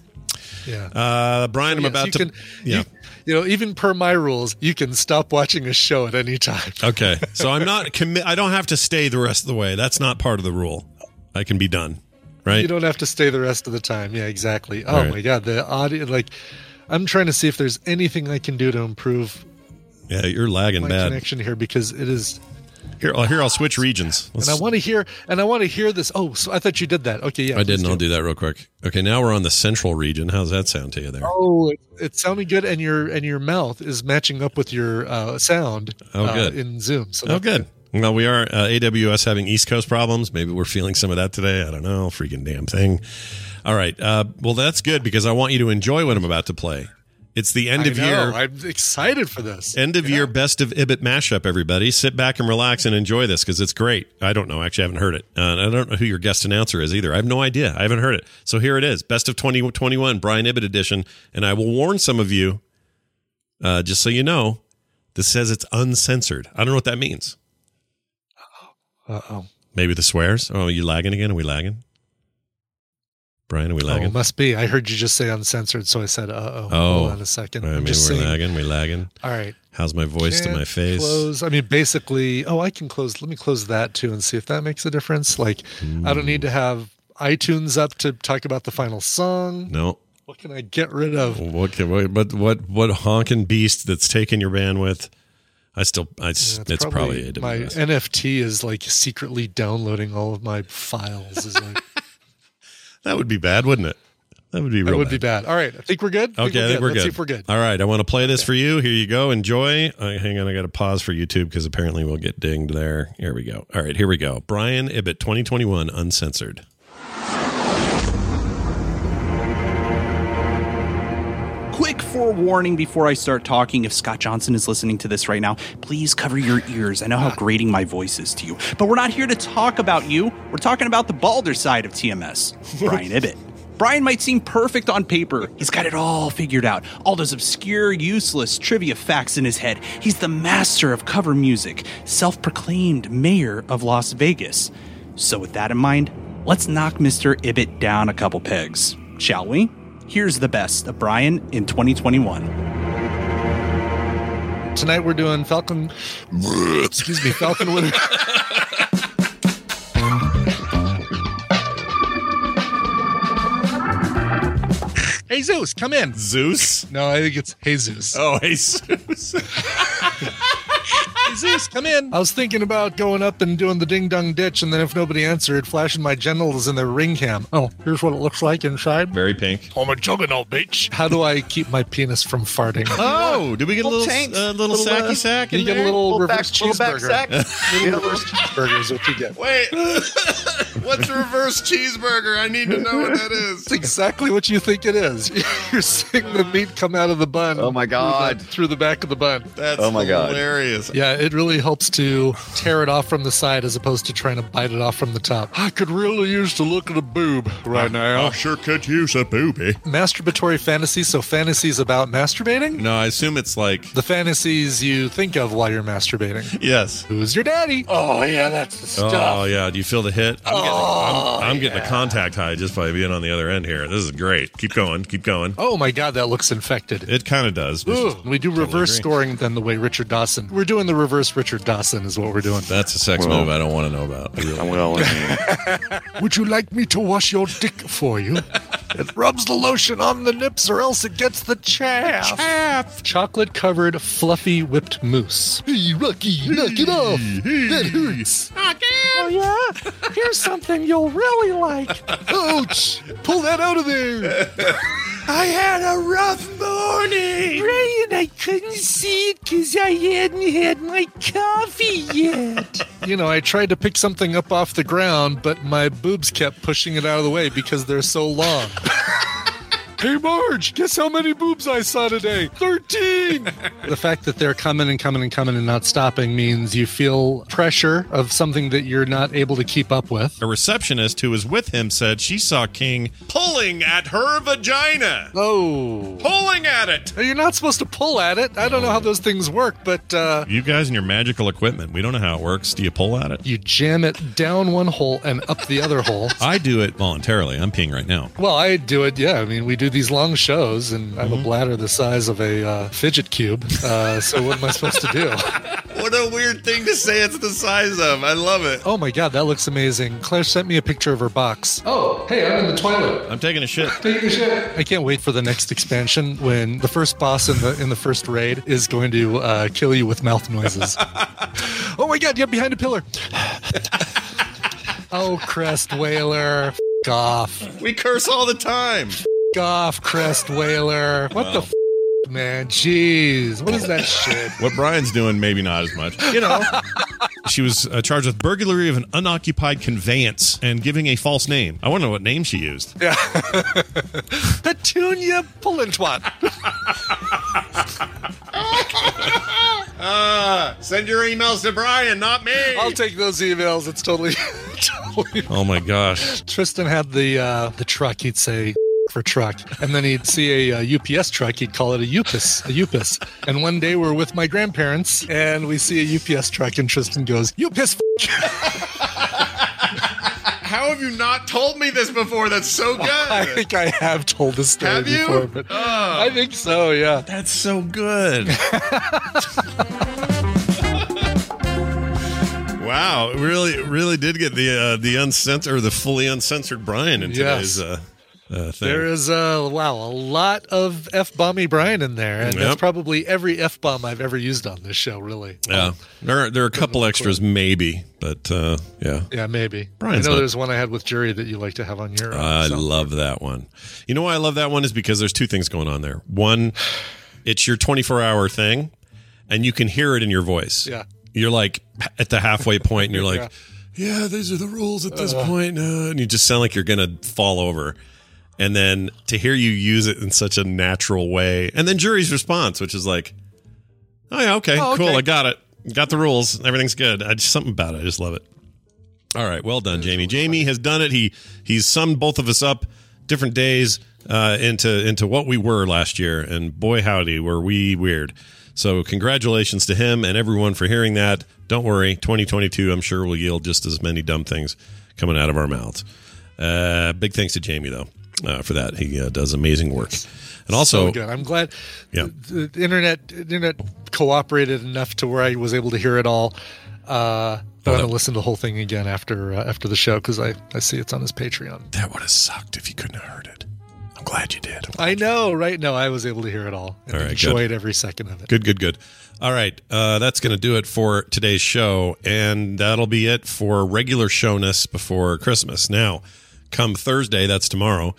Yeah. Uh, Brian, I'm Yes, about you to. can- yeah. you, you know, even per my rules, you can stop watching a show at any time. Okay. So I'm not commit. I don't have to stay the rest of the way. That's not part of the rule. I can be done. Right. You don't have to stay the rest of the time. Yeah, exactly. Oh right. my god, the audio like I'm trying to see if there's anything I can do to improve Yeah, you're lagging my bad. connection here because it is Here, I'll, here I'll switch regions. and I want to hear and I want to hear this. Oh, so I thought you did that. Okay, yeah. I didn't. please I'll do that real quick. Okay, now we're on the central region. How's that sound to you there? Oh, it, it sounded good, and your and your mouth is matching up with your uh, sound. Oh, uh, good. in Zoom. So oh, that's good. Well, we are uh, AWS having East Coast problems. Maybe we're feeling some of that today. I don't know. Freaking damn thing. All right. Uh, well, that's good because I want you to enjoy what I'm about to play. It's the end I of know, year. I'm excited for this. End of year best of Ibbott mashup, everybody. Sit back and relax and enjoy this because it's great. I don't know. Actually, I haven't heard it. Uh, I don't know who your guest announcer is either. I have no idea. I haven't heard it. So here it is Best of 2021, Brian Ibbott edition. And I will warn some of you, uh, just so you know, this says it's uncensored. I don't know what that means. Uh oh. Maybe the swears. Oh, are you lagging again? Are we lagging? Brian, are we Oh, lagging? must be. I heard you just say uncensored, so I said, "Uh oh." Oh, Hold on a second. I I'm mean, just we're saying. lagging. We lagging. All right. How's my voice to Can't my face? Close. I mean, basically. Oh, I can close. Let me close that too and see if that makes a difference. Like, I don't need to have iTunes up to talk about the final song. No. What can I get rid of? What can what what what, what honking beast that's taking your bandwidth? I still I, it's, it's probably, my AWS. NFT is like secretly downloading all of my files. Is like that would be bad, wouldn't it? That would be real that would bad. be bad. All right, I think we're good. Okay, I think we're Let's good. see if we're good. All right, I want to play this for you. Here you go. Enjoy. Uh, hang on, I got to pause for YouTube because apparently we'll get dinged there. Here we go. All right, here we go. Brian Ibbott, 2021, uncensored. Quick forewarning before I start talking if Scott Johnson is listening to this right now, please cover your ears. I know how grating my voice is to you. But we're not here to talk about you. We're talking about the balder side of TMS, Brian Ibbott. Brian might seem perfect on paper. He's got it all figured out. All those obscure, useless trivia facts in his head. He's the master of cover music, self proclaimed mayor of Las Vegas. So, with that in mind, let's knock Mr. Ibbott down a couple pegs, shall we? Here's the best of Brian in 2021. Tonight we're doing Falcon. excuse me, Falcon Winter. Hey Zeus, come in. Zeus? No, I think it's Jesus. Oh, Jesus. Hey Zeus, come in. I was thinking about going up and doing the ding dong ditch, and then if nobody answered, flashing my genitals in their ring cam. Oh, here's what it looks like inside. Very pink. I'm a juggernaut, bitch. How do I keep my penis from farting? Oh, did we get a little, tanks, uh, little, little, sacky uh, sack? You in get a little, Little reverse back- little back cheeseburger. sack. little reverse cheeseburger is what you get. Wait, what's a reverse cheeseburger? I need to know what that is. It's exactly what you think it is. You're seeing the meat come out of the bun. Oh my through the- God. Through the, back of the bun. That's Oh my God. hilarious. Yeah, it really helps to tear it off from the side as opposed to trying to bite it off from the top. I could really use to look at a boob right now. I sure could use a booby. Masturbatory fantasies, so fantasies about masturbating? No, I assume it's like The fantasies you think of while you're masturbating. yes. Who's your daddy? Oh, yeah, that's the oh, stuff. Oh yeah, do you feel the hit? I'm getting, oh, I'm, I'm getting a contact high just by being on the other end here. This is great. Keep going, keep going. Oh my god, that looks infected. It kind of does. Ooh, we do totally reverse agree. scoring than the way Richard Dawson. We're doing the reverse Richard Dawson is what we're doing. That's a sex Well- move I don't want to know about. I really Well, I mean, Would you like me to wash your dick for you? it rubs the lotion on the nips or else it gets the chaff. Chaff. Chocolate covered fluffy whipped mousse. Hey, Rocky, knock it off. That hurts. Oh, yeah? Here's something you'll really like. Ouch. Pull that out of there. I had a rough morning. Brian, I couldn't see it because I hadn't had my coffee yet. you know, I tried to pick something up off the ground, but my boobs kept pushing it out of the way because they're so long. Hey Marge, guess how many boobs I saw today? 13! the fact that they're coming and coming and coming and not stopping means you feel pressure of something that you're not able to keep up with. A receptionist who was with him said she saw King pulling at her vagina. Oh. Pulling at it. You're not supposed to pull at it. I don't know how those things work, but uh, You guys and your magical equipment. We don't know how it works. Do you pull at it? you jam it down one hole and up the other hole. I do it voluntarily. I'm peeing right now. Well, I do it. Yeah, I mean, we do these long shows, and I have Mm-hmm. a bladder the size of a uh, fidget cube. Uh, so what am I supposed to do? What a weird thing to say it's the size of. I love it. Oh my god, that looks amazing. Claire sent me a picture of her box. Oh, hey, I'm in the toilet. I'm taking a shit. Taking a shit. I can't wait for the next expansion when the first boss in the in the first raid is going to uh, kill you with mouth noises. oh my god, you're behind a pillar. oh, Crest Whaler. F- off. We curse all the time. Off, Crest Whaler. What the f- man? Jeez. What is that shit? What Brian's doing, maybe not as much. You know, she was uh, charged with burglary of an unoccupied conveyance and giving a false name. I wonder what name she used. Yeah. Petunia Pullintwat. Uh, send your emails to Brian, not me. I'll take those emails. It's totally, totally. Oh my gosh. Tristan had the uh, the truck. He'd say for truck, and then he'd see a, uh UPS truck. He'd call it a UPS, a UPS. And one day we're with my grandparents, and we see a UPS truck, and Tristan goes, "UPS." How have you not told me this before? That's so good. I think I have told this story Have you? before, but Oh. I think so. Yeah. That's so good. wow, really, really did get the uh, the uncensored or the fully uncensored Brian in Yes. today's uh, uh. There is uh wow a lot of f bomby Brian in there, and Yep. that's probably every f bomb I've ever used on this show. Really. yeah, there are, there are a couple extras, maybe, but uh, yeah, Yeah, maybe. Brian's I know not- there's one I had with Jerry that you like to have on your. I love that one. You know why I love that one is because there's two things going on there. One, it's your 24 hour thing, and you can hear it in your voice. Yeah. You're like at the halfway point, and you're like, Yeah. yeah, these are the rules at this Uh. point, uh, and you just sound like you're gonna fall over. And then to hear you use it in such a natural way, and then Jerry's response, which is like, "Oh yeah, okay, Oh, okay. cool, I got it, got the rules, everything's good." I just something about it, I just love it. All right, well done, Jamie. Jamie has done it. He he's summed both of us up different days uh, into into what we were last year, and boy howdy, were we weird. So congratulations to him and everyone for hearing that. Don't worry, 2022, I'm sure will yield just as many dumb things coming out of our mouths. Uh, big thanks to Jamie though uh, for that. He uh, does amazing work, and also so good. I'm glad. Yeah. The, the internet the internet cooperated enough to where I was able to hear it all. Uh, I'm gonna listen to the whole thing again after uh, after the show because I, I see it's on his Patreon. that would have sucked if you couldn't have heard it. I'm glad you did. I know, right? No, I was able to hear it all and All right, enjoyed every second of it. Good, good, good. All right. Uh, that's going to do it for today's show. And that'll be it for regular showness before Christmas. Now, come Thursday, that's tomorrow,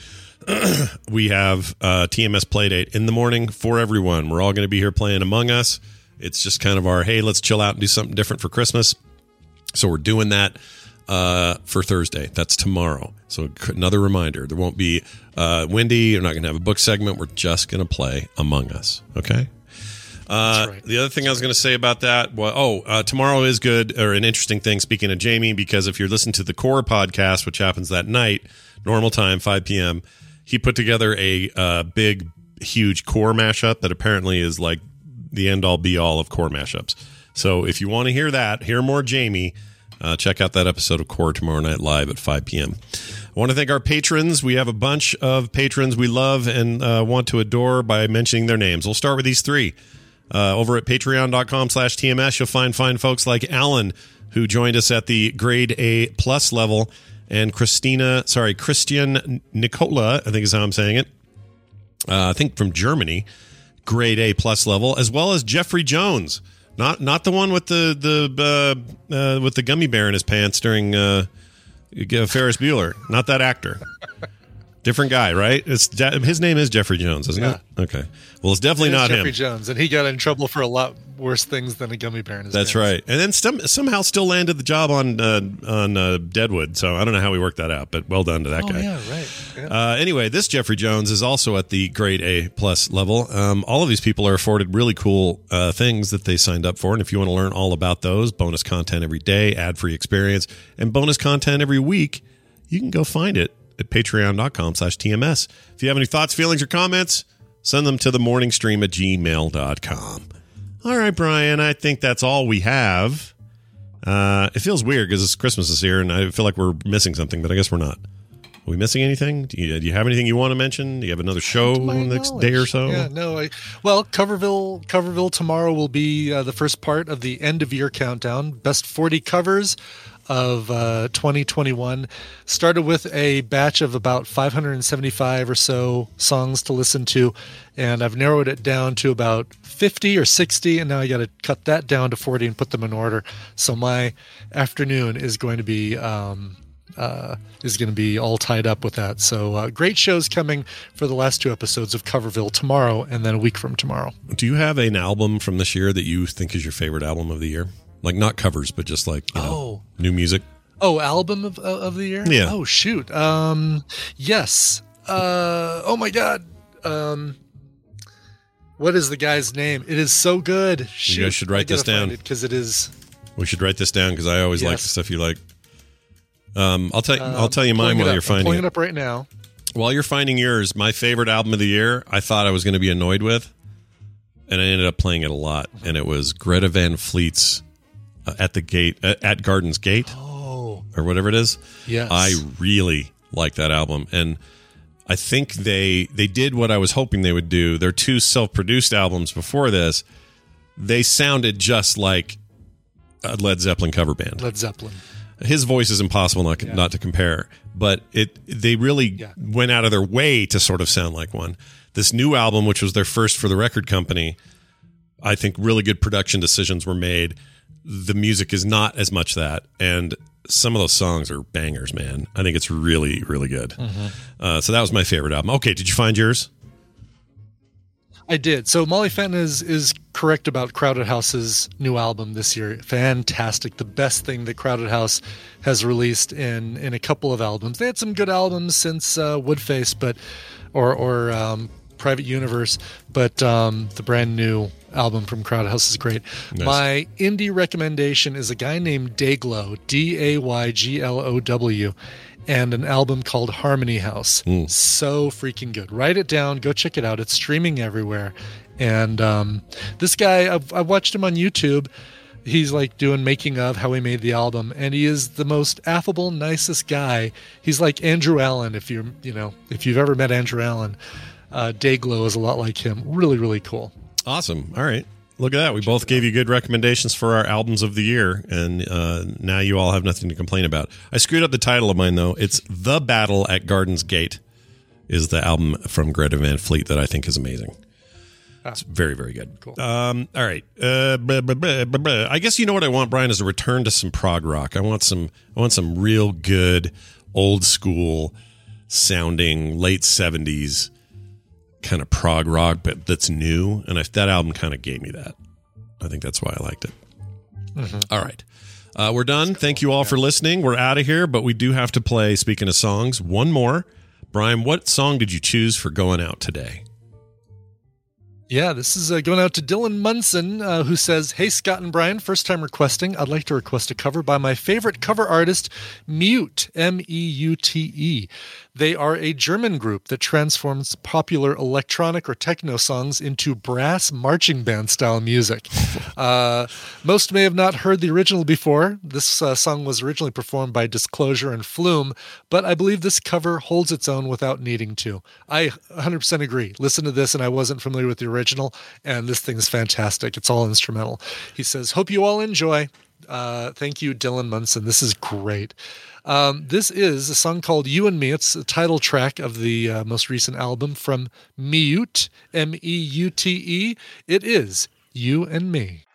we have uh, TMS Playdate in the morning for everyone. We're all going to be here playing Among Us. It's just kind of our, hey, let's chill out and do something different for Christmas. So we're doing that uh, for Thursday. That's tomorrow. So another reminder: there won't be uh, Wendy. You're not going to have a book segment. We're just going to play Among Us. Okay. Uh, The other thing I was going to say about that, well, oh, uh, tomorrow is good or an interesting thing. Speaking of Jamie, because if you're listening to the Core podcast, which happens that night, normal time, 5 p.m., he put together a uh, big, huge Core mashup that apparently is like the end all be all of Core mashups. So if you want to hear that, hear more Jamie, uh, check out that episode of Core tomorrow night live at 5 p.m. I want to thank our patrons. We have a bunch of patrons we love and uh, want to adore by mentioning their names. We'll start with these three. Uh, over at patreon.com slash TMS, you'll find fine folks like Alan, who joined us at the grade A plus level, and Christina, sorry, Christian Nicola, I think is how I'm saying it. Uh, I think from Germany, grade A plus level, as well as Jeffrey Jones, not not the one with the the uh, uh, with the gummy bear in his pants during uh, Ferris Bueller, not that actor. Different guy, right? It's Je- his name is Jeffrey Jones, isn't Yeah. it? Okay. Well, it's definitely It not Jeffrey him. Jones, and he got in trouble for a lot worse things than a gummy bear in his That's right. And then some, somehow still landed the job on uh, on uh, Deadwood. So I don't know how we worked that out, but well done to that Oh guy. yeah, right. Yeah. Uh, anyway, this Jeffrey Jones is also at the grade A plus level. Um, all of these people are afforded really cool uh, things that they signed up for. And if you want to learn all about those, bonus content every day, ad free experience, and bonus content every week, you can go find it at patreon.com slash TMS. If you have any thoughts, feelings, or comments, send them to the morning stream at gmail.com. All right, Brian, I think that's all we have. Uh, it feels weird because Christmas is here and I feel like we're missing something, but I guess we're not. Are we missing anything? Do you, do you have anything you want to mention? Do you have another show next day or so? Yeah, no. I, well, Coverville, Coverville tomorrow will be uh, the first part of the end of year countdown. Best 40 covers of uh, 2021. Started with a batch of about 575 or so songs to listen to, and I've narrowed it down to about 50 or 60, and now I got to cut that down to 40 and put them in order. So my afternoon is going to be. Um, uh, is going to be all tied up with that. So uh, great shows coming for the last two episodes of Coverville tomorrow, and then a week from tomorrow. Do you have an album from this year that you think is your favorite album of the year? Like not covers, but just like you know, Oh. new music. Oh, album of of the year? Yeah. Oh shoot. Um, yes. Uh, oh my god. Um, what is the guy's name? It is so good. Shoot, guys should write this down. because it is. We should write this down because I always like the stuff you like. Um, I'll tell um, I'll tell you mine while up. you're I'm finding pulling it. it up right now. While you're finding yours, my favorite album of the year, I thought I was going to be annoyed with, and I ended up playing it a lot. And it was Greta Van Fleet's uh, "At the Gate" uh, at Garden's Gate, Oh. or whatever it is. Yes. I really like that album, and I think they they did what I was hoping they would do. Their two self-produced albums before this, they sounded just like a Led Zeppelin cover band. Led Zeppelin. His voice is impossible not not to compare, but it they really went out of their way to sort of sound like one. This new album, which was their first for the record company, I think really good production decisions were made. The music is not as much that, and some of those songs are bangers, man. I think it's really, really good. Mhm. Uh, so that was my favorite album. Okay, did you find yours? I did. So Molly Fenton is is correct about Crowded House's new album this year. Fantastic. The best thing that Crowded House has released in in a couple of albums. They had some good albums since uh, Woodface, but or or um, Private Universe, but um, the brand new album from Crowded House is great. Nice. My indie recommendation is a guy named Dayglow, D A Y G L O W, and an album called Harmony House. So freaking good. Write it down. Go check it out. It's streaming everywhere. And um, this guy, I've, I've watched him on YouTube. He's like doing making of how he made the album, and he is the most affable, nicest guy. He's like Andrew Allen. If you're, you know, if you've ever met Andrew Allen, uh, Dayglow is a lot like him. Really, really cool. Awesome. All right. Look at that. We both gave you good recommendations for our albums of the year, and uh, now you all have nothing to complain about. I screwed up the title of mine, though. It's The Battle at Garden's Gate, is the album from Greta Van Fleet that I think is amazing. It's very, very good. Cool. Um, all right. Uh, blah, blah, blah. I guess you know what I want, Brian, is a return to some prog rock. I want some. I want some real good, old school sounding late seventies kind of prog rock, but that's new. And if that album kind of gave me that, I think that's why I liked it. All right. Uh, we're done. Thank you all for listening. We're out of here, but we do have to play, speaking of songs, one more. Brian, what song did you choose for going out today? Yeah, this is uh, going out to Dylan Munson, uh, who says, Hey, Scott and Brian, first time requesting. I'd like to request a cover by my favorite cover artist, Meute, M E U T E. They are a German group that transforms popular electronic or techno songs into brass marching band style music. Uh, most may have not heard the original before. This uh, song was originally performed by Disclosure and Flume, but I believe this cover holds its own without needing to. I 100% agree. Listen to this, and I wasn't familiar with the original, and this thing is fantastic. It's all instrumental. He says, Hope you all enjoy. Uh, thank you, Dylan Munson. This is great. Um, this is a song called You and Me. It's the title track of the uh, most recent album from Meute, M E U T E. It is You and Me.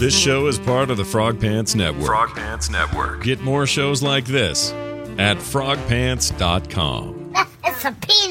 This show is part of the Frog Pants Network. Frog Pants Network. Get more shows like this at frogpants.com. it's a penis.